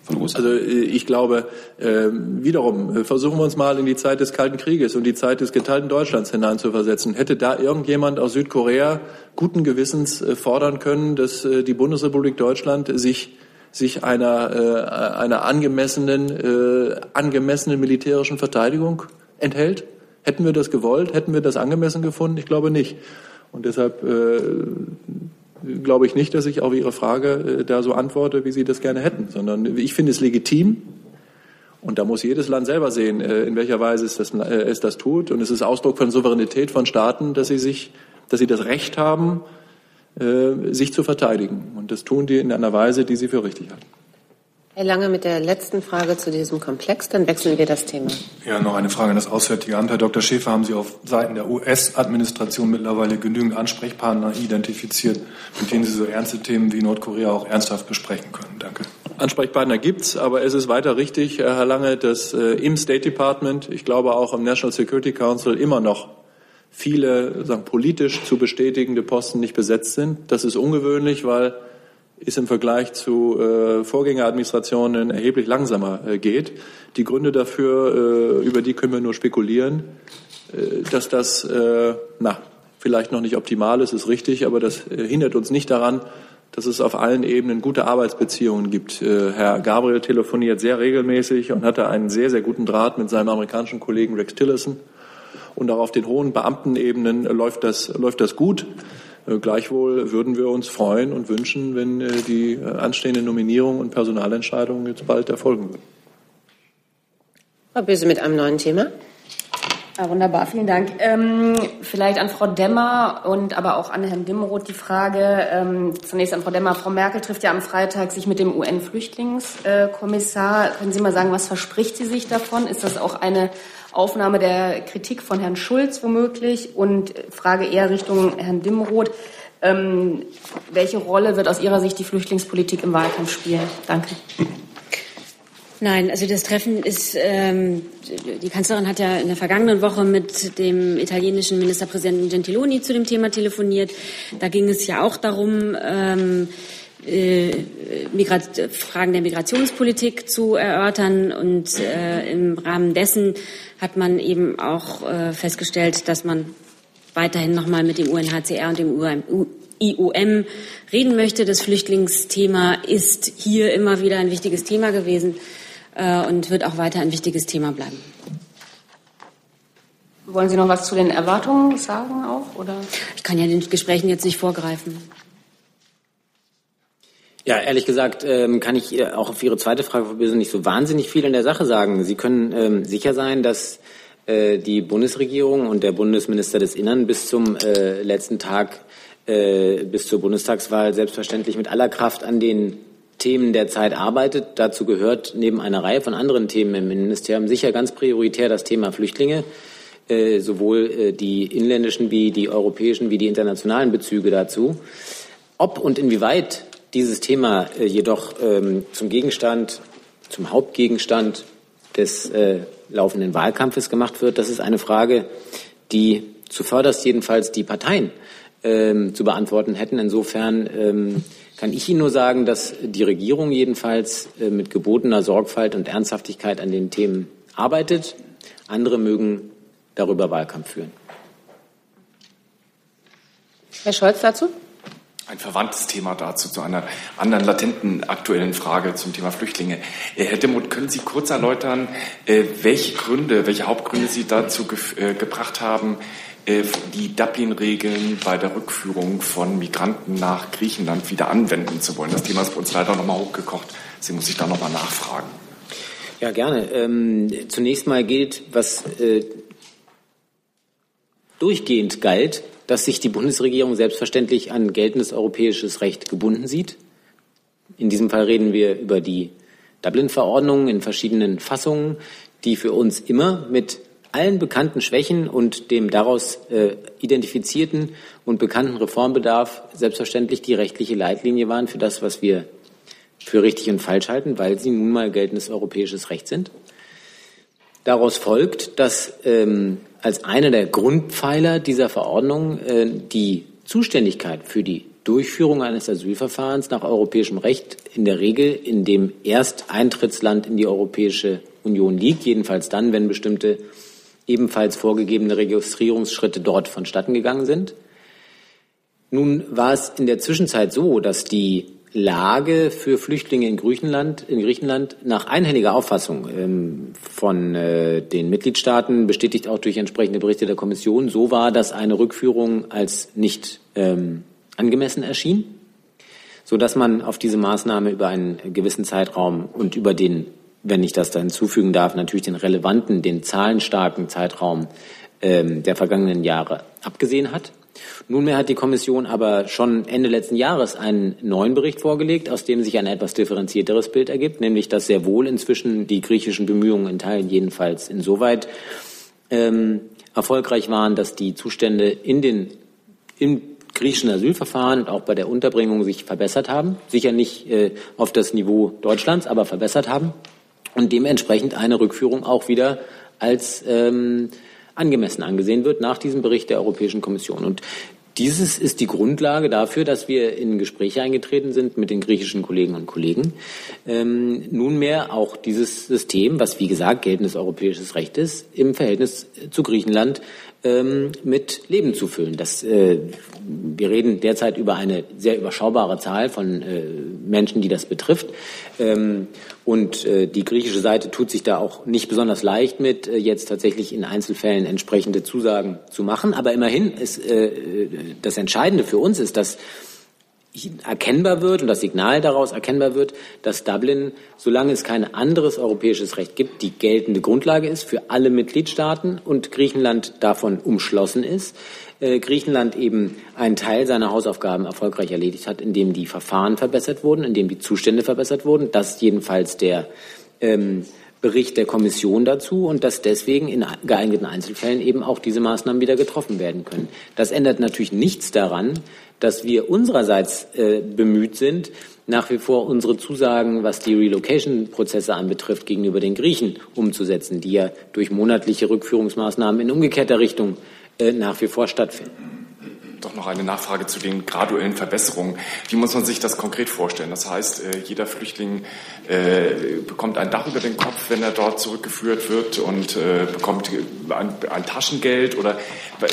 von USA? Also äh, ich glaube, äh, wiederum, äh, versuchen wir uns mal in die Zeit des Kalten Krieges und die Zeit des geteilten Deutschlands hineinzuversetzen. Hätte da irgendjemand aus Südkorea guten Gewissens fordern können, dass die Bundesrepublik Deutschland sich sich einer, einer angemessenen, angemessenen militärischen Verteidigung enthält? Hätten wir das gewollt? Hätten wir das angemessen gefunden? Ich glaube nicht. Und deshalb äh, glaube ich nicht, dass ich auf Ihre Frage äh, da so antworte, wie Sie das gerne hätten, sondern ich finde es legitim. Und da muss jedes Land selber sehen, äh, in welcher Weise es das, äh, es das tut. Und es ist Ausdruck von Souveränität von Staaten, dass sie sich, dass sie das Recht haben, sich zu verteidigen. Und das tun die in einer Weise, die sie für richtig halten. Herr Lange mit der letzten Frage zu diesem Komplex, dann wechseln wir das Thema. Ja, noch eine Frage an das Auswärtige Amt. Herr Dr. Schäfer, haben Sie auf Seiten der US-Administration mittlerweile genügend Ansprechpartner identifiziert, mit denen Sie so ernste Themen wie Nordkorea auch ernsthaft besprechen können? Danke. Ansprechpartner gibt's, aber es ist weiter richtig, Herr Lange, dass äh, im State Department, ich glaube auch im National Security Council immer noch viele sagen, politisch zu bestätigende Posten nicht besetzt sind. Das ist ungewöhnlich, weil ist im Vergleich zu äh, Vorgängeradministrationen erheblich langsamer äh, geht. Die Gründe dafür, äh, über die können wir nur spekulieren. Äh, dass das, äh, na, vielleicht noch nicht optimal ist, ist richtig, aber das äh, hindert uns nicht daran, dass es auf allen Ebenen gute Arbeitsbeziehungen gibt. Herr Gabriel telefoniert sehr regelmäßig und hatte einen sehr, sehr guten Draht mit seinem amerikanischen Kollegen Rex Tillerson. Und auch auf den hohen Beamtenebenen läuft das, läuft das gut. Äh, gleichwohl würden wir uns freuen und wünschen, wenn äh, die äh, anstehenden Nominierungen und Personalentscheidungen jetzt bald erfolgen würden. Frau Böse mit einem neuen Thema. Ja, wunderbar, vielen Dank. Ähm, vielleicht an Frau Demmer und aber auch an Herrn Dimroth die Frage. Ähm, zunächst an Frau Demmer. Frau Merkel trifft ja am Freitag sich mit dem UN-Flüchtlingskommissar. Können Sie mal sagen, was verspricht sie sich davon? Ist das auch eine Aufnahme der Kritik von Herrn Schulz womöglich und Frage eher Richtung Herrn Dimroth. Ähm, welche Rolle wird aus Ihrer Sicht die Flüchtlingspolitik im Wahlkampf spielen? Danke. Nein, also das Treffen ist, ähm, die Kanzlerin hat ja in der vergangenen Woche mit dem italienischen Ministerpräsidenten Gentiloni zu dem Thema telefoniert. Da ging es ja auch darum, ähm, äh, Fragen der Migrationspolitik zu erörtern. Und äh, im Rahmen dessen hat man eben auch äh, festgestellt, dass man weiterhin nochmal mit dem UNHCR und dem IOM reden möchte. Das Flüchtlingsthema ist hier immer wieder ein wichtiges Thema gewesen äh, und wird auch weiter ein wichtiges Thema bleiben. Wollen Sie noch was zu den Erwartungen sagen auch? Oder? Ich kann ja den Gesprächen jetzt nicht vorgreifen. Ja, ehrlich gesagt ähm, kann ich auch auf Ihre zweite Frage nicht so wahnsinnig viel in der Sache sagen. Sie können ähm, sicher sein, dass äh, die Bundesregierung und der Bundesminister des Innern bis zum äh, letzten Tag, äh, bis zur Bundestagswahl selbstverständlich mit aller Kraft an den Themen der Zeit arbeitet. Dazu gehört neben einer Reihe von anderen Themen im Ministerium sicher ganz prioritär das Thema Flüchtlinge, äh, sowohl äh, die inländischen wie die europäischen wie die internationalen Bezüge dazu. Ob und inwieweit dieses Thema äh, jedoch ähm, zum Gegenstand, zum Hauptgegenstand des äh, laufenden Wahlkampfes gemacht wird, das ist eine Frage, die zuvörderst jedenfalls die Parteien ähm, zu beantworten hätten. Insofern ähm, kann ich Ihnen nur sagen, dass die Regierung jedenfalls äh, mit gebotener Sorgfalt und Ernsthaftigkeit an den Themen arbeitet. Andere mögen darüber Wahlkampf führen. Herr Scholz dazu? Ein verwandtes Thema dazu, zu einer anderen latenten aktuellen Frage zum Thema Flüchtlinge. Äh, Herr Demuth, können Sie kurz erläutern, äh, welche Gründe, welche Hauptgründe Sie dazu ge äh, gebracht haben, die Dublin-Regeln bei der Rückführung von Migranten nach Griechenland wieder anwenden zu wollen? Das Thema ist bei uns leider nochmal hochgekocht. Sie muss ich da nochmal nachfragen. Ja, gerne. Ähm, zunächst mal gilt, was äh, durchgehend galt, dass sich die Bundesregierung selbstverständlich an geltendes europäisches Recht gebunden sieht. In diesem Fall reden wir über die Dublin-Verordnung in verschiedenen Fassungen, die für uns immer mit allen bekannten Schwächen und dem daraus äh, identifizierten und bekannten Reformbedarf selbstverständlich die rechtliche Leitlinie waren für das, was wir für richtig und falsch halten, weil sie nun mal geltendes europäisches Recht sind. Daraus folgt, dass ähm, als einer der Grundpfeiler dieser Verordnung äh, die Zuständigkeit für die Durchführung eines Asylverfahrens nach europäischem Recht in der Regel in dem Ersteintrittsland in die Europäische Union liegt, jedenfalls dann, wenn bestimmte ebenfalls vorgegebene Registrierungsschritte dort vonstatten gegangen sind. Nun war es in der Zwischenzeit so, dass die Lage für Flüchtlinge in Griechenland, in Griechenland nach einhelliger Auffassung ähm, von äh, den Mitgliedstaaten, bestätigt auch durch entsprechende Berichte der Kommission, so war, dass eine Rückführung als nicht ähm, angemessen erschien, so dass man auf diese Maßnahme über einen gewissen Zeitraum und über den, wenn ich das da hinzufügen darf, natürlich den relevanten, den zahlenstarken Zeitraum ähm, der vergangenen Jahre abgesehen hat. Nunmehr hat die Kommission aber schon Ende letzten Jahres einen neuen Bericht vorgelegt, aus dem sich ein etwas differenzierteres Bild ergibt, nämlich dass sehr wohl inzwischen die griechischen Bemühungen in Teilen jedenfalls insoweit ähm, erfolgreich waren, dass die Zustände in den im griechischen Asylverfahren und auch bei der Unterbringung sich verbessert haben. Sicher nicht äh, auf das Niveau Deutschlands, aber verbessert haben und dementsprechend eine Rückführung auch wieder als ähm, angemessen angesehen wird nach diesem Bericht der Europäischen Kommission. Und dieses ist die Grundlage dafür, dass wir in Gespräche eingetreten sind mit den griechischen Kollegen und Kollegen. Ähm, nunmehr auch dieses System, was wie gesagt geltendes europäisches Recht ist, im Verhältnis zu Griechenland ähm, mit Leben zu füllen. Das, äh, wir reden derzeit über eine sehr überschaubare Zahl von äh, Menschen, die das betrifft. Ähm, und äh, die griechische Seite tut sich da auch nicht besonders leicht mit, äh, jetzt tatsächlich in Einzelfällen entsprechende Zusagen zu machen. Aber immerhin ist äh, das Entscheidende für uns ist, dass erkennbar wird und das Signal daraus erkennbar wird, dass Dublin, solange es kein anderes europäisches Recht gibt, die geltende Grundlage ist für alle Mitgliedstaaten und Griechenland davon umschlossen ist. Äh, Griechenland eben einen Teil seiner Hausaufgaben erfolgreich erledigt hat, indem die Verfahren verbessert wurden, indem die Zustände verbessert wurden. Das jedenfalls der ähm, Bericht der Kommission dazu und dass deswegen in geeigneten Einzelfällen eben auch diese Maßnahmen wieder getroffen werden können. Das ändert natürlich nichts daran, dass wir unsererseits äh, bemüht sind, nach wie vor unsere Zusagen, was die Relocation-Prozesse anbetrifft, gegenüber den Griechen umzusetzen, die ja durch monatliche Rückführungsmaßnahmen in umgekehrter Richtung äh, nach wie vor stattfinden doch noch eine Nachfrage zu den graduellen Verbesserungen. Wie muss man sich das konkret vorstellen? Das heißt, äh, jeder Flüchtling äh, bekommt ein Dach über den Kopf, wenn er dort zurückgeführt wird und äh, bekommt ein, Taschengeld oder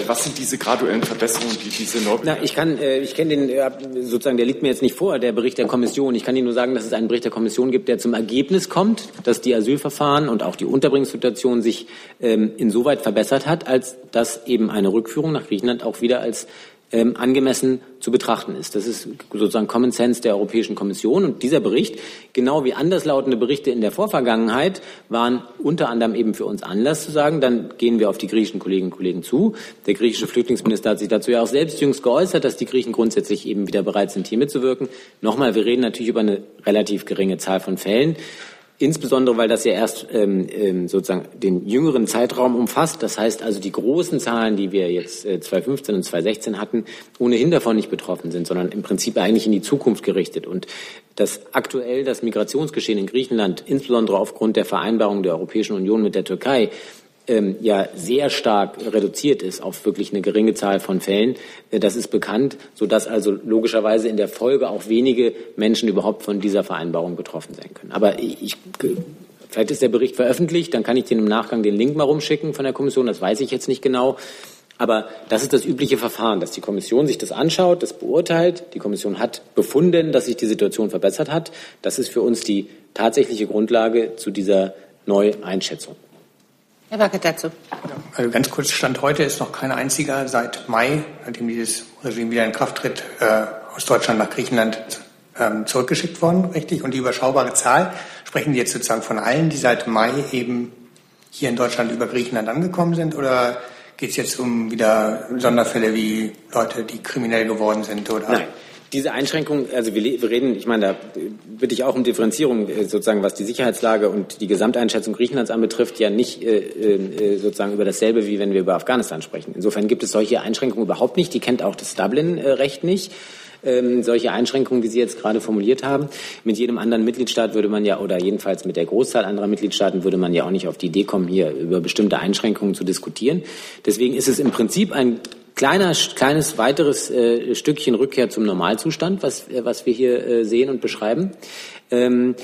was sind diese graduellen Verbesserungen, die diese Na, ich kann, ich kenne den sozusagen, der liegt mir jetzt nicht vor, der Bericht der Kommission. Ich kann Ihnen nur sagen, dass es einen Bericht der Kommission gibt, der zum Ergebnis kommt, dass die Asylverfahren und auch die Unterbringungssituation sich ähm, insoweit verbessert hat, als dass eben eine Rückführung nach Griechenland auch wieder als ähm, angemessen zu betrachten ist. Das ist sozusagen Common Sense der Europäischen Kommission. Und dieser Bericht, genau wie anderslautende Berichte in der Vorvergangenheit, waren unter anderem eben für uns Anlass zu sagen, dann gehen wir auf die griechischen Kolleginnen und Kollegen zu. Der griechische Flüchtlingsminister hat sich dazu ja auch selbst jüngst geäußert, dass die Griechen grundsätzlich eben wieder bereit sind, hier mitzuwirken. Nochmal, wir reden natürlich über eine relativ geringe Zahl von Fällen. Insbesondere, weil das ja erst ähm, ähm, sozusagen den jüngeren Zeitraum umfasst. Das heißt also, die großen Zahlen, die wir jetzt äh, 2015 und 2016 hatten, ohnehin davon nicht betroffen sind, sondern im Prinzip eigentlich in die Zukunft gerichtet. Und dass aktuell das Migrationsgeschehen in Griechenland, insbesondere aufgrund der Vereinbarung der Europäischen Union mit der Türkei, ähm, ja sehr stark reduziert ist auf wirklich eine geringe Zahl von Fällen. Äh, das ist bekannt, sodass also logischerweise in der Folge auch wenige Menschen überhaupt von dieser Vereinbarung betroffen sein können. Aber ich, vielleicht ist der Bericht veröffentlicht, dann kann ich dir im Nachgang den Link mal rumschicken von der Kommission, das weiß ich jetzt nicht genau. Aber das ist das übliche Verfahren, dass die Kommission sich das anschaut, das beurteilt. Die Kommission hat befunden, dass sich die Situation verbessert hat. Das ist für uns die tatsächliche Grundlage zu dieser Neueinschätzung. Herr Wacke dazu. Also ganz kurz, Stand heute ist noch kein einziger seit Mai, nachdem dieses Regime wieder in Kraft tritt, äh, aus Deutschland nach Griechenland ähm, zurückgeschickt worden, richtig? Und die überschaubare Zahl, sprechen die jetzt sozusagen von allen, die seit Mai eben hier in Deutschland über Griechenland angekommen sind? Oder geht es jetzt um wieder Sonderfälle wie Leute, die kriminell geworden sind? Oder? Nein diese Einschränkung, also wir, wir, reden, ich meine, da bitte ich auch um Differenzierung äh, sozusagen, was die Sicherheitslage und die Gesamteinschätzung Griechenlands anbetrifft, ja nicht äh, äh, sozusagen über dasselbe, wie wenn wir über Afghanistan sprechen. Insofern gibt es solche Einschränkungen überhaupt nicht. Die kennt auch das Dublin-Recht nicht. Ähm, solche Einschränkungen, wie Sie jetzt gerade formuliert haben. Mit jedem anderen Mitgliedstaat würde man ja, oder jedenfalls mit der Großzahl anderer Mitgliedstaaten würde man ja auch nicht auf die Idee kommen, hier über bestimmte Einschränkungen zu diskutieren. Deswegen ist es im Prinzip ein kleiner, kleines weiteres äh, Stückchen Rückkehr zum Normalzustand, was, äh, was wir hier äh, sehen und beschreiben. Ähm,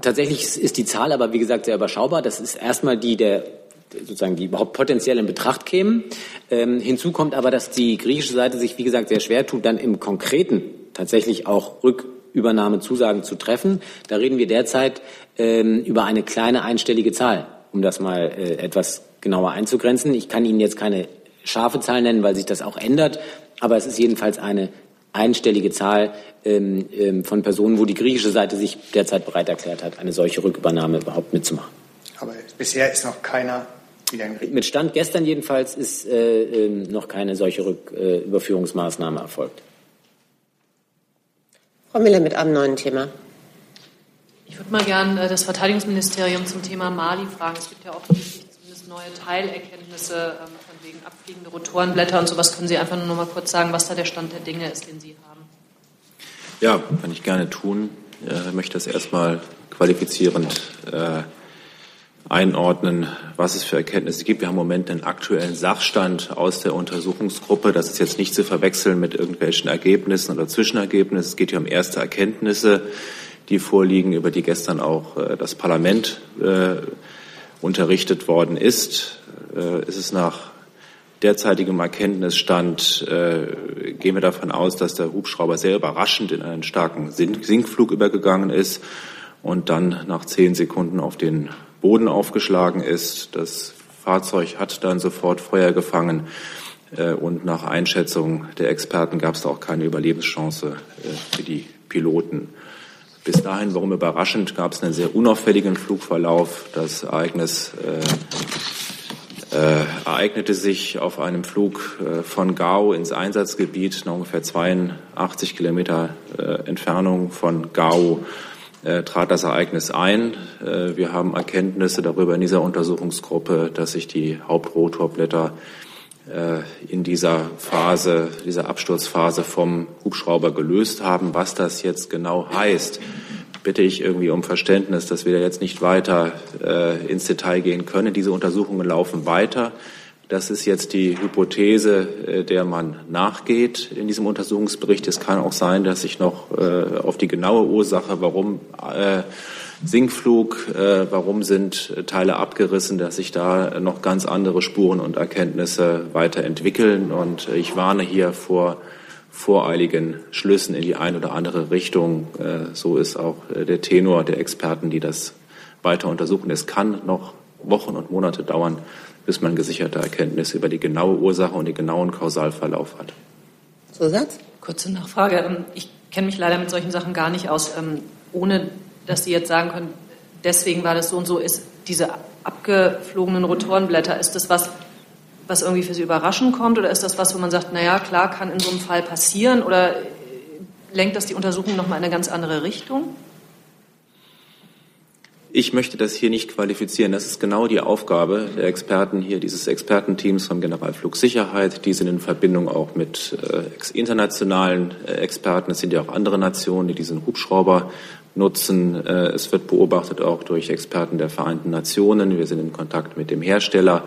tatsächlich ist die Zahl aber, wie gesagt, sehr überschaubar. Das ist erstmal die der sozusagen die überhaupt potenziell in Betracht kämen. Ähm, hinzu kommt aber, dass die griechische Seite sich, wie gesagt, sehr schwer tut, dann im Konkreten tatsächlich auch Rückübernahmezusagen zu treffen. Da reden wir derzeit ähm, über eine kleine einstellige Zahl, um das mal äh, etwas genauer einzugrenzen. Ich kann Ihnen jetzt keine scharfe Zahl nennen, weil sich das auch ändert. Aber es ist jedenfalls eine einstellige Zahl ähm, ähm, von Personen, wo die griechische Seite sich derzeit bereit erklärt hat, eine solche Rückübernahme überhaupt mitzumachen. Aber bisher ist noch keiner wieder in Griechenland. Mit Stand gestern jedenfalls ist äh, äh, noch keine solche Rücküberführungsmaßnahme äh, erfolgt. Frau Miller mit einem neuen Thema. Ich würde mal gern äh, das Verteidigungsministerium zum Thema Mali fragen. Es gibt ja offensichtlich zumindest neue Teilerkenntnisse ähm, wegen abfliegende Rotorenblätter und sowas. Können Sie einfach nur noch mal kurz sagen, was da der Stand der Dinge ist, den Sie haben? Ja, kann ich gerne tun. Ich möchte das erstmal qualifizierend äh, einordnen, was es für Erkenntnisse gibt. Wir haben im Moment einen aktuellen Sachstand aus der Untersuchungsgruppe. Das ist jetzt nicht zu verwechseln mit irgendwelchen Ergebnissen oder Zwischenergebnissen. Es geht hier um erste Erkenntnisse, die vorliegen, über die gestern auch äh, das Parlament äh, unterrichtet worden ist. Äh, ist es nach derzeitigem Erkenntnisstand äh, gehen wir davon aus, dass der Hubschrauber sehr überraschend in einen starken Sinkflug übergegangen ist und dann nach zehn Sekunden auf den Boden aufgeschlagen ist. Das Fahrzeug hat dann sofort Feuer gefangen äh, und nach Einschätzung der Experten gab es auch keine Überlebenschance äh, für die Piloten. Bis dahin, warum überraschend, gab es einen sehr unauffälligen Flugverlauf. Das Ereignis äh, äh, ereignete sich auf einem Flug äh, von Gao ins Einsatzgebiet, nach ungefähr 82 Kilometer äh, Entfernung von Gao. äh, trat das Ereignis ein. Äh, wir haben Erkenntnisse darüber in dieser Untersuchungsgruppe, dass sich die Hauptrotorblätter äh, in dieser Phase, dieser Absturzphase vom Hubschrauber gelöst haben. Was das jetzt genau heißt, bitte ich irgendwie um Verständnis, dass wir da jetzt nicht weiter äh, ins Detail gehen können. Diese Untersuchungen laufen weiter. Das ist jetzt die Hypothese, äh, der man nachgeht in diesem Untersuchungsbericht. Es kann auch sein, dass sich noch äh, auf die genaue Ursache, warum äh, Sinkflug, warum sind Teile abgerissen, dass sich da noch ganz andere Spuren und Erkenntnisse weiterentwickeln. Und ich warne hier vor voreiligen Schlüssen in die eine oder andere Richtung. So ist auch der Tenor der Experten, die das weiter untersuchen. Es kann noch Wochen und Monate dauern, bis man gesicherte Erkenntnisse über die genaue Ursache und den genauen Kausalverlauf hat. Zusatz? Kurze Nachfrage. Ähm, ich kenne mich leider mit solchen Sachen gar nicht aus. Ähm, ohne dass Sie jetzt sagen können, deswegen war das so und so, ist diese abgeflogenen Rotorenblätter, ist das was, was irgendwie für Sie überraschend kommt oder ist das was, wo man sagt, naja, klar, kann in so einem Fall passieren oder lenkt das die Untersuchung nochmal in eine ganz andere Richtung? Ich möchte das hier nicht qualifizieren. Das ist genau die Aufgabe der Experten hier, dieses Expertenteams von Generalflugsicherheit. Die sind in Verbindung auch mit äh, internationalen äh, Experten. Es sind ja auch andere Nationen, die diesen Hubschrauber nutzen. Äh, es wird beobachtet auch durch Experten der Vereinten Nationen. Wir sind in Kontakt mit dem Hersteller.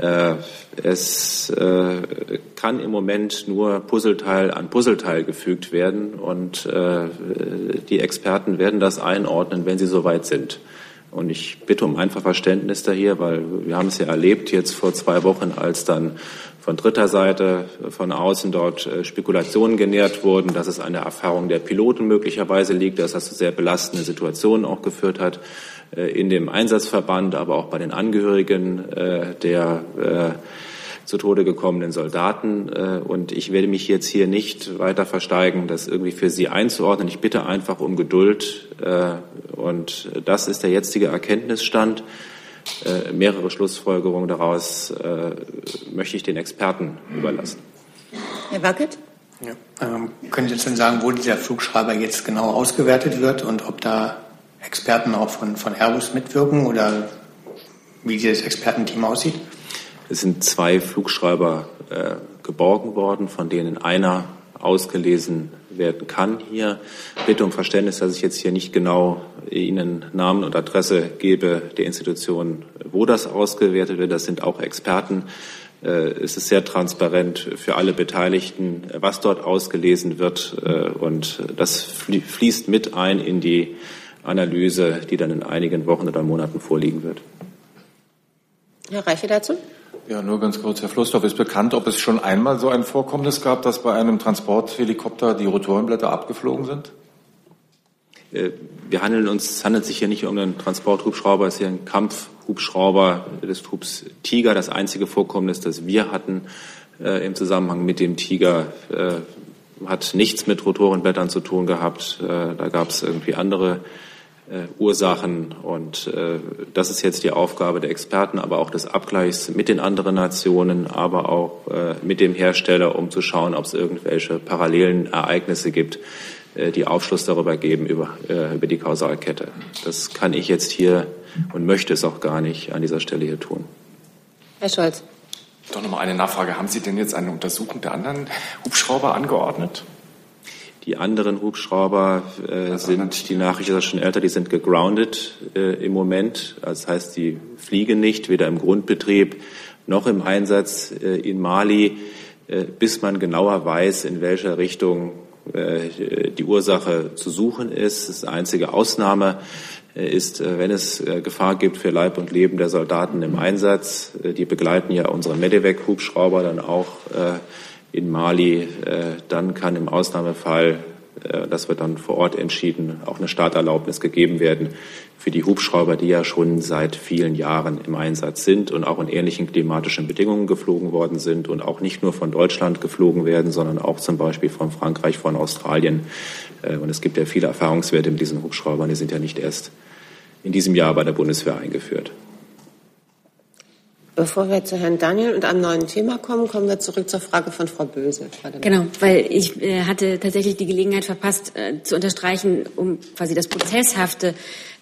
Äh, es äh, kann im Moment nur Puzzleteil an Puzzleteil gefügt werden und äh, die Experten werden das einordnen, wenn sie soweit sind. Und ich bitte um einfach Verständnis da hier, weil wir haben es ja erlebt jetzt vor zwei Wochen, als dann von dritter Seite von außen dort Spekulationen genährt wurden, dass es eine Erfahrung der Piloten möglicherweise liegt, dass das zu sehr belastende Situationen auch geführt hat. Äh, in dem Einsatzverband, aber auch bei den Angehörigen äh, der äh, zu Tode gekommenen Soldaten. Und ich werde mich jetzt hier nicht weiter versteigen, das irgendwie für Sie einzuordnen. Ich bitte einfach um Geduld. Und das ist der jetzige Erkenntnisstand. Mehrere Schlussfolgerungen daraus möchte ich den Experten überlassen. Herr Wackett? Ja. Ähm, können Sie jetzt denn sagen, wo dieser Flugschreiber jetzt genau ausgewertet wird und ob da Experten auch von, von Airbus mitwirken oder wie dieses Expertenteam aussieht? Es sind zwei Flugschreiber äh, geborgen worden, von denen einer ausgelesen werden kann hier. Bitte um Verständnis, dass ich jetzt hier nicht genau Ihnen Namen und Adresse gebe der Institution, wo das ausgewertet wird. Das sind auch Experten. Äh, es ist sehr transparent für alle Beteiligten, was dort ausgelesen wird. Äh, und das fließt mit ein in die Analyse, die dann in einigen Wochen oder Monaten vorliegen wird. Herr Reiche dazu? Ja, nur ganz kurz. Herr Flossdorf, ist bekannt, ob es schon einmal so ein Vorkommnis gab, dass bei einem Transporthelikopter die Rotorenblätter abgeflogen sind? Äh, wir handeln uns, es handelt sich hier nicht um einen Transporthubschrauber, es ist hier ein Kampfhubschrauber des Trupps Tiger. Das einzige Vorkommnis, das wir hatten äh, im Zusammenhang mit dem Tiger, äh, hat nichts mit Rotorenblättern zu tun gehabt. Äh, da gab es irgendwie andere äh, Ursachen. Und äh, das ist jetzt die Aufgabe der Experten, aber auch des Abgleichs mit den anderen Nationen, aber auch äh, mit dem Hersteller, um zu schauen, ob es irgendwelche parallelen Ereignisse gibt, äh, die Aufschluss darüber geben, über, äh, über die Kausalkette. Das kann ich jetzt hier und möchte es auch gar nicht an dieser Stelle hier tun. Herr Scholz. Doch noch mal eine Nachfrage. Haben Sie denn jetzt eine Untersuchung der anderen Hubschrauber angeordnet? Die anderen Hubschrauber äh, sind, die Nachricht ist schon älter, die sind gegroundet äh, im Moment. Das heißt, die fliegen nicht, weder im Grundbetrieb noch im Einsatz äh, in Mali, äh, bis man genauer weiß, in welcher Richtung äh, die Ursache zu suchen ist. Das einzige Ausnahme äh, ist, wenn es Gefahr gibt für Leib und Leben der Soldaten im Einsatz. Die begleiten ja unsere Medevac-Hubschrauber dann auch in Mali, äh, dann kann im Ausnahmefall, äh, das wird dann vor Ort entschieden, auch eine Starterlaubnis gegeben werden für die Hubschrauber, die ja schon seit vielen Jahren im Einsatz sind und auch in ähnlichen klimatischen Bedingungen geflogen worden sind und auch nicht nur von Deutschland geflogen werden, sondern auch zum Beispiel von Frankreich, von Australien. Äh, und es gibt ja viele Erfahrungswerte mit diesen Hubschraubern, die sind ja nicht erst in diesem Jahr bei der Bundeswehr eingeführt. Bevor wir zu Herrn Daniel und einem neuen Thema kommen, kommen wir zurück zur Frage von Frau Böse. Genau, weil ich äh, hatte tatsächlich die Gelegenheit verpasst, äh, zu unterstreichen, um quasi das Prozesshafte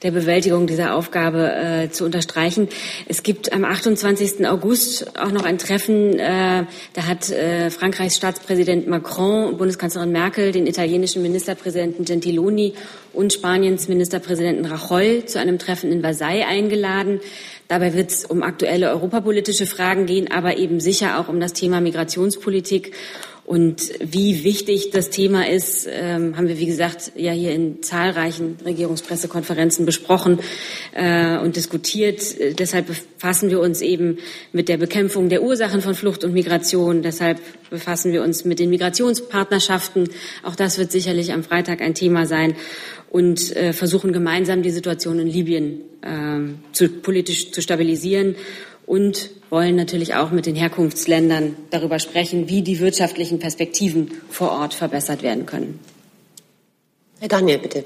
der Bewältigung dieser Aufgabe äh, zu unterstreichen. Es gibt am 28. August auch noch ein Treffen, äh, da hat äh, Frankreichs Staatspräsident Macron, Bundeskanzlerin Merkel, den italienischen Ministerpräsidenten Gentiloni und Spaniens Ministerpräsidenten Rajoy zu einem Treffen in Versailles eingeladen. Dabei wird es um aktuelle europapolitische Fragen gehen, aber eben sicher auch um das Thema Migrationspolitik. Und wie wichtig das Thema ist, ähm, haben wir, wie gesagt, ja hier in zahlreichen Regierungspressekonferenzen besprochen äh, und diskutiert. Deshalb befassen wir uns eben mit der Bekämpfung der Ursachen von Flucht und Migration. Deshalb befassen wir uns mit den Migrationspartnerschaften. Auch das wird sicherlich am Freitag ein Thema sein. Und äh, versuchen gemeinsam die Situation in Libyen äh, zu, politisch zu stabilisieren und wollen natürlich auch mit den Herkunftsländern darüber sprechen, wie die wirtschaftlichen Perspektiven vor Ort verbessert werden können. Herr Daniel, bitte.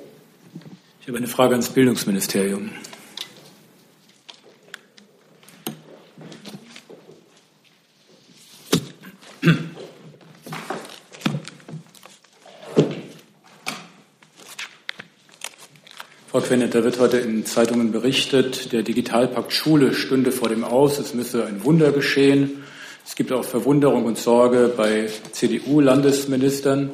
Ich habe eine Frage ans Bildungsministerium. Frau Quennet, da wird heute in Zeitungen berichtet, der Digitalpakt Schule stünde vor dem Aus, es müsse ein Wunder geschehen. Es gibt auch Verwunderung und Sorge bei CDU-Landesministern.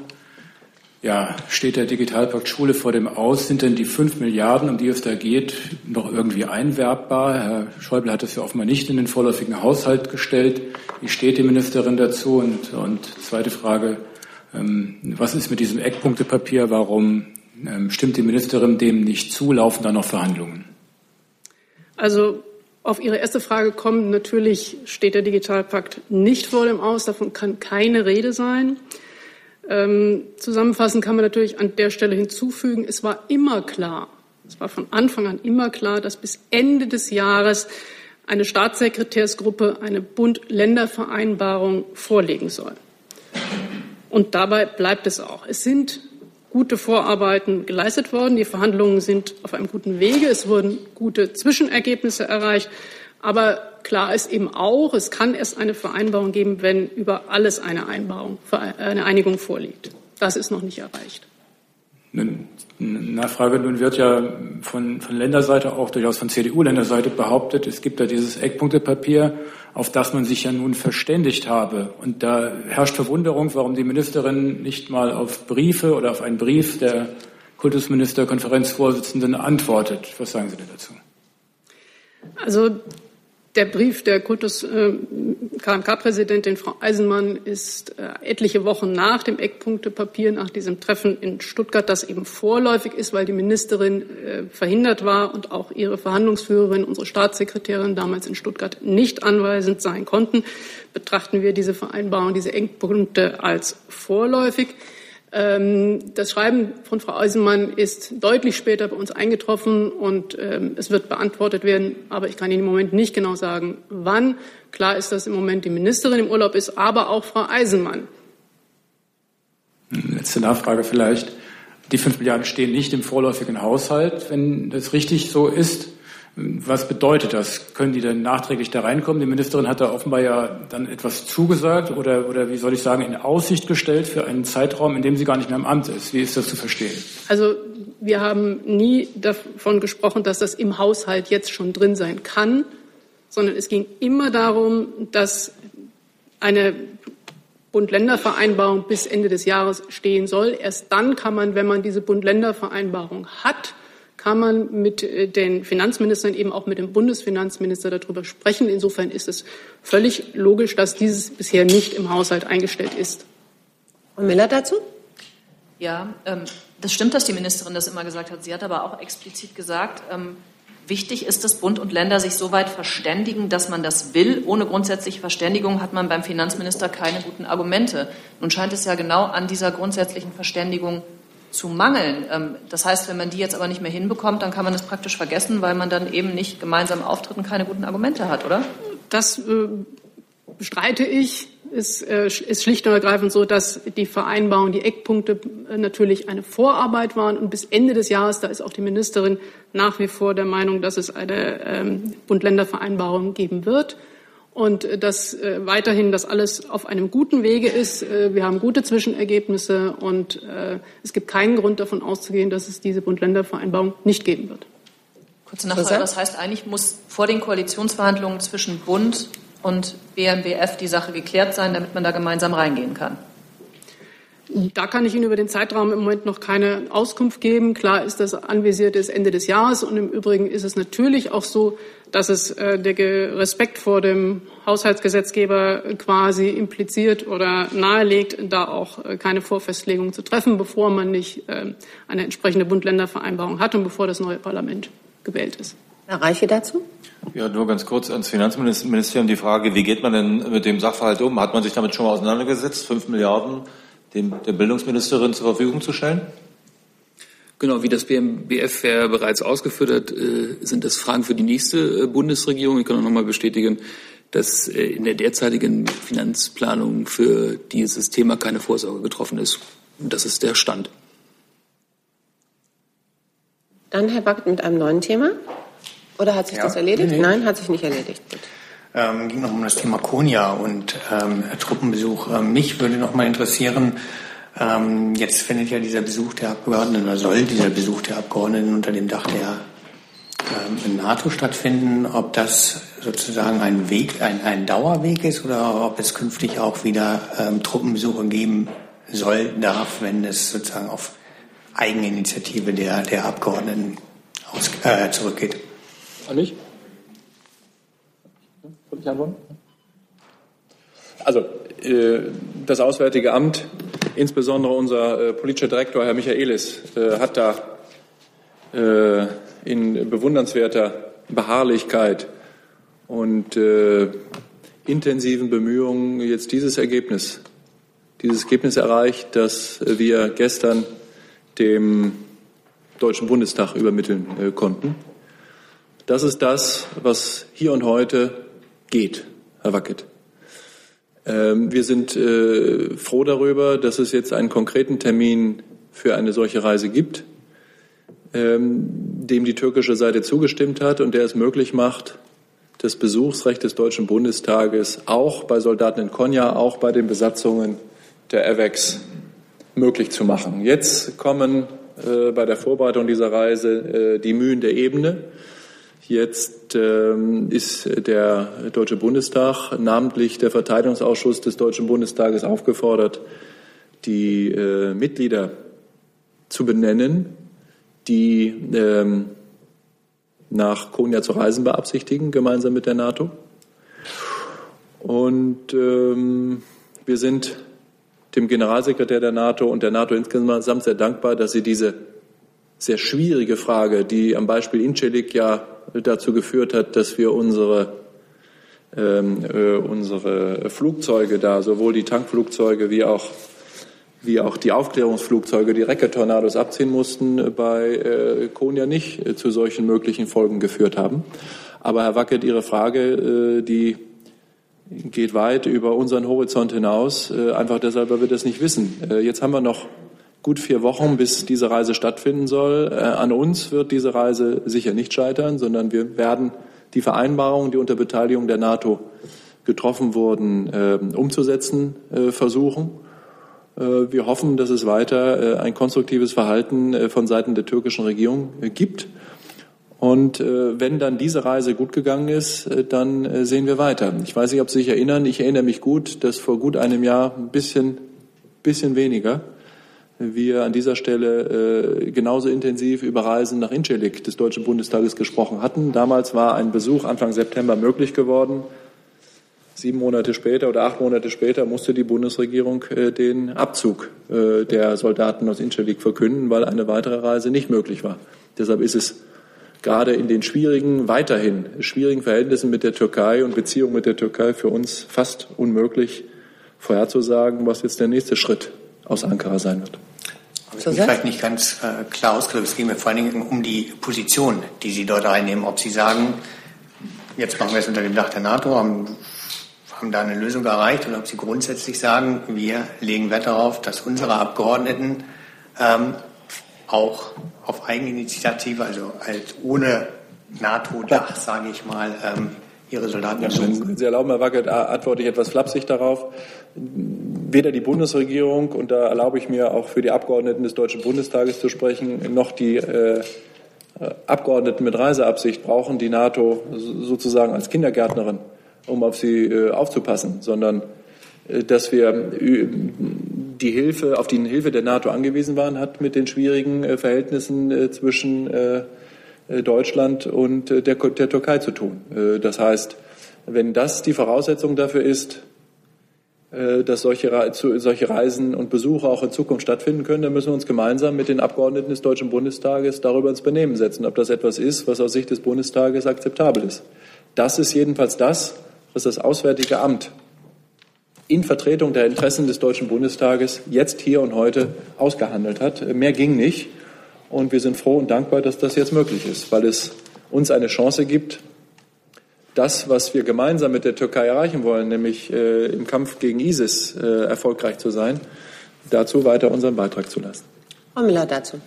Ja, steht der Digitalpakt Schule vor dem Aus? Sind denn die fünf Milliarden, um die es da geht, noch irgendwie einwerbbar? Herr Schäuble hat das ja offenbar nicht in den vorläufigen Haushalt gestellt. Wie steht die Ministerin dazu? Und, und zweite Frage, ähm, was ist mit diesem Eckpunktepapier? Warum stimmt die Ministerin dem nicht zu? Laufen da noch Verhandlungen? Also auf Ihre erste Frage kommen, natürlich steht der Digitalpakt nicht vor dem Aus. Davon kann keine Rede sein. Ähm, zusammenfassend kann man natürlich an der Stelle hinzufügen, es war immer klar, es war von Anfang an immer klar, dass bis Ende des Jahres eine Staatssekretärsgruppe eine Bund-Länder-Vereinbarung vorlegen soll. Und dabei bleibt es auch. Es sind gute Vorarbeiten geleistet worden. Die Verhandlungen sind auf einem guten Wege. Es wurden gute Zwischenergebnisse erreicht. Aber klar ist eben auch, es kann erst eine Vereinbarung geben, wenn über alles eine, eine Einigung vorliegt. Das ist noch nicht erreicht. Nachfrage, nun wird ja von, von Länderseite, auch durchaus von CDU-Länderseite behauptet, es gibt da dieses Eckpunktepapier, auf das man sich ja nun verständigt habe. Und da herrscht Verwunderung, warum die Ministerin nicht mal auf Briefe oder auf einen Brief der Kultusministerkonferenzvorsitzenden antwortet. Was sagen Sie denn dazu? Also der Brief der Kultus-KMK-Präsidentin Frau Eisenmann ist äh, etliche Wochen nach dem Eckpunktepapier, nach diesem Treffen in Stuttgart, das eben vorläufig ist, weil die Ministerin äh, verhindert war und auch ihre Verhandlungsführerin, unsere Staatssekretärin damals in Stuttgart nicht anweisend sein konnten, betrachten wir diese Vereinbarung, diese Eckpunkte als vorläufig. Ähm, das Schreiben von Frau Eisenmann ist deutlich später bei uns eingetroffen und ähm, es wird beantwortet werden. Aber ich kann Ihnen im Moment nicht genau sagen, wann. Klar ist, dass im Moment die Ministerin im Urlaub ist, aber auch Frau Eisenmann. Letzte Nachfrage vielleicht. Die fünf Milliarden stehen nicht im vorläufigen Haushalt. Wenn das richtig so ist, was bedeutet das? Können die denn nachträglich da reinkommen? Die Ministerin hat da offenbar ja dann etwas zugesagt oder, oder wie soll ich sagen, in Aussicht gestellt für einen Zeitraum, in dem sie gar nicht mehr im Amt ist. Wie ist das zu verstehen? Also wir haben nie davon gesprochen, dass das im Haushalt jetzt schon drin sein kann, sondern es ging immer darum, dass eine Bund-Länder-Vereinbarung bis Ende des Jahres stehen soll. Erst dann kann man, wenn man diese Bund-Länder-Vereinbarung hat, kann man mit äh, den Finanzministern, eben auch mit dem Bundesfinanzminister darüber sprechen. Insofern ist es völlig logisch, dass dieses bisher nicht im Haushalt eingestellt ist. Und Miller dazu? Ja, ähm, das stimmt, dass die Ministerin das immer gesagt hat. Sie hat aber auch explizit gesagt, ähm, wichtig ist, dass Bund und Länder sich so weit verständigen, dass man das will. Ohne grundsätzliche Verständigung hat man beim Finanzminister keine guten Argumente. Nun scheint es ja genau an dieser grundsätzlichen Verständigung zu mangeln. Ähm, das heißt, wenn man die jetzt aber nicht mehr hinbekommt, dann kann man es praktisch vergessen, weil man dann eben nicht gemeinsam auftritt und keine guten Argumente hat, oder? Das äh, bestreite ich. Es äh, ist schlicht und ergreifend so, dass die Vereinbarung, die Eckpunkte äh, natürlich eine Vorarbeit waren und bis Ende des Jahres, da ist auch die Ministerin nach wie vor der Meinung, dass es eine ähm, Bund-Länder-Vereinbarung geben wird. Und äh, dass äh, weiterhin das alles auf einem guten Wege ist. Äh, wir haben gute Zwischenergebnisse und äh, es gibt keinen Grund davon auszugehen, dass es diese Bund-Länder-Vereinbarung nicht geben wird. Kurze Nachfrage. Das heißt, eigentlich muss vor den Koalitionsverhandlungen zwischen Bund und BMWF die Sache geklärt sein, damit man da gemeinsam reingehen kann. Da kann ich Ihnen über den Zeitraum im Moment noch keine Auskunft geben. Klar ist das anvisiert ist Ende des Jahres. Und im Übrigen ist es natürlich auch so, dass es äh, der Respekt vor dem Haushaltsgesetzgeber quasi impliziert oder nahelegt, da auch äh, keine Vorfestlegung zu treffen, bevor man nicht äh, eine entsprechende Bund-Länder-Vereinbarung hat und bevor das neue Parlament gewählt ist. Herr Reiche dazu? Ja, nur ganz kurz ans Finanzministerium die Frage, wie geht man denn mit dem Sachverhalt um? Hat man sich damit schon mal auseinandergesetzt? Fünf Milliarden dem, der Bildungsministerin zur Verfügung zu stellen? Genau, wie das BMBF ja bereits ausgeführt hat, äh, sind das Fragen für die nächste äh, Bundesregierung. Ich kann auch noch mal bestätigen, dass äh, in der derzeitigen Finanzplanung für dieses Thema keine Vorsorge getroffen ist. Das ist der Stand. Dann Herr Back mit einem neuen Thema. Oder hat sich ja, das erledigt? Nee. Nein, hat sich nicht erledigt. Gut. Ähm, ging noch um das Thema Konya und ähm, Truppenbesuch. Ähm, mich würde noch mal interessieren, ähm, jetzt findet ja dieser Besuch der Abgeordneten oder soll dieser Besuch der Abgeordneten unter dem Dach der ähm, NATO stattfinden, ob das sozusagen ein Weg, ein, ein Dauerweg ist oder ob es künftig auch wieder ähm, Truppenbesuche geben soll, darf, wenn es sozusagen auf Eigeninitiative der, der Abgeordneten aus, äh, zurückgeht. An mich? Soll ich antworten? Also, das Auswärtige Amt, insbesondere unser äh, politischer Direktor, Herr Michaelis, äh, hat da in bewundernswerter Beharrlichkeit und intensiven Bemühungen jetzt dieses Ergebnis, dieses Ergebnis erreicht, das wir gestern dem Deutschen Bundestag übermitteln konnten. Das ist das, was hier und heute geht, Herr Wackett. Ähm, wir sind äh, froh darüber, dass es jetzt einen konkreten Termin für eine solche Reise gibt, ähm, dem die türkische Seite zugestimmt hat und der es möglich macht, das Besuchsrecht des Deutschen Bundestages auch bei Soldaten in Konya, auch bei den Besatzungen der AVEX möglich zu machen. Jetzt kommen äh, bei der Vorbereitung dieser Reise äh, die Mühen der Ebene. Jetzt ähm, ist der Deutsche Bundestag, namentlich der Verteidigungsausschuss des Deutschen Bundestages, aufgefordert, die äh, Mitglieder zu benennen, die ähm, nach Konya zu reisen beabsichtigen, gemeinsam mit der NATO. Und ähm, wir sind dem Generalsekretär der NATO und der NATO insgesamt sehr dankbar, dass sie diese sehr schwierige Frage, die am Beispiel Incelik ja dazu geführt hat, dass wir unsere, ähm, äh, unsere Flugzeuge da, sowohl die Tankflugzeuge wie auch, wie auch die Aufklärungsflugzeuge, die Recke-Tornados abziehen mussten, bei äh, Konya nicht äh, zu solchen möglichen Folgen geführt haben. Aber Herr Wackert, Ihre Frage, äh, die geht weit über unseren Horizont hinaus, äh, einfach deshalb, weil wir das nicht wissen. Äh, jetzt haben wir noch gut vier Wochen, bis diese Reise stattfinden soll. Äh, an uns wird diese Reise sicher nicht scheitern, sondern wir werden die Vereinbarungen, die unter Beteiligung der NATO getroffen wurden, äh, umzusetzen äh, versuchen. Äh, wir hoffen, dass es weiter äh, ein konstruktives Verhalten äh, von Seiten der türkischen Regierung gibt. Und wenn dann diese Reise gut gegangen ist, dann sehen wir weiter. Ich weiß nicht, ob Sie sich erinnern. Ich erinnere mich gut, dass vor gut einem Jahr ein bisschen, bisschen weniger wir an dieser Stelle äh, genauso intensiv über Reisen nach Incirlik des Deutschen Bundestages gesprochen hatten. Damals war ein Besuch Anfang September möglich geworden. Sieben Monate später oder acht Monate später musste die Bundesregierung äh, den Abzug äh, der Soldaten aus Incirlik verkünden, weil eine weitere Reise nicht möglich war. Deshalb ist es gerade in den schwierigen, weiterhin schwierigen Verhältnissen mit der Türkei und Beziehungen mit der Türkei für uns fast unmöglich vorherzusagen, was jetzt der nächste Schritt aus Ankara sein wird. Ich mich vielleicht nicht ganz äh, klar ausgedrückt. Es ging mir vor allen Dingen um die Position, die Sie dort einnehmen. Ob Sie sagen, jetzt machen wir es unter dem Dach der NATO, haben, haben da eine Lösung erreicht, oder ob Sie grundsätzlich sagen, wir legen Wert darauf, dass unsere Abgeordneten ähm, auch auf Eigeninitiative, also halt ohne NATO-Dach, sage ich mal, ähm, ihre Soldaten ja, Wenn Sie erlauben, Herr Wackert, antworte ich etwas flapsig darauf. Weder die Bundesregierung, und da erlaube ich mir auch für die Abgeordneten des Deutschen Bundestages zu sprechen, noch die äh, Abgeordneten mit Reiseabsicht brauchen die NATO sozusagen als Kindergärtnerin, um auf sie äh, aufzupassen, sondern äh, dass wir die Hilfe, auf die Hilfe der NATO angewiesen waren, hat mit den schwierigen äh, Verhältnissen zwischen Deutschland und der, der Türkei zu tun. Das heißt, wenn das die Voraussetzung dafür ist, dass solche, solche Reisen und Besuche auch in Zukunft stattfinden können, dann müssen wir uns gemeinsam mit den Abgeordneten des Deutschen Bundestages darüber ins Benehmen setzen, ob das etwas ist, was aus Sicht des Bundestages akzeptabel ist. Das ist jedenfalls das, was das Auswärtige Amt in Vertretung der Interessen des Deutschen Bundestages jetzt, hier und heute ausgehandelt hat. Mehr ging nicht. Und wir sind froh und dankbar, dass das jetzt möglich ist, weil es uns eine Chance gibt, das, was wir gemeinsam mit der Türkei erreichen wollen, nämlich äh, im Kampf gegen ISIS äh, erfolgreich zu sein, dazu weiter unseren Beitrag zu leisten. Frau Müller dazu.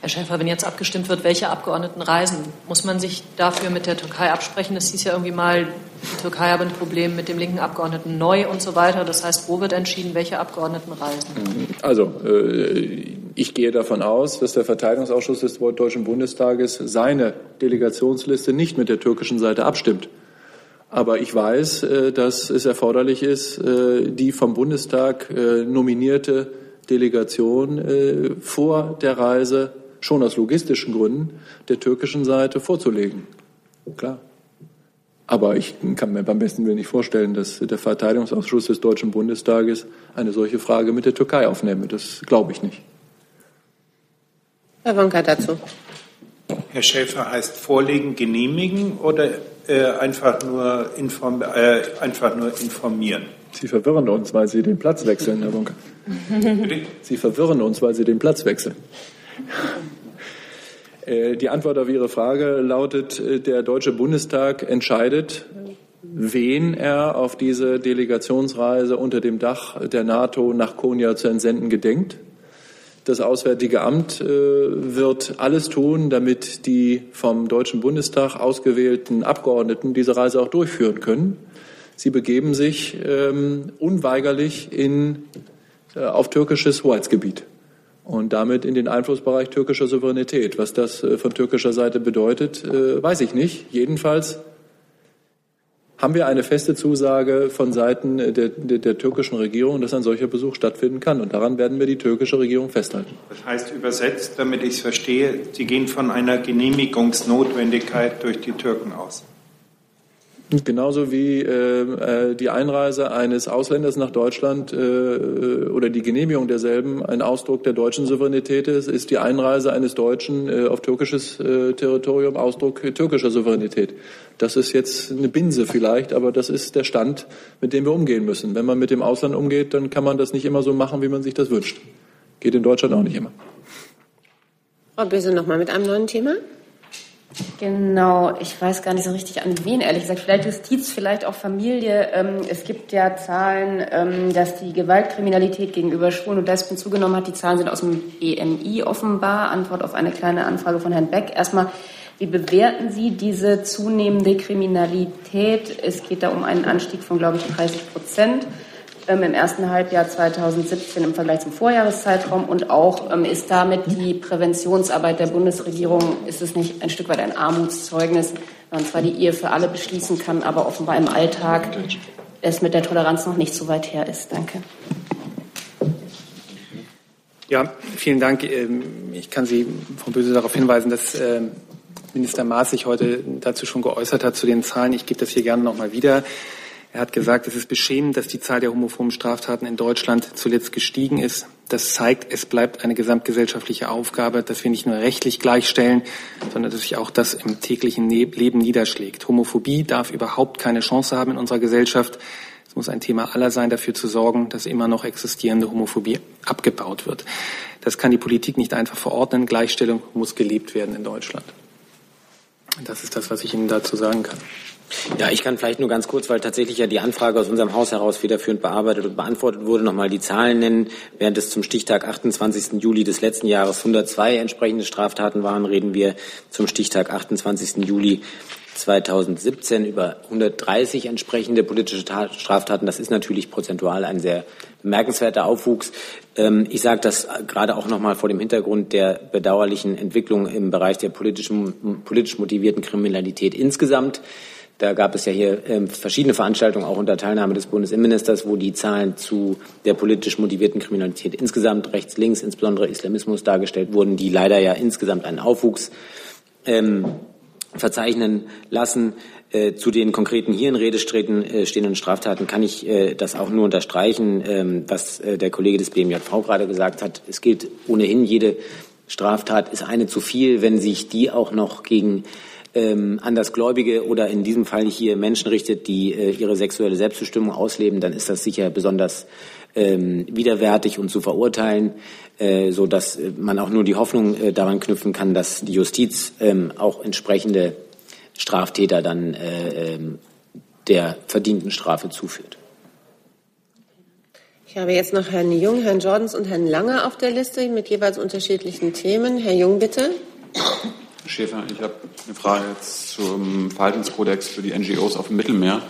Herr Schäfer, wenn jetzt abgestimmt wird, welche Abgeordneten reisen, muss man sich dafür mit der Türkei absprechen? Das hieß ja irgendwie mal, die Türkei habe ein Problem mit dem linken Abgeordneten neu und so weiter. Das heißt, wo wird entschieden, welche Abgeordneten reisen? Also, äh, ich gehe davon aus, dass der Verteidigungsausschuss des Deutschen Bundestages seine Delegationsliste nicht mit der türkischen Seite abstimmt. Aber ich weiß, äh, dass es erforderlich ist, äh, die vom Bundestag nominierte Delegation vor der Reise schon aus logistischen Gründen der türkischen Seite vorzulegen. Klar. Aber ich kann mir beim besten Willen nicht vorstellen, dass der Verteidigungsausschuss des Deutschen Bundestages eine solche Frage mit der Türkei aufnehme. Das glaube ich nicht. Herr Wonka dazu. Herr Schäfer heißt vorlegen, genehmigen oder äh, einfach, nur inform äh, einfach nur informieren? Sie verwirren uns, weil Sie den Platz wechseln, Herr Wonka. Sie verwirren uns, weil Sie den Platz wechseln. Äh, die Antwort auf Ihre Frage lautet, äh, der Deutsche Bundestag entscheidet, wen er auf diese Delegationsreise unter dem Dach der NATO nach Konya zu entsenden gedenkt. Das Auswärtige Amt äh, wird alles tun, damit die vom Deutschen Bundestag ausgewählten Abgeordneten diese Reise auch durchführen können. Sie begeben sich ähm, unweigerlich in, auf türkisches Hoheitsgebiet und damit in den Einflussbereich türkischer Souveränität. Was das äh, von türkischer Seite bedeutet, äh, weiß ich nicht. Jedenfalls haben wir eine feste Zusage von Seiten der, der, der, türkischen Regierung, dass ein solcher Besuch stattfinden kann. Und daran werden wir die türkische Regierung festhalten. Das heißt übersetzt, damit ich es verstehe, Sie gehen von einer Genehmigungsnotwendigkeit durch die Türken aus. Genauso wie äh, äh, die Einreise eines Ausländers nach Deutschland äh, oder die Genehmigung derselben ein Ausdruck der deutschen Souveränität ist, ist die Einreise eines Deutschen äh, auf türkisches äh, Territorium Ausdruck türkischer Souveränität. Das ist jetzt eine Binse vielleicht, aber das ist der Stand, mit dem wir umgehen müssen. Wenn man mit dem Ausland umgeht, dann kann man das nicht immer so machen, wie man sich das wünscht. Geht in Deutschland auch nicht immer. Frau Böse, noch mal mit einem neuen Thema. Genau, ich weiß gar nicht so richtig an wen, ehrlich gesagt. Vielleicht Justiz, vielleicht auch Familie. Ähm, es gibt ja Zahlen, ähm, dass die Gewaltkriminalität gegenüber Schwulen und Lesben zugenommen hat. Die Zahlen sind aus dem BMI offenbar. Antwort auf eine kleine Anfrage von Herrn Beck. Erstmal, wie bewerten Sie diese zunehmende Kriminalität? Es geht da um einen Anstieg von, glaube ich, 30 Prozent ähm, im ersten Halbjahr 2017 im Vergleich zum Vorjahreszeitraum und auch ähm, ist damit die Präventionsarbeit der Bundesregierung, ist es nicht ein Stück weit ein Armutszeugnis, man zwar die Ehe für alle beschließen kann, aber offenbar im Alltag es mit der Toleranz noch nicht so weit her ist. Danke. Ja, vielen Dank. Ähm, ich kann Sie, Frau Böse, darauf hinweisen, dass ähm, Minister Maas sich heute dazu schon geäußert hat zu den Zahlen. Ich gebe das hier gerne noch mal wieder. Er hat gesagt, es ist beschämend, dass die Zahl der homophoben Straftaten in Deutschland zuletzt gestiegen ist. Das zeigt, es bleibt eine gesamtgesellschaftliche Aufgabe, dass wir nicht nur rechtlich gleichstellen, sondern dass sich auch das im täglichen ne-, Leben niederschlägt. Homophobie darf überhaupt keine Chance haben in unserer Gesellschaft. Es muss ein Thema aller sein, dafür zu sorgen, dass immer noch existierende Homophobie abgebaut wird. Das kann die Politik nicht einfach verordnen. Gleichstellung muss gelebt werden in Deutschland. Das ist das, was ich Ihnen dazu sagen kann. Ja, ich kann vielleicht nur ganz kurz, weil tatsächlich ja die Anfrage aus unserem Haus heraus federführend bearbeitet und beantwortet wurde, nochmal die Zahlen nennen. Während es zum Stichtag 28. Juli des letzten Jahres 102 entsprechende Straftaten waren, reden wir zum Stichtag 28. Juli 2017 über 130 entsprechende politische Straftaten. Das ist natürlich prozentual ein sehr bemerkenswerter Aufwuchs. Ähm, ich sage das gerade auch noch mal vor dem Hintergrund der bedauerlichen Entwicklung im Bereich der politischen, politisch motivierten Kriminalität insgesamt. Da gab es ja hier ähm, verschiedene Veranstaltungen, auch unter Teilnahme des Bundesinnenministers, wo die Zahlen zu der politisch motivierten Kriminalität insgesamt rechts, links, insbesondere Islamismus dargestellt wurden, die leider ja insgesamt einen Aufwuchs ähm, verzeichnen lassen. Äh, zu den konkreten hier in Rede äh, stehenden Straftaten kann ich äh, das auch nur unterstreichen, ähm, was äh, der Kollege des BMJV gerade gesagt hat. Es gilt ohnehin, jede Straftat ist eine zu viel, wenn sich die auch noch gegen ähm, Andersgläubige oder in diesem Fall hier Menschen richtet, die äh, ihre sexuelle Selbstbestimmung ausleben, dann ist das sicher besonders ähm, widerwärtig und zu verurteilen, so dass äh, man auch nur die Hoffnung äh, daran knüpfen kann, dass die Justiz ähm, auch entsprechende Straftäter dann äh, ähm, der verdienten Strafe zuführt. Ich habe jetzt noch Herrn Jung, Herrn Jordans und Herrn Lange auf der Liste mit jeweils unterschiedlichen Themen. Herr Jung, bitte. Schäfer, ich habe eine Frage zum Verhaltenskodex für die NGOs auf dem Mittelmeer.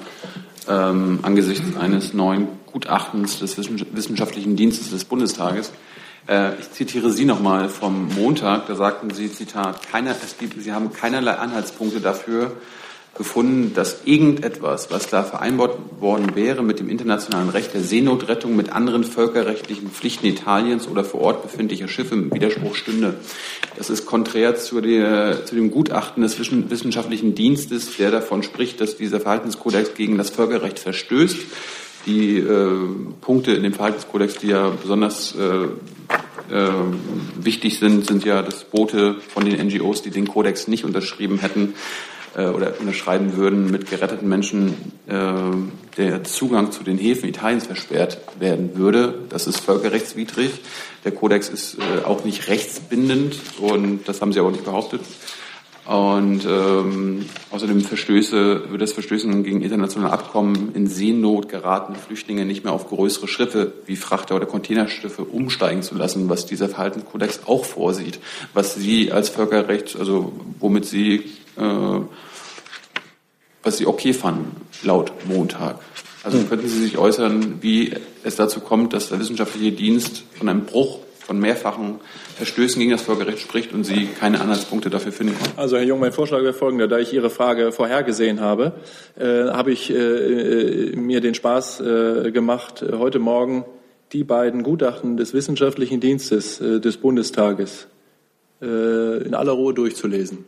Ähm, angesichts eines neuen Gutachtens des Wissenschaftlichen Dienstes des Bundestages. Äh, ich zitiere Sie nochmal vom Montag. Da sagten Sie, Zitat, keiner, es gibt, Sie haben keinerlei Anhaltspunkte dafür, gefunden, dass irgendetwas, was da vereinbart worden wäre mit dem internationalen Recht der Seenotrettung, mit anderen völkerrechtlichen Pflichten Italiens oder vor Ort befindlicher Schiffe im Widerspruch stünde. Das ist konträr zu, der, zu dem Gutachten des Wissenschaftlichen Dienstes, der davon spricht, dass dieser Verhaltenskodex gegen das Völkerrecht verstößt. Die äh, Punkte in dem Verhaltenskodex, die ja besonders äh, äh, wichtig sind, sind ja, dass Boote von den NGOs, die den Kodex nicht unterschrieben hätten, äh, oder unterschreiben würden, mit geretteten Menschen äh, der Zugang zu den Häfen Italiens versperrt werden würde. Das ist völkerrechtswidrig. Der Kodex ist äh, auch nicht rechtsbindend und das haben Sie aber nicht behauptet. Und ähm, außerdem Verstöße, würde es Verstößen gegen internationale Abkommen in Seenot geratene Flüchtlinge nicht mehr auf größere Schiffe wie Frachter oder Containerschiffe umsteigen zu lassen, was dieser Verhaltenskodex auch vorsieht, was Sie als Völkerrecht, also womit Sie äh, was Sie okay fanden, laut Montag. Also hm. könnten Sie sich äußern, wie es dazu kommt, dass der wissenschaftliche Dienst von einem Bruch von mehrfachen Verstößen gegen das Völkerrecht spricht und Sie keine Anhaltspunkte dafür finden können. Also Herr Jung, mein Vorschlag wäre folgender. Da ich Ihre Frage vorhergesehen habe, äh, habe ich äh, mir den Spaß äh, gemacht, äh, heute Morgen die beiden Gutachten des Wissenschaftlichen Dienstes äh, des Bundestages äh, in aller Ruhe durchzulesen.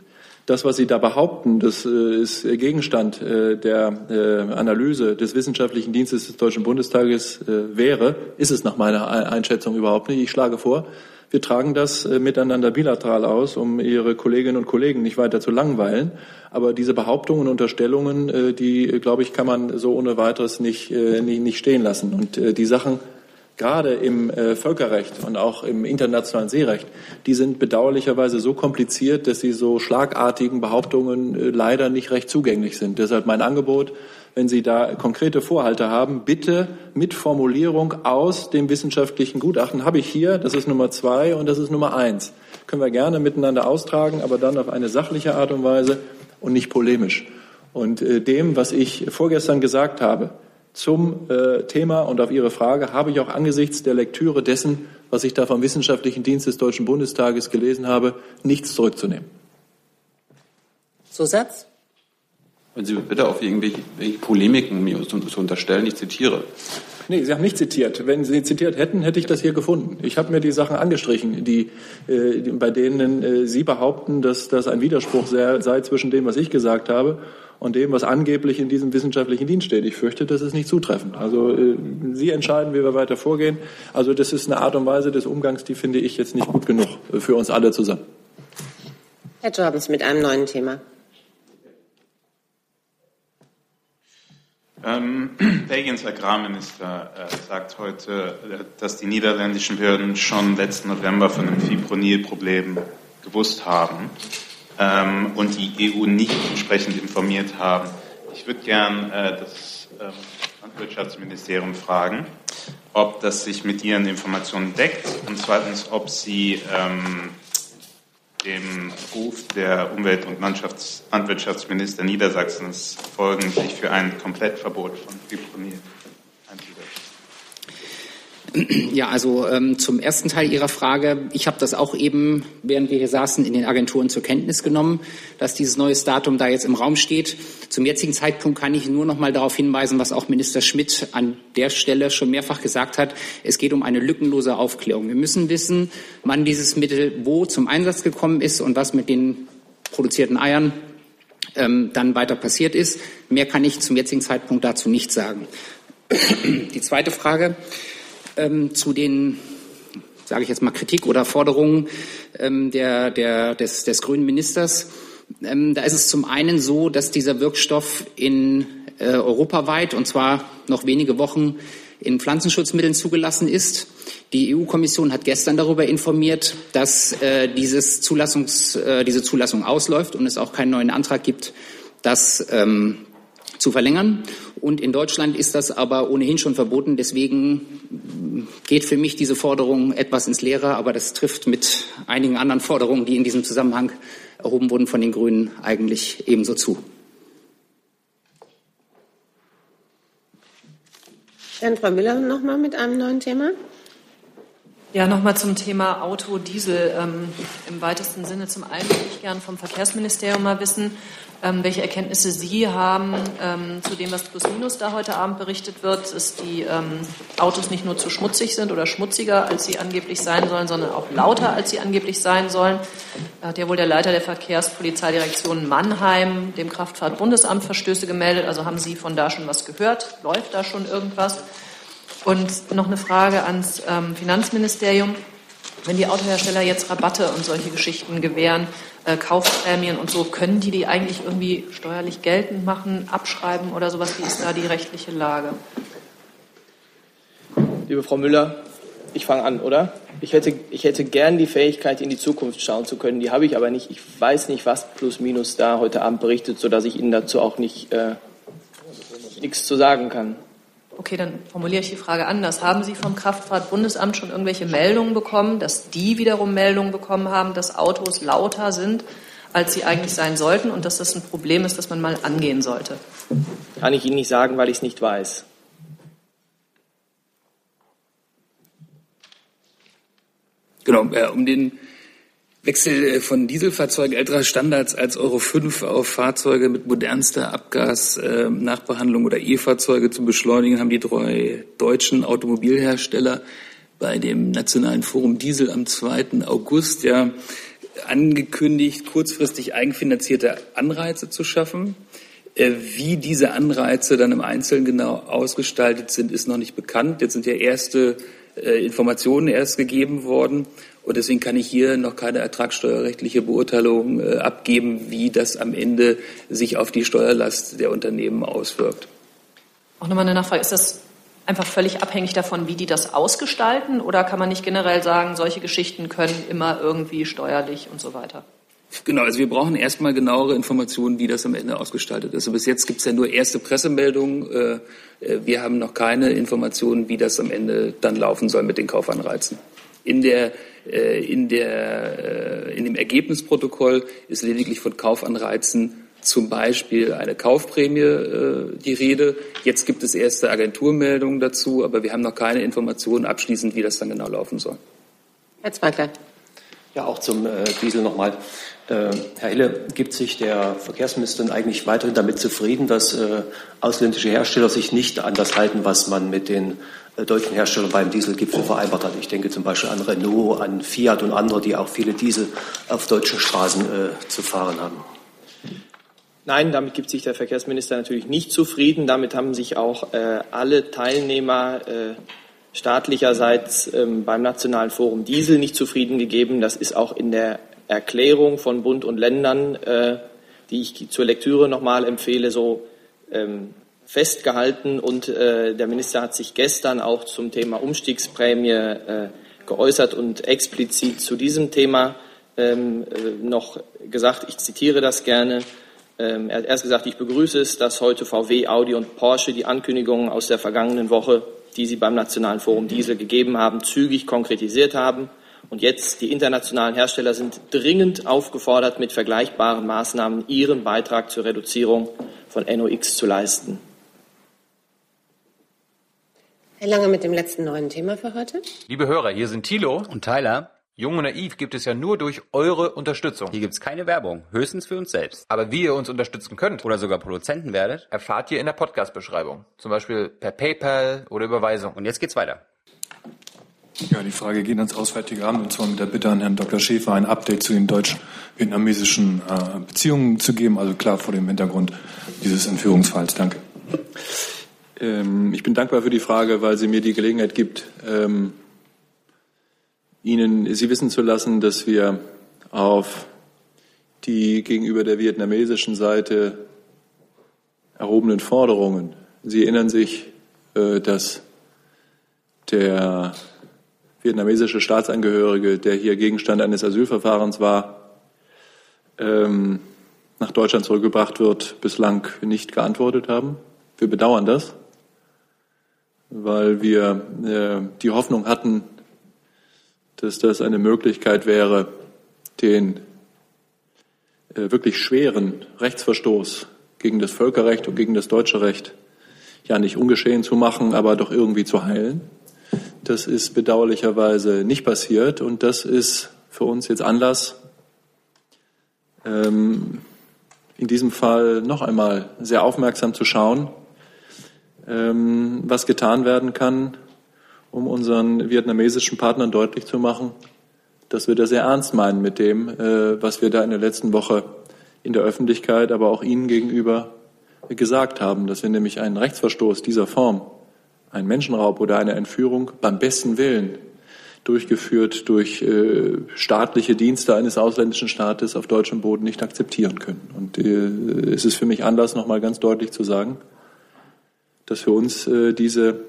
Das, was Sie da behaupten, das äh, ist Gegenstand äh, der äh, Analyse des Wissenschaftlichen Dienstes des Deutschen Bundestages wäre, ist es nach meiner Einschätzung überhaupt nicht. Ich schlage vor, wir tragen das miteinander bilateral aus, um Ihre Kolleginnen und Kollegen nicht weiter zu langweilen. Aber diese Behauptungen und Unterstellungen, die, glaube ich, kann man so ohne weiteres nicht, nicht stehen lassen. Und die Sachen gerade im äh, Völkerrecht und auch im internationalen Seerecht, die sind bedauerlicherweise so kompliziert, dass sie so schlagartigen Behauptungen äh, leider nicht recht zugänglich sind. Deshalb mein Angebot, wenn Sie da konkrete Vorhalte haben, bitte mit Formulierung aus dem wissenschaftlichen Gutachten habe ich hier, das ist Nummer zwei und das ist Nummer eins. Können wir gerne miteinander austragen, aber dann auf eine sachliche Art und Weise und nicht polemisch. Und äh, dem, was ich vorgestern gesagt habe, zum äh, Thema und auf Ihre Frage habe ich auch angesichts der Lektüre dessen, was ich da vom Wissenschaftlichen Dienst des Deutschen Bundestages gelesen habe, nichts zurückzunehmen. Zusatz? Wenn Sie bitte auf irgendwelche Polemiken mir zu, zu unterstellen, ich zitiere. Nee, Sie haben nicht zitiert. Wenn Sie zitiert hätten, hätte ich das hier gefunden. Ich habe mir die Sachen angestrichen, die, äh, die bei denen äh, Sie behaupten, dass das ein Widerspruch sei, sei zwischen dem, was ich gesagt habe und dem, was angeblich in diesem wissenschaftlichen Dienst steht. Ich fürchte, das ist nicht zutreffend. Also äh, Sie entscheiden, wie wir weiter vorgehen. Also das ist eine Art und Weise des Umgangs, die finde ich jetzt nicht gut genug für uns alle zusammen. Herr Jordans mit einem neuen Thema. Ähm, [clears throat] Belgiens Agrarminister äh, sagt heute, äh, dass die niederländischen Behörden schon letzten November von dem Fipronil-Problem gewusst haben ähm, und die EU nicht entsprechend informiert haben. Ich würde gern äh, das ähm, Landwirtschaftsministerium fragen, ob das sich mit Ihren Informationen deckt und zweitens, ob Sie ähm, dem Ruf der Umwelt- und Landwirtschaftsminister Niedersachsens folgen, sich für ein Komplettverbot von Fipronil [clears throat] Ja, also ähm, zum ersten Teil Ihrer Frage. Ich habe das auch eben, während wir hier saßen, in den Agenturen zur Kenntnis genommen, dass dieses neue Datum da jetzt im Raum steht. Zum jetzigen Zeitpunkt kann ich nur noch mal darauf hinweisen, was auch Minister Schmidt an der Stelle schon mehrfach gesagt hat. Es geht um eine lückenlose Aufklärung. Wir müssen wissen, wann dieses Mittel wo zum Einsatz gekommen ist und was mit den produzierten Eiern ähm, dann weiter passiert ist. Mehr kann ich zum jetzigen Zeitpunkt dazu nicht sagen. [clears throat] Die zweite Frage ähm, zu den, sage ich jetzt mal, Kritik oder Forderungen ähm, der, der, des, des grünen Ministers. Ähm, da ist es zum einen so, dass dieser Wirkstoff in äh, europaweit, und zwar noch wenige Wochen, in Pflanzenschutzmitteln zugelassen ist. Die EU-Kommission hat gestern darüber informiert, dass äh, dieses Zulassungs, äh, diese Zulassung ausläuft und es auch keinen neuen Antrag gibt, das ähm, zu verlängern. Und in Deutschland ist das aber ohnehin schon verboten. Deswegen geht für mich diese Forderung etwas ins Leere, aber das trifft mit einigen anderen Forderungen, die in diesem Zusammenhang erhoben wurden von den Grünen, eigentlich ebenso zu. Dann Frau Müller noch mal mit einem neuen Thema. Ja, nochmal zum Thema Auto, Diesel. Ähm, Im weitesten Sinne zum einen würde ich gerne vom Verkehrsministerium mal wissen, ähm, welche Erkenntnisse Sie haben ähm, zu dem, was Plus Minus da heute Abend berichtet wird, dass die ähm, Autos nicht nur zu schmutzig sind oder schmutziger, als sie angeblich sein sollen, sondern auch lauter, als sie angeblich sein sollen. Da hat ja wohl der Leiter der Verkehrspolizeidirektion Mannheim dem Kraftfahrtbundesamt Verstöße gemeldet. Also haben Sie von da schon was gehört? Läuft da schon irgendwas? Und noch eine Frage ans ähm, Finanzministerium. Wenn die Autohersteller jetzt Rabatte und solche Geschichten gewähren, äh, Kaufprämien und so, können die die eigentlich irgendwie steuerlich geltend machen, abschreiben oder sowas? Wie ist da die rechtliche Lage? Liebe Frau Müller, ich fange an, oder? Ich hätte, ich hätte gern die Fähigkeit, in die Zukunft schauen zu können. Die habe ich aber nicht. Ich weiß nicht, was plus minus da heute Abend berichtet, sodass ich Ihnen dazu auch nicht äh, nichts zu sagen kann. Okay, dann formuliere ich die Frage anders. Haben Sie vom Kraftfahrtbundesamt schon irgendwelche Meldungen bekommen, dass die wiederum Meldungen bekommen haben, dass Autos lauter sind, als sie eigentlich sein sollten und dass das ein Problem ist, das man mal angehen sollte? Kann ich Ihnen nicht sagen, weil ich es nicht weiß. Genau, äh, um den Wechsel äh, von Dieselfahrzeugen älterer Standards als Euro 5 auf Fahrzeuge mit modernster Abgasnachbehandlung oder E-Fahrzeuge zu beschleunigen, haben die drei deutschen Automobilhersteller bei dem Nationalen Forum Diesel am 2. August ja angekündigt, kurzfristig eigenfinanzierte Anreize zu schaffen. Äh, wie diese Anreize dann im Einzelnen genau ausgestaltet sind, ist noch nicht bekannt. Jetzt sind ja erste äh, Informationen erst gegeben worden. Und deswegen kann ich hier noch keine ertragssteuerrechtliche Beurteilung äh, abgeben, wie das am Ende sich auf die Steuerlast der Unternehmen auswirkt. Auch nochmal eine Nachfrage. Ist das einfach völlig abhängig davon, wie die das ausgestalten? Oder kann man nicht generell sagen, solche Geschichten können immer irgendwie steuerlich und so weiter? Genau, also wir brauchen erstmal genauere Informationen, wie das am Ende ausgestaltet ist. Also bis jetzt gibt es ja nur erste Pressemeldungen. Äh, äh, wir haben noch keine Informationen, wie das am Ende dann laufen soll mit den Kaufanreizen. In der in, der, äh, in dem Ergebnisprotokoll ist lediglich von Kaufanreizen zum Beispiel eine Kaufprämie äh, die Rede. Jetzt gibt es erste Agenturmeldungen dazu, aber wir haben noch keine Informationen abschließend, wie das dann genau laufen soll. Herr Zweigler. Ja, auch zum äh, Diesel nochmal. Äh, Herr Hille, gibt sich der Verkehrsminister eigentlich weiterhin damit zufrieden, dass äh, ausländische Hersteller sich nicht an das halten, was man mit den äh, deutschen Herstellern beim Dieselgipfel vereinbart hat. Ich denke zum Beispiel an Renault, an Fiat und andere, die auch viele Diesel auf deutschen Straßen äh, zu fahren haben. Nein, damit gibt sich der Verkehrsminister natürlich nicht zufrieden. Damit haben sich auch äh, alle Teilnehmer äh, staatlicherseits ähm, beim Nationalen Forum Diesel nicht zufrieden gegeben. Das ist auch in der Erklärung von Bund und Ländern, äh, die ich zur Lektüre nochmal empfehle, so ähm, festgehalten und äh, der Minister hat sich gestern auch zum Thema Umstiegsprämie äh, geäußert und explizit zu diesem Thema ähm, äh, noch gesagt, ich zitiere das gerne. Ähm, er hat erst gesagt, ich begrüße es, dass heute VW, Audi und Porsche die Ankündigungen aus der vergangenen Woche, die sie beim Nationalen Forum Diesel gegeben haben, zügig konkretisiert haben Und jetzt, die internationalen Hersteller sind dringend aufgefordert, mit vergleichbaren Maßnahmen ihren Beitrag zur Reduzierung von NOx zu leisten. Herr Lange mit dem letzten neuen Thema für heute. Liebe Hörer, hier sind Thilo und Tyler. Jung und naiv gibt es ja nur durch eure Unterstützung. Hier gibt es keine Werbung, höchstens für uns selbst. Aber wie ihr uns unterstützen könnt oder sogar Produzenten werdet, erfahrt ihr in der Podcast-Beschreibung. Zum Beispiel per PayPal oder Überweisung. Und jetzt geht's weiter. Ja, die Frage geht ans Auswärtige Amt und zwar mit der Bitte an Herrn Dr. Schäfer, ein Update zu den deutsch-vietnamesischen äh, Beziehungen zu geben. Also klar vor dem Hintergrund dieses Entführungsfalls. Danke. Ähm, ich bin dankbar für die Frage, weil sie mir die Gelegenheit gibt, ähm, Ihnen Sie wissen zu lassen, dass wir auf die gegenüber der vietnamesischen Seite erhobenen Forderungen, Sie erinnern sich, äh, dass der vietnamesische Staatsangehörige, der hier Gegenstand eines Asylverfahrens war, ähm, nach Deutschland zurückgebracht wird, bislang nicht geantwortet haben. Wir bedauern das, weil wir äh, die Hoffnung hatten, dass das eine Möglichkeit wäre, den äh, wirklich schweren Rechtsverstoß gegen das Völkerrecht und gegen das deutsche Recht ja nicht ungeschehen zu machen, aber doch irgendwie zu heilen. Das ist bedauerlicherweise nicht passiert und das ist für uns jetzt Anlass, ähm, in diesem Fall noch einmal sehr aufmerksam zu schauen, ähm, was getan werden kann, um unseren vietnamesischen Partnern deutlich zu machen, dass wir das sehr ernst meinen mit dem, äh, was wir da in der letzten Woche in der Öffentlichkeit, aber auch Ihnen gegenüber gesagt haben, dass wir nämlich einen Rechtsverstoß dieser Form ein Menschenraub oder eine Entführung beim besten Willen durchgeführt durch äh, staatliche Dienste eines ausländischen Staates auf deutschem Boden nicht akzeptieren können. Und äh, es ist für mich Anlass, noch mal ganz deutlich zu sagen, dass für uns äh, diese,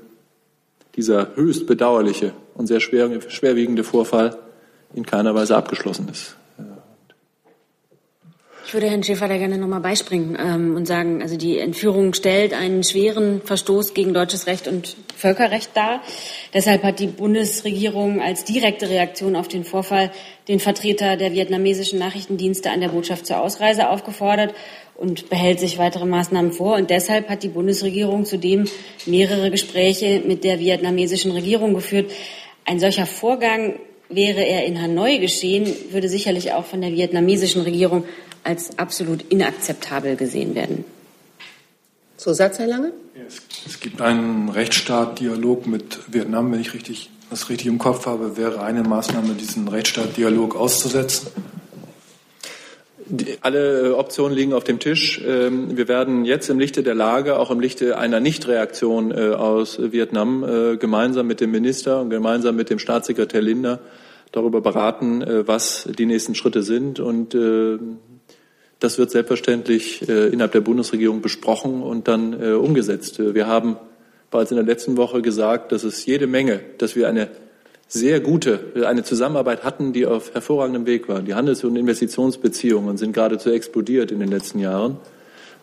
dieser höchst bedauerliche und sehr schwer, schwerwiegende Vorfall in keiner Weise abgeschlossen ist. Ich würde Herrn Schäfer da gerne nochmal beispringen ähm, und sagen, also die Entführung stellt einen schweren Verstoß gegen deutsches Recht und Völkerrecht dar. Deshalb hat die Bundesregierung als direkte Reaktion auf den Vorfall den Vertreter der vietnamesischen Nachrichtendienste an der Botschaft zur Ausreise aufgefordert und behält sich weitere Maßnahmen vor. Und deshalb hat die Bundesregierung zudem mehrere Gespräche mit der vietnamesischen Regierung geführt. Ein solcher Vorgang wäre er in Hanoi geschehen, würde sicherlich auch von der vietnamesischen Regierung als absolut inakzeptabel gesehen werden. Zusatz, Herr Lange? Es, gibt einen Rechtsstaatdialog mit Vietnam, wenn ich richtig, das richtig im Kopf habe, wäre eine Maßnahme, diesen Rechtsstaatdialog auszusetzen. Die, alle Optionen liegen auf dem Tisch. Ähm, wir werden jetzt im Lichte der Lage, auch im Lichte einer Nichtreaktion äh, aus Vietnam, äh, gemeinsam mit dem Minister und gemeinsam mit dem Staatssekretär Linder darüber beraten, äh, was die nächsten Schritte sind. Und das wird selbstverständlich äh, innerhalb der Bundesregierung besprochen und dann äh, umgesetzt. Wir haben bereits in der letzten Woche gesagt, dass es jede Menge, dass wir eine sehr gute, eine Zusammenarbeit hatten, die auf hervorragendem Weg war. Die Handels- und Investitionsbeziehungen sind geradezu explodiert in den letzten Jahren.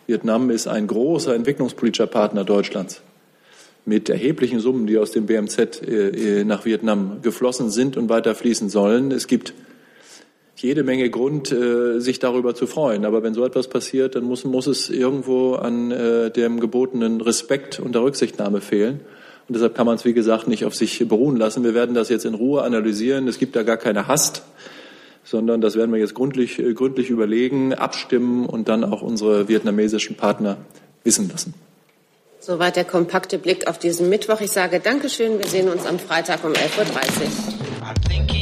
Vietnam ist ein großer entwicklungspolitischer Partner Deutschlands mit erheblichen Summen, die aus dem BMZ äh, nach Vietnam geflossen sind und weiter fließen sollen. Es gibt jede Menge Grund, äh, sich darüber zu freuen. Aber wenn so etwas passiert, dann muss, muss es irgendwo an äh, dem gebotenen Respekt und der Rücksichtnahme fehlen. Und deshalb kann man es, wie gesagt, nicht auf sich beruhen lassen. Wir werden das jetzt in Ruhe analysieren. Es gibt da gar keine Hast, sondern das werden wir jetzt gründlich, äh, gründlich überlegen, abstimmen und dann auch unsere vietnamesischen Partner wissen lassen. Soweit der kompakte Blick auf diesen Mittwoch. Ich sage Dankeschön. Wir sehen uns am Freitag um 11.30 Uhr.